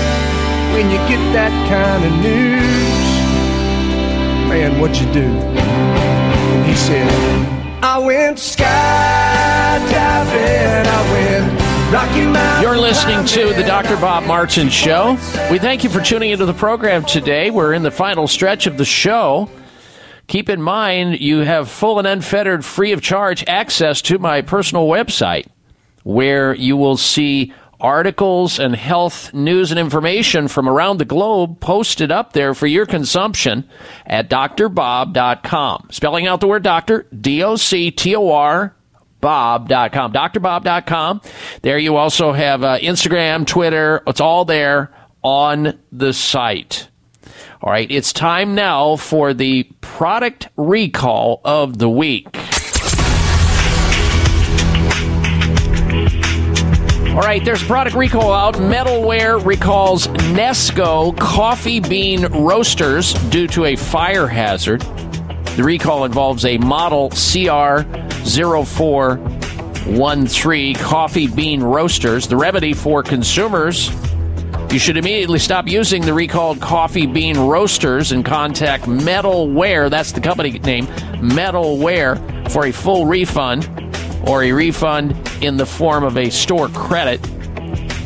when you get that kind of news? Man, what'd you do? And he said, I went skydiving, You're listening to the Dr. Bob Martin Show. We thank you for tuning into the program today. We're in the final stretch of the show. Keep in mind, you have full and unfettered, free of charge access to my personal website where you will see articles and health news and information from around the globe posted up there for your consumption at drbob.com. Spelling out the word doctor, D O C T O R bob.com drbob.com there you also have uh, instagram twitter. It's all there on the site. All right it's time now for the product recall of the week. All right, there's product recall out. Metalware recalls Nesco coffee bean roasters due to a fire hazard. The recall involves a model CR0413 coffee bean roasters. The remedy for consumers You should immediately stop using the recalled coffee bean roasters and contact Metalware, that's the company name, Metalware, for a full refund or a refund in the form of a store credit.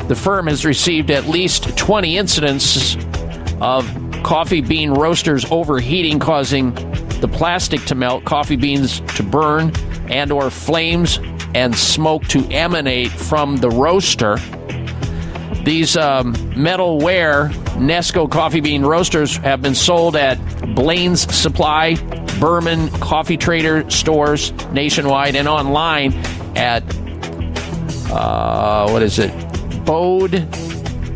The firm has received at least 20 incidents of coffee bean roasters overheating causing the plastic to melt, coffee beans to burn, and or flames and smoke to emanate from the roaster. These um, metalware Nesco coffee bean roasters have been sold at Blain's Supply, Burman Coffee Trader stores nationwide, and online at uh, what is it? Bode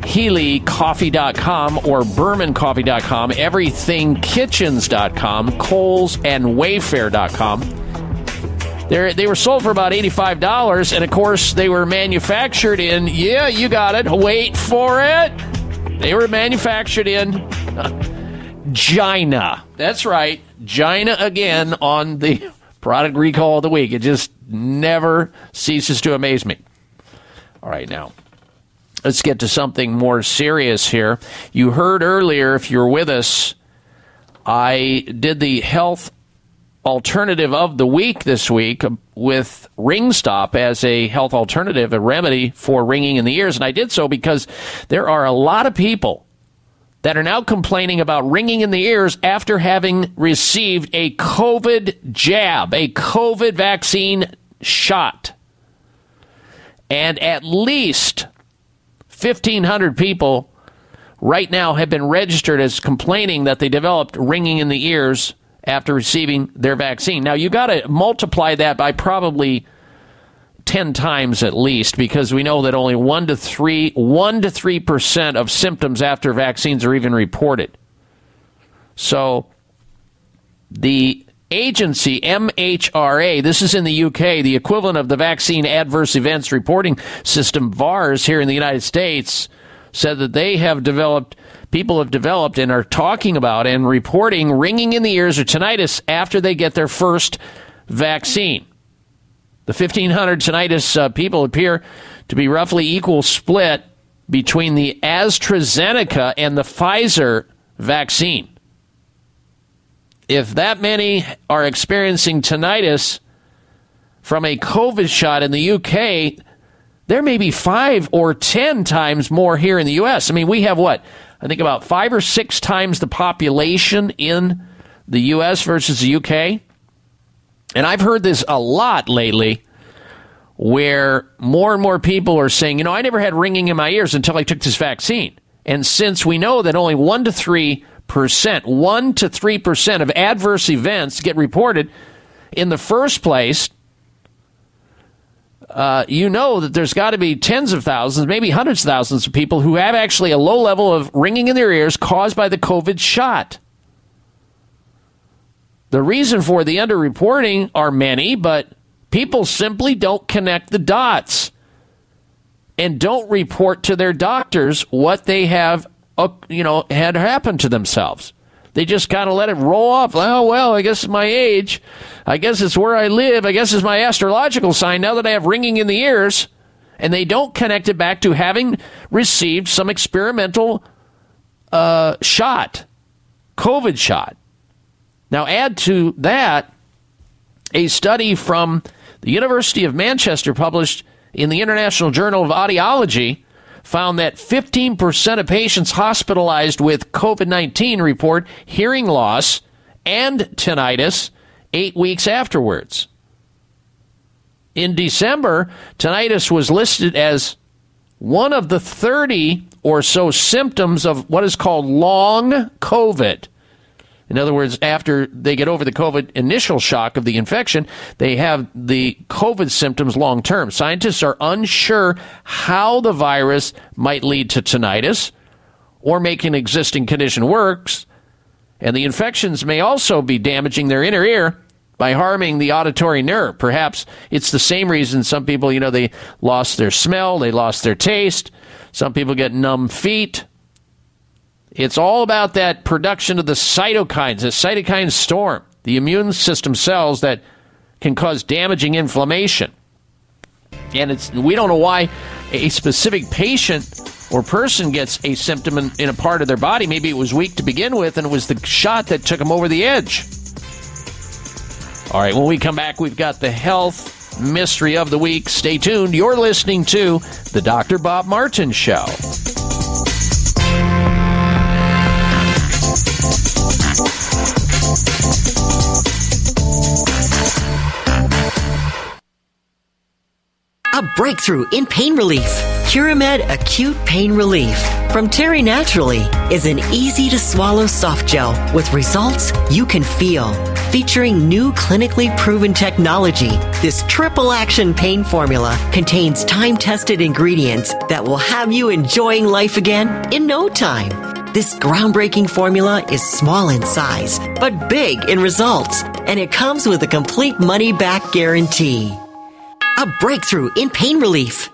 HealyCoffee.com or BurmanCoffee.com, EverythingKitchens.com, Kohl's and Wayfair.com. They're, they were sold for about $85, and of course, they were manufactured in, yeah, you got it, wait for it. They were manufactured in uh, China. That's right, China again on the product recall of the week. It just never ceases to amaze me. All right, now let's get to something more serious here. You heard earlier, if you're with us, I did the health alternative of the week this week with Ring Stop as a health alternative, a remedy for ringing in the ears. And I did so because there are a lot of people that are now complaining about ringing in the ears after having received a COVID jab, a COVID vaccine shot. And at least 1,500 people right now have been registered as complaining that they developed ringing in the ears after receiving their vaccine. Now, you got to multiply that by probably 10 times at least because we know that only 1 to 3 1 to 3% of symptoms after vaccines are even reported. So the agency MHRA, this is in the UK, the equivalent of the vaccine adverse events reporting system VAERS, here in the United States, said that they have developed people have developed and are talking about and reporting ringing in the ears or tinnitus after they get their first vaccine. The 1,500 tinnitus uh, people appear to be roughly equal split between the AstraZeneca and the Pfizer vaccine. If that many are experiencing tinnitus from a COVID shot in the UK, there may be five or ten times more here in the U.S. I mean, we have what? I think about five or six times the population in the U.S. versus the U.K. And I've heard this a lot lately where more and more people are saying, you know, I never had ringing in my ears until I took this vaccine. And since we know that only 1 to 3%, 1 to 3% of adverse events get reported in the first place, uh, you know that there's got to be tens of thousands, maybe hundreds of thousands of people who have actually a low level of ringing in their ears caused by the COVID shot. The reason for the underreporting are many, but people simply don't connect the dots and don't report to their doctors what they have, you know, had happen to themselves. They just kind of let it roll off. Oh, well, I guess it's my age. I guess it's where I live. I guess it's my astrological sign now that I have ringing in the ears. And they don't connect it back to having received some experimental uh, shot, COVID shot. Now, add to that a study from the University of Manchester published in the International Journal of Audiology found that 15% of patients hospitalized with COVID 19 report hearing loss and tinnitus eight weeks afterwards. In December, tinnitus was listed as one of the 30 or so symptoms of what is called long COVID. In other words, after they get over the COVID initial shock of the infection, they have the COVID symptoms long term. Scientists are unsure how the virus might lead to tinnitus or make an existing condition worse. And the infections may also be damaging their inner ear by harming the auditory nerve. Perhaps it's the same reason some people, you know, they lost their smell, they lost their taste. Some people get numb feet. It's all about that production of the cytokines, the cytokine storm, the immune system cells that can cause damaging inflammation. And it's we don't know why a specific patient or person gets a symptom in, in a part of their body, maybe it was weak to begin with, and it was the shot that took them over the edge. All right, when we come back, we've got the health mystery of the week. Stay tuned. You're listening to The Dr. Bob Martin Show. A breakthrough in pain relief. Curamed Acute Pain Relief from Terry Naturally is an easy to swallow soft gel with results you can feel. Featuring new clinically proven technology, this triple action pain formula contains time tested ingredients that will have you enjoying life again in no time. This groundbreaking formula is small in size, but big in results, and it comes with a complete money back guarantee. A breakthrough in pain relief.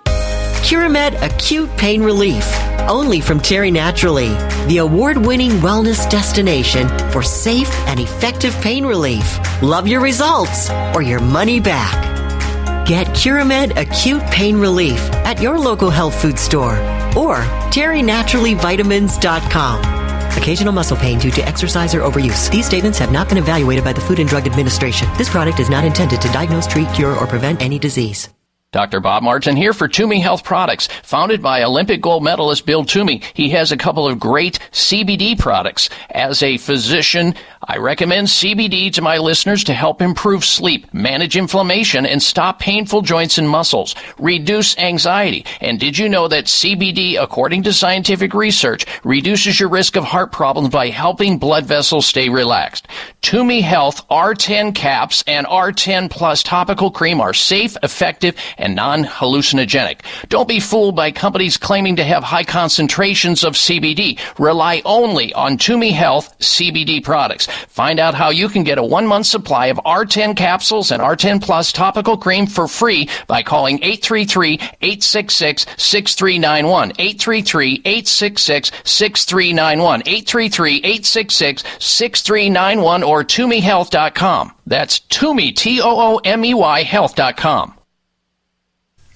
Curamed Acute Pain Relief. Only from Terry Naturally, the award winning wellness destination for safe and effective pain relief. Love your results or your money back. Get Curamed Acute Pain Relief at your local health food store or terrynaturallyvitamins.com. Occasional muscle pain due to exercise or overuse. These statements have not been evaluated by the Food and Drug Administration. This product is not intended to diagnose, treat, cure, or prevent any disease. Dr. Bob Martin here for Toomey Health Products, founded by Olympic gold medalist Bill Toomey. He has a couple of great CBD products. As a physician, I recommend CBD to my listeners to help improve sleep, manage inflammation, and stop painful joints and muscles, reduce anxiety. And did you know that CBD, according to scientific research, reduces your risk of heart problems by helping blood vessels stay relaxed? Toomey Health R10 caps and R10 plus topical cream are safe, effective, and non-hallucinogenic. Don't be fooled by companies claiming to have high concentrations of CBD. Rely only on Toomey Health CBD products. Find out how you can get a one month supply of R10 capsules and R10 Plus topical cream for free by calling 833-866-6391. 833-866-6391. 833-866-6391 or ToomeyHealth.com. That's Toomey, T-O-O-M-E-Y Health.com.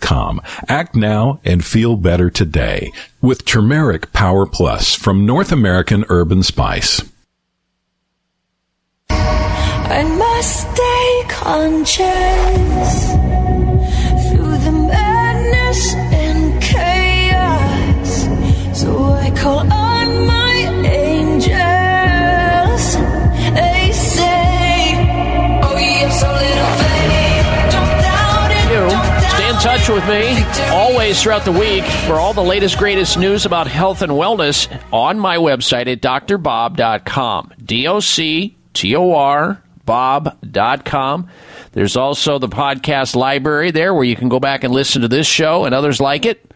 com. Act now and feel better today with Turmeric Power Plus from North American Herb & Spice. I must stay conscious through the madness and chaos. So I call touch with me always throughout the week for all the latest, greatest news about health and wellness on my website at drbob.com. D O C T O R bob.com. There's also the podcast library there where you can go back and listen to this show and others like it.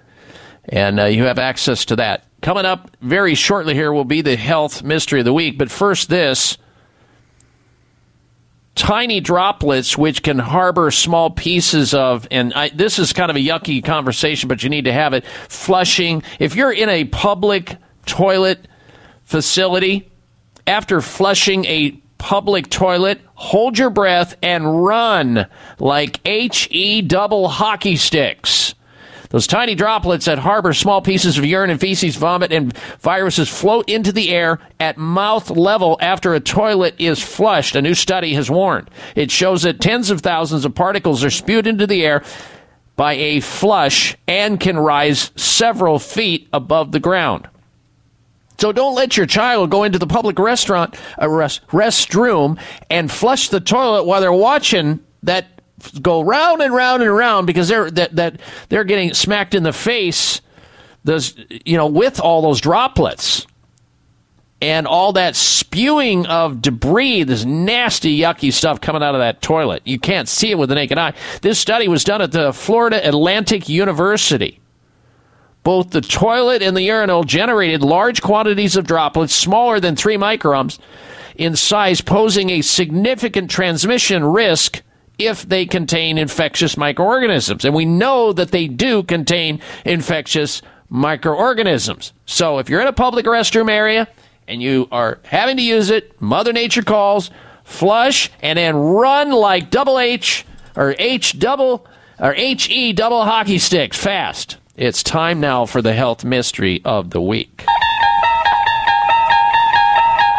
And uh, you have access to that. Coming up very shortly here will be the health mystery of the week. But first, this tiny droplets which can harbor small pieces of and I, this is kind of a yucky conversation but you need to have it flushing. If you're in a public toilet facility after flushing a public toilet hold your breath and run like he double hockey sticks those tiny droplets that harbor small pieces of urine and feces, vomit, and viruses float into the air at mouth level after a toilet is flushed. A new study has warned. It shows that tens of thousands of particles are spewed into the air by a flush and can rise several feet above the ground. So don't let your child go into the public restaurant, uh, a rest, restroom, and flush the toilet while they're watching that go round and round and round because they're that, that they're getting smacked in the face those you know with all those droplets and all that spewing of debris, this nasty, yucky stuff coming out of that toilet. You can't see it with the naked eye. This study was done at the Florida Atlantic University. Both the toilet and the urinal generated large quantities of droplets smaller than three microns in size, posing a significant transmission risk if they contain infectious microorganisms. And we know that they do contain infectious microorganisms. So if you're in a public restroom area and you are having to use it, Mother Nature calls, flush, and then run like double H or H double or HE double hockey sticks fast. It's time now for the health mystery of the week.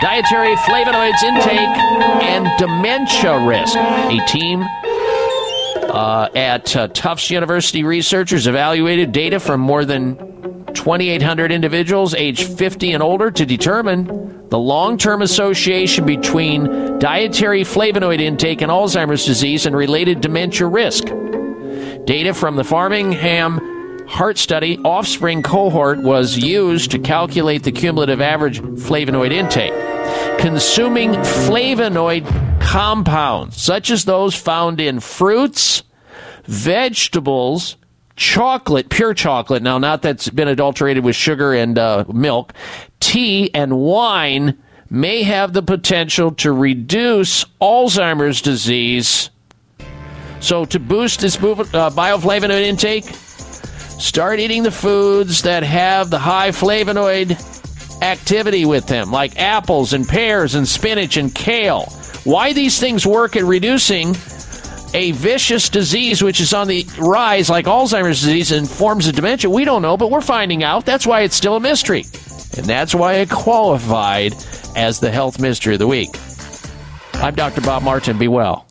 Dietary flavonoids intake and dementia risk. A team uh, at uh, Tufts University researchers evaluated data from more than 2,800 individuals aged 50 and older to determine the long term association between dietary flavonoid intake and Alzheimer's disease and related dementia risk. Data from the Framingham Heart Study offspring cohort was used to calculate the cumulative average flavonoid intake. Consuming flavonoid compounds, such as those found in fruits, vegetables, chocolate, pure chocolate, now not that's been adulterated with sugar and uh, milk, tea, and wine may have the potential to reduce Alzheimer's disease. So, to boost this uh, bioflavonoid intake, start eating the foods that have the high flavonoid activity with them, like apples and pears and spinach and kale. Why these things work at reducing a vicious disease which is on the rise, like Alzheimer's disease and forms of dementia, we don't know, but we're finding out. That's why it's still a mystery. And that's why it qualified as the health mystery of the week. I'm Dr. Bob Martin. Be well.